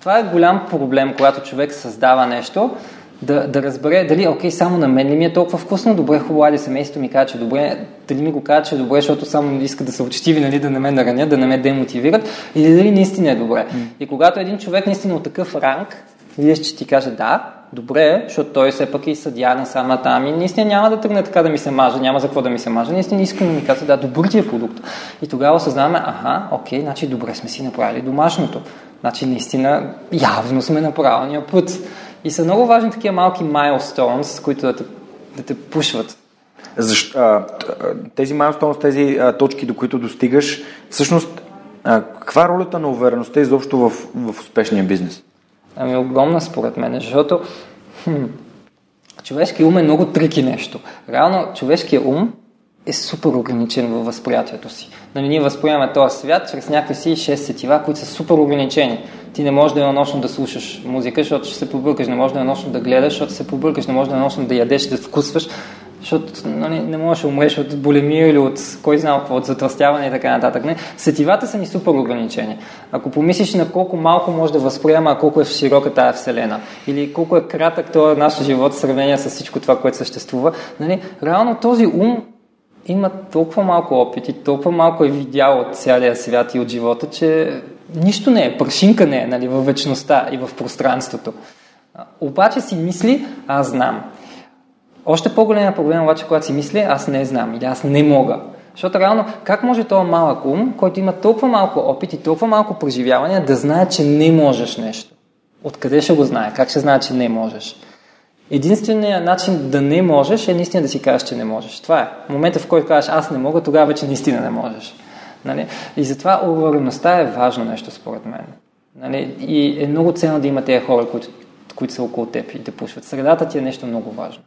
Това е голям проблем, когато човек създава нещо да, да разбере дали, окей, само на мен ли ми е толкова вкусно, добре, хубаво, айде семейството ми каже, че добре, дали ми го каже, че е добре, защото само иска да са учтиви, нали, да не ме наранят, да не ме демотивират, или дали наистина е добре. Mm. И когато един човек наистина от такъв ранг, видиш, че ти каже да, добре, защото той все пък и съдя на самата, ами наистина няма да тръгне така да ми се мажа, няма за какво да ми се мажа, наистина искам да ми казва, да, добър ти е продукт. И тогава осъзнаваме, аха, окей, значи добре сме си направили домашното. Значи наистина явно сме на правилния път. И са много важни такива малки milestones, които да те, да те пушват. Защо, а, тези milestones, тези а, точки, до които достигаш, всъщност, а, каква е ролята на увереността изобщо в, в успешния бизнес? Ами огромна според мен, защото хм, човешкият ум е много трики нещо. Реално човешкият ум е супер ограничен във възприятието си. Нали, ние възприемаме този свят чрез някакви си 6 сетива, които са супер ограничени. Ти не можеш да е нощно да слушаш музика, защото ще се побъркаш, не можеш да е нощно да гледаш, защото се побъркаш, не можеш да е нощно да ядеш, да вкусваш, защото нали, не можеш да умреш от болемия или от кой знае какво, от затръстяване и така нататък. Не? Сетивата са ни супер ограничени. Ако помислиш на колко малко може да възприема, а колко е широка тая вселена, или колко е кратък този наш живот в сравнение с всичко това, което съществува, нали, реално този ум има толкова малко опит и толкова малко е видял от цялия свят и от живота, че нищо не е, прашинка не е нали, във вечността и в пространството. Обаче си мисли, аз знам. Още по-големия проблем обаче, когато си мисли, аз не знам или аз не мога. Защото реално, как може този малък ум, който има толкова малко опит и толкова малко преживявания, да знае, че не можеш нещо? Откъде ще го знае? Как ще знае, че не можеш? Единственият начин да не можеш е наистина да си кажеш, че не можеш. Това е. Момента, в който кажеш аз не мога, тогава вече наистина не можеш. Нали? И затова увереността е важно нещо, според мен. Нали? И е много ценно да има тези хора, които, които са около теб и те пушват. Средата ти е нещо много важно.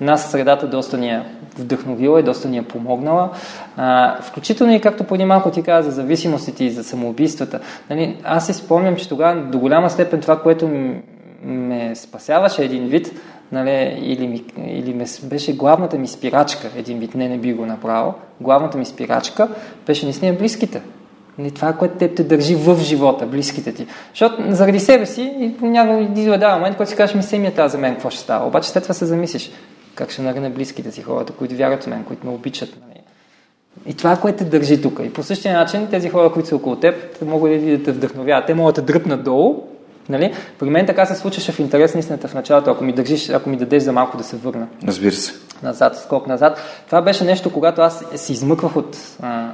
Нас средата доста ни е вдъхновила и доста ни е помогнала. А, включително и както преди малко ти каза за зависимостите и за самоубийствата. Нали, аз си спомням, че тогава до голяма степен това, което ме спасяваше един вид, нали, или, ми, или ме, беше главната ми спирачка, един вид, не, не би го направил, главната ми спирачка беше наистина близките. Не това, което те те държи в живота, близките ти. Защото заради себе си и понякога идва момент, който си кажеш, ми семията е за мен, какво ще става. Обаче след това се замислиш, как ще наръна близките си хората, които вярват в мен, които ме обичат. Нали? И това, което те държи тук. И по същия начин тези хора, които са около теб, те могат да те вдъхновяват. Те могат да дръпнат долу Нали? При мен така се случваше в интерес на истината в началото, ако ми, държиш, ако ми дадеш за малко да се върна. Разбира се. Назад, скок назад. Това беше нещо, когато аз се измъквах от а,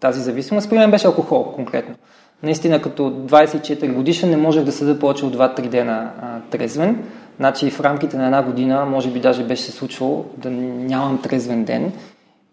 тази зависимост. При мен беше алкохол конкретно. Наистина, като 24 годишен не можех да съда повече от 2-3 дена а, трезвен. Значи в рамките на една година, може би даже беше се случвало да нямам трезвен ден.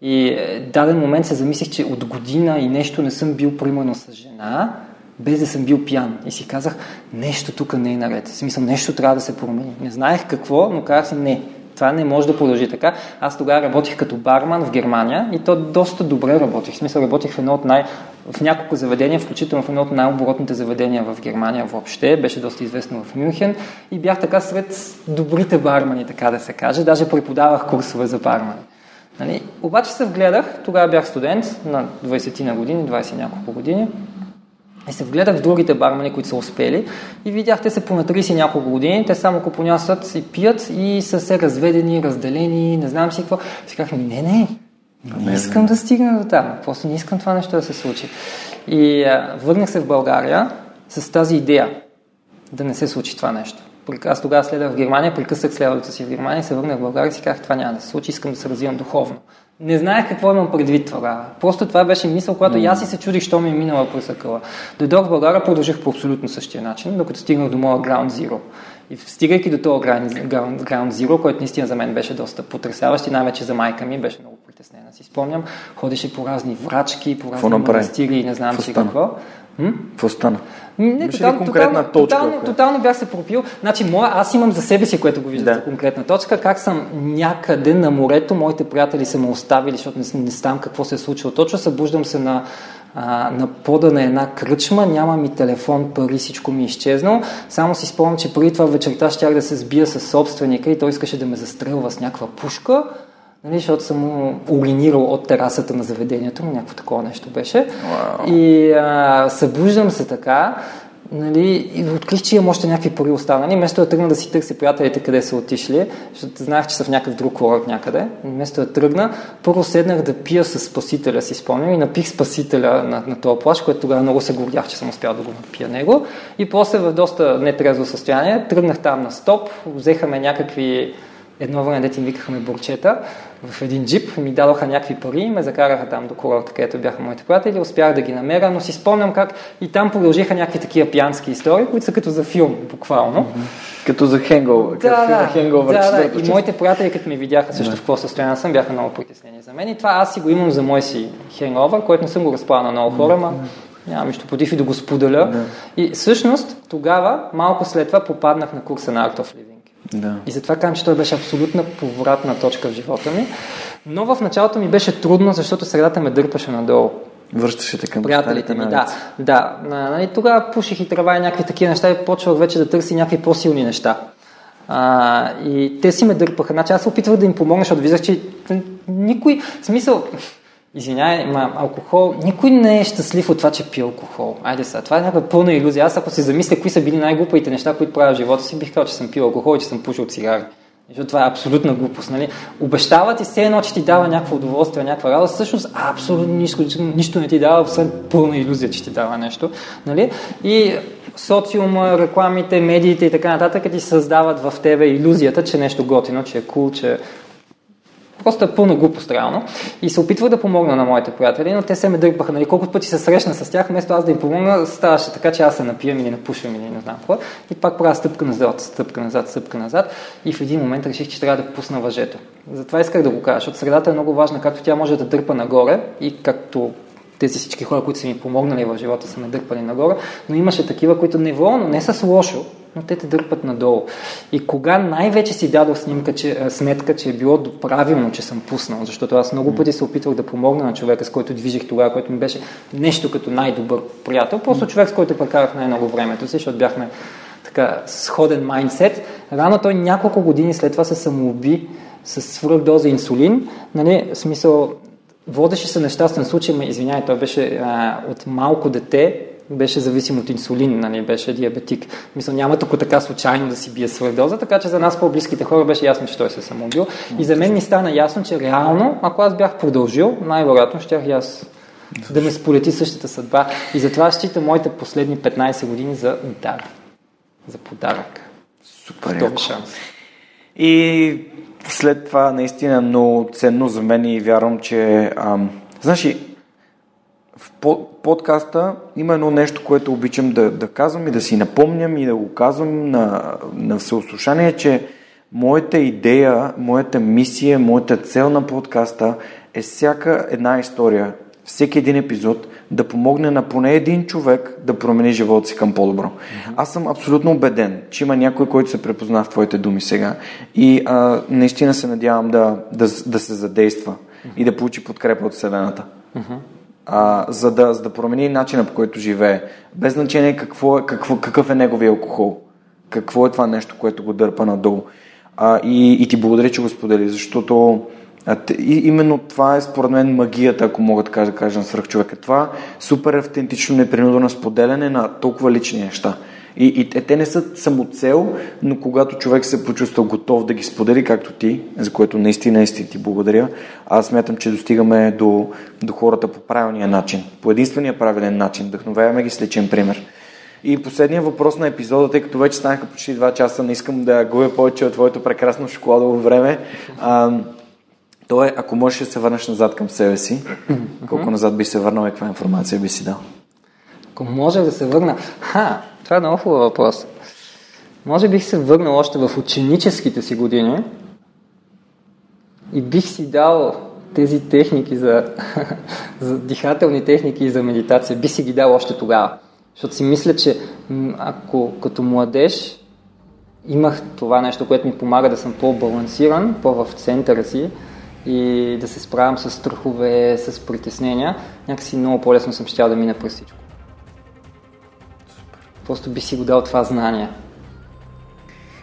И е, даден момент се замислих, че от година и нещо не съм бил примерно с жена, без да съм бил пиян. И си казах, нещо тук не е наред. В смисъл, нещо трябва да се промени. Не знаех какво, но казах си, не, това не може да продължи така. Аз тогава работих като барман в Германия и то доста добре работих. В смисъл, работих в едно от най... в няколко заведения, включително в едно от най-оборотните заведения в Германия въобще. Беше доста известно в Мюнхен и бях така сред добрите бармани, така да се каже. Даже преподавах курсове за бармани. Нали? Обаче се вгледах, тогава бях студент на 20 на години, 20 няколко години И се вгледах в другите бармани, които са успели и видях, те са по на 30 няколко години, те само купонясват и пият и са се разведени, разделени, не знам си какво. Си казах, не, не, не искам да стигна до там, просто не искам това нещо да се случи. И а, върнах се в България с тази идея да не се случи това нещо. Аз тогава следвах в Германия, прекъсах следването си в Германия, се върнах в България и си казах, това няма да се случи, искам да се развивам духовно. Не знаех какво имам предвид тогава. Просто това беше мисъл, която mm. и аз си се чудих, що ми е минала пресъкъла. Дойдох в България, продължих по абсолютно същия начин, докато стигнах до моя Ground Zero. И стигайки до този Ground, ground Zero, който наистина за мен беше доста потрясаващ и най-вече за майка ми беше много притеснена. Си спомням, ходеше по разни врачки, по разни манастири и не знам си какво. Какво стана? Не, тотално, конкретна тотално, точка? Тотално, тотално бях се пропил. Значи, моя, аз имам за себе си, което го виждам да. за конкретна точка, как съм някъде на морето, моите приятели са ме оставили, защото не, не знам какво се е случило. Точно събуждам се на а, на пода на една кръчма, няма ми телефон, пари, всичко ми е изчезнало. Само си спомням, че преди това вечерта щях да се сбия с собственика и той искаше да ме застрелва с някаква пушка нали, защото съм му уринирал от терасата на заведението му, някакво такова нещо беше. Wow. И а, събуждам се така, нали, и открих, че имам още някакви пари останали. Вместо да тръгна да си търся приятелите къде са отишли, защото знаех, че са в някакъв друг кораб някъде. Вместо да тръгна, първо седнах да пия с спасителя, си спомням, и напих спасителя на, на този плащ, което тогава много се гордях, че съм успял да го напия него. И после в доста нетрезво състояние тръгнах там на стоп, взехаме някакви едно време дете им викахме бурчета в един джип, ми дадоха някакви пари и ме закараха там до курорта, където бяха моите приятели, успях да ги намеря, но си спомням как и там продължиха някакви такива пиянски истории, които са като за филм, буквално. Mm-hmm. Като за хенговър. Да, да, да, да. И моите приятели, като ми видяха също да. в какво състояние съм, бяха много притеснени за мен. И това аз си го имам за мой си хенговър, който не съм го разплавал на много хора, но нямам нищо против и да го споделя. Да. И всъщност тогава, малко след това, попаднах на курса на Art of Living. Да. И затова казвам, че той беше абсолютна повратна точка в живота ми. Но в началото ми беше трудно, защото средата ме дърпаше надолу. Връщаше те към приятелите ми. Да, да. Нали, тогава пуших и трава и някакви такива неща и почвах вече да търси някакви по-силни неща. А, и те си ме дърпаха. Значи аз се опитвах да им помогна, защото виждах, че никой, в смисъл, Извинявай, ма алкохол, никой не е щастлив от това, че пие алкохол. Айде сега, това е някаква пълна иллюзия. Аз ако се замисля кои са били най-глупите неща, които правя в живота си, бих казал, че съм пил алкохол и че съм пушил цигари. Защото това е абсолютна глупост. Нали? Обещава ти все едно, че ти дава някакво удоволствие, някаква радост, всъщност абсолютно нищо, нищо не ти дава, освен пълна иллюзия, че ти дава нещо. Нали? И социума, рекламите, медиите и така нататък ти създават в тебе иллюзията, че нещо готино, че е кул, cool, че Просто е пълна глупост реално. И се опитвах да помогна на моите приятели, но те се ме дърпаха. Нали, колкото пъти се срещна с тях, вместо аз да им помогна, ставаше така, че аз се напивам или напушвам или не знам какво. И пак правя стъпка назад, стъпка назад, стъпка назад. И в един момент реших, че трябва да пусна въжето. Затова исках да го кажа, защото средата е много важна, както тя може да дърпа нагоре и както тези всички хора, които са ми помогнали в живота, са ме дърпали нагоре, но имаше такива, които неволно, не с лошо, но те те дърпат надолу. И кога най-вече си дадох снимка, че, сметка, че е било правилно, че съм пуснал, защото аз много пъти се опитвах да помогна на човека, с който движих тогава, който ми беше нещо като най-добър приятел, просто човек, с който прекарах най-много времето си, защото бяхме така сходен майндсет. Рано той няколко години след това се самоуби с свръхдоза инсулин, нали, смисъл, водеше се нещастен случай, ме извиняй, той беше а, от малко дете, беше зависим от инсулин, нали, беше диабетик. Мисля, няма тук така случайно да си бие свръхдоза, така че за нас по-близките хора беше ясно, че той се е самоубил. И за мен ми стана ясно, че реално, ако аз бях продължил, най-вероятно щях и аз да ме сполети същата съдба. И затова считам моите последни 15 години за дар. За подарък. Супер. Това шанс. И след това наистина много ценно за мен и вярвам, че ам, знаеш, в подкаста има едно нещо, което обичам да, да казвам и да си напомням и да го казвам на, на всеослушание, че моята идея, моята мисия, моята цел на подкаста е всяка една история, всеки един епизод да помогне на поне един човек да промени живота си към по-добро. Mm-hmm. Аз съм абсолютно убеден, че има някой, който се препозна в твоите думи сега и а, наистина се надявам да, да, да се задейства mm-hmm. и да получи подкрепа от Вселената. Mm-hmm а, за, да, за да промени начина по който живее. Без значение какво е, какво, какъв е неговия алкохол. Какво е това нещо, което го дърпа надолу. А, и, и ти благодаря, че го сподели, защото И, именно това е според мен магията, ако мога така да кажа на свръхчовека. Това супер автентично, непринудено споделяне на толкова лични неща. И, и те не са самоцел, но когато човек се почувства готов да ги сподели, както ти, за което наистина, наистина ти благодаря, аз смятам, че достигаме до, до хората по правилния начин, по единствения правилен начин. Вдъхновяваме ги с личен пример. И последния въпрос на епизода, тъй като вече станаха почти 2 часа, не искам да губя повече от твоето прекрасно шоколадово време. А, то е, ако можеш да се върнеш назад към себе си, колко назад би се върнал и каква информация би си дал? Ако може да се върна... Ха, това е много хубав въпрос. Може бих се върнал още в ученическите си години и бих си дал тези техники за, за дихателни техники и за медитация, бих си ги дал още тогава. Защото си мисля, че ако като младеж имах това нещо, което ми помага да съм по-балансиран, по-в центъра си и да се справям с страхове, с притеснения, някакси много по-лесно съм щял да мина през всичко. Просто би си го дал това знание.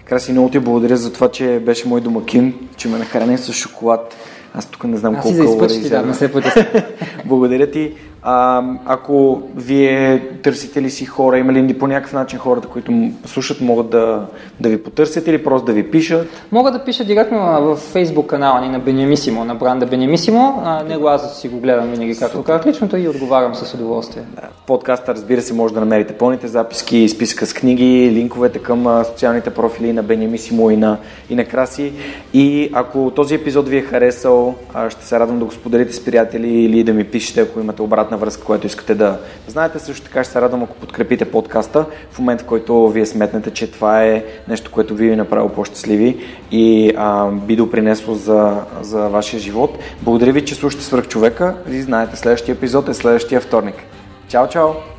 Краси, много ти благодаря за това, че беше мой домакин, че ме нахрани с шоколад. Аз тук не знам Аз колко калории. Аз си да, не се Благодаря ти. А, ако вие търсите ли си хора, има ли по някакъв начин хората, които слушат, могат да, да ви потърсят или просто да ви пишат? Могат да пишат директно в Facebook канала ни на Бенемисимо, на бранда Бенемисимо. А, него аз си го гледам винаги, както казах личното и отговарям с удоволствие. В подкаста, разбира се, може да намерите пълните записки, списка с книги, линковете към социалните профили на Бенемисимо и на, и на Краси. И ако този епизод ви е харесал, ще се радвам да го споделите с приятели или да ми пишете, ако имате обратна връзка, която искате да знаете. Също така ще се радвам, ако подкрепите подкаста в момента, в който вие сметнете, че това е нещо, което ви е направило по-щастливи и а, би допринесло за, за вашия живот. Благодаря ви, че слушате свърх човека и знаете, следващия епизод е следващия вторник. Чао, чао!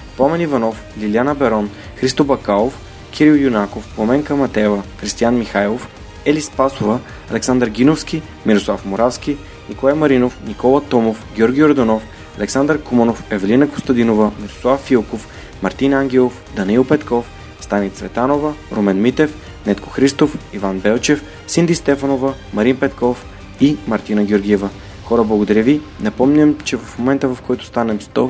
Помен Иванов, Лиляна Берон, Христо Бакалов, Кирил Юнаков, Поменка Матева, Кристиян Михайлов, Ели Спасова, Александър Гиновски, Мирослав Моравски, Николай Маринов, Никола Томов, Георги Ордонов, Александър Куманов, Евелина Костадинова, Мирослав Филков, Мартин Ангелов, Даниил Петков, Стани Цветанова, Румен Митев, Нетко Христов, Иван Белчев, Синди Стефанова, Марин Петков и Мартина Георгиева. Хора, благодаря ви. Напомням, че в момента в който станем 100,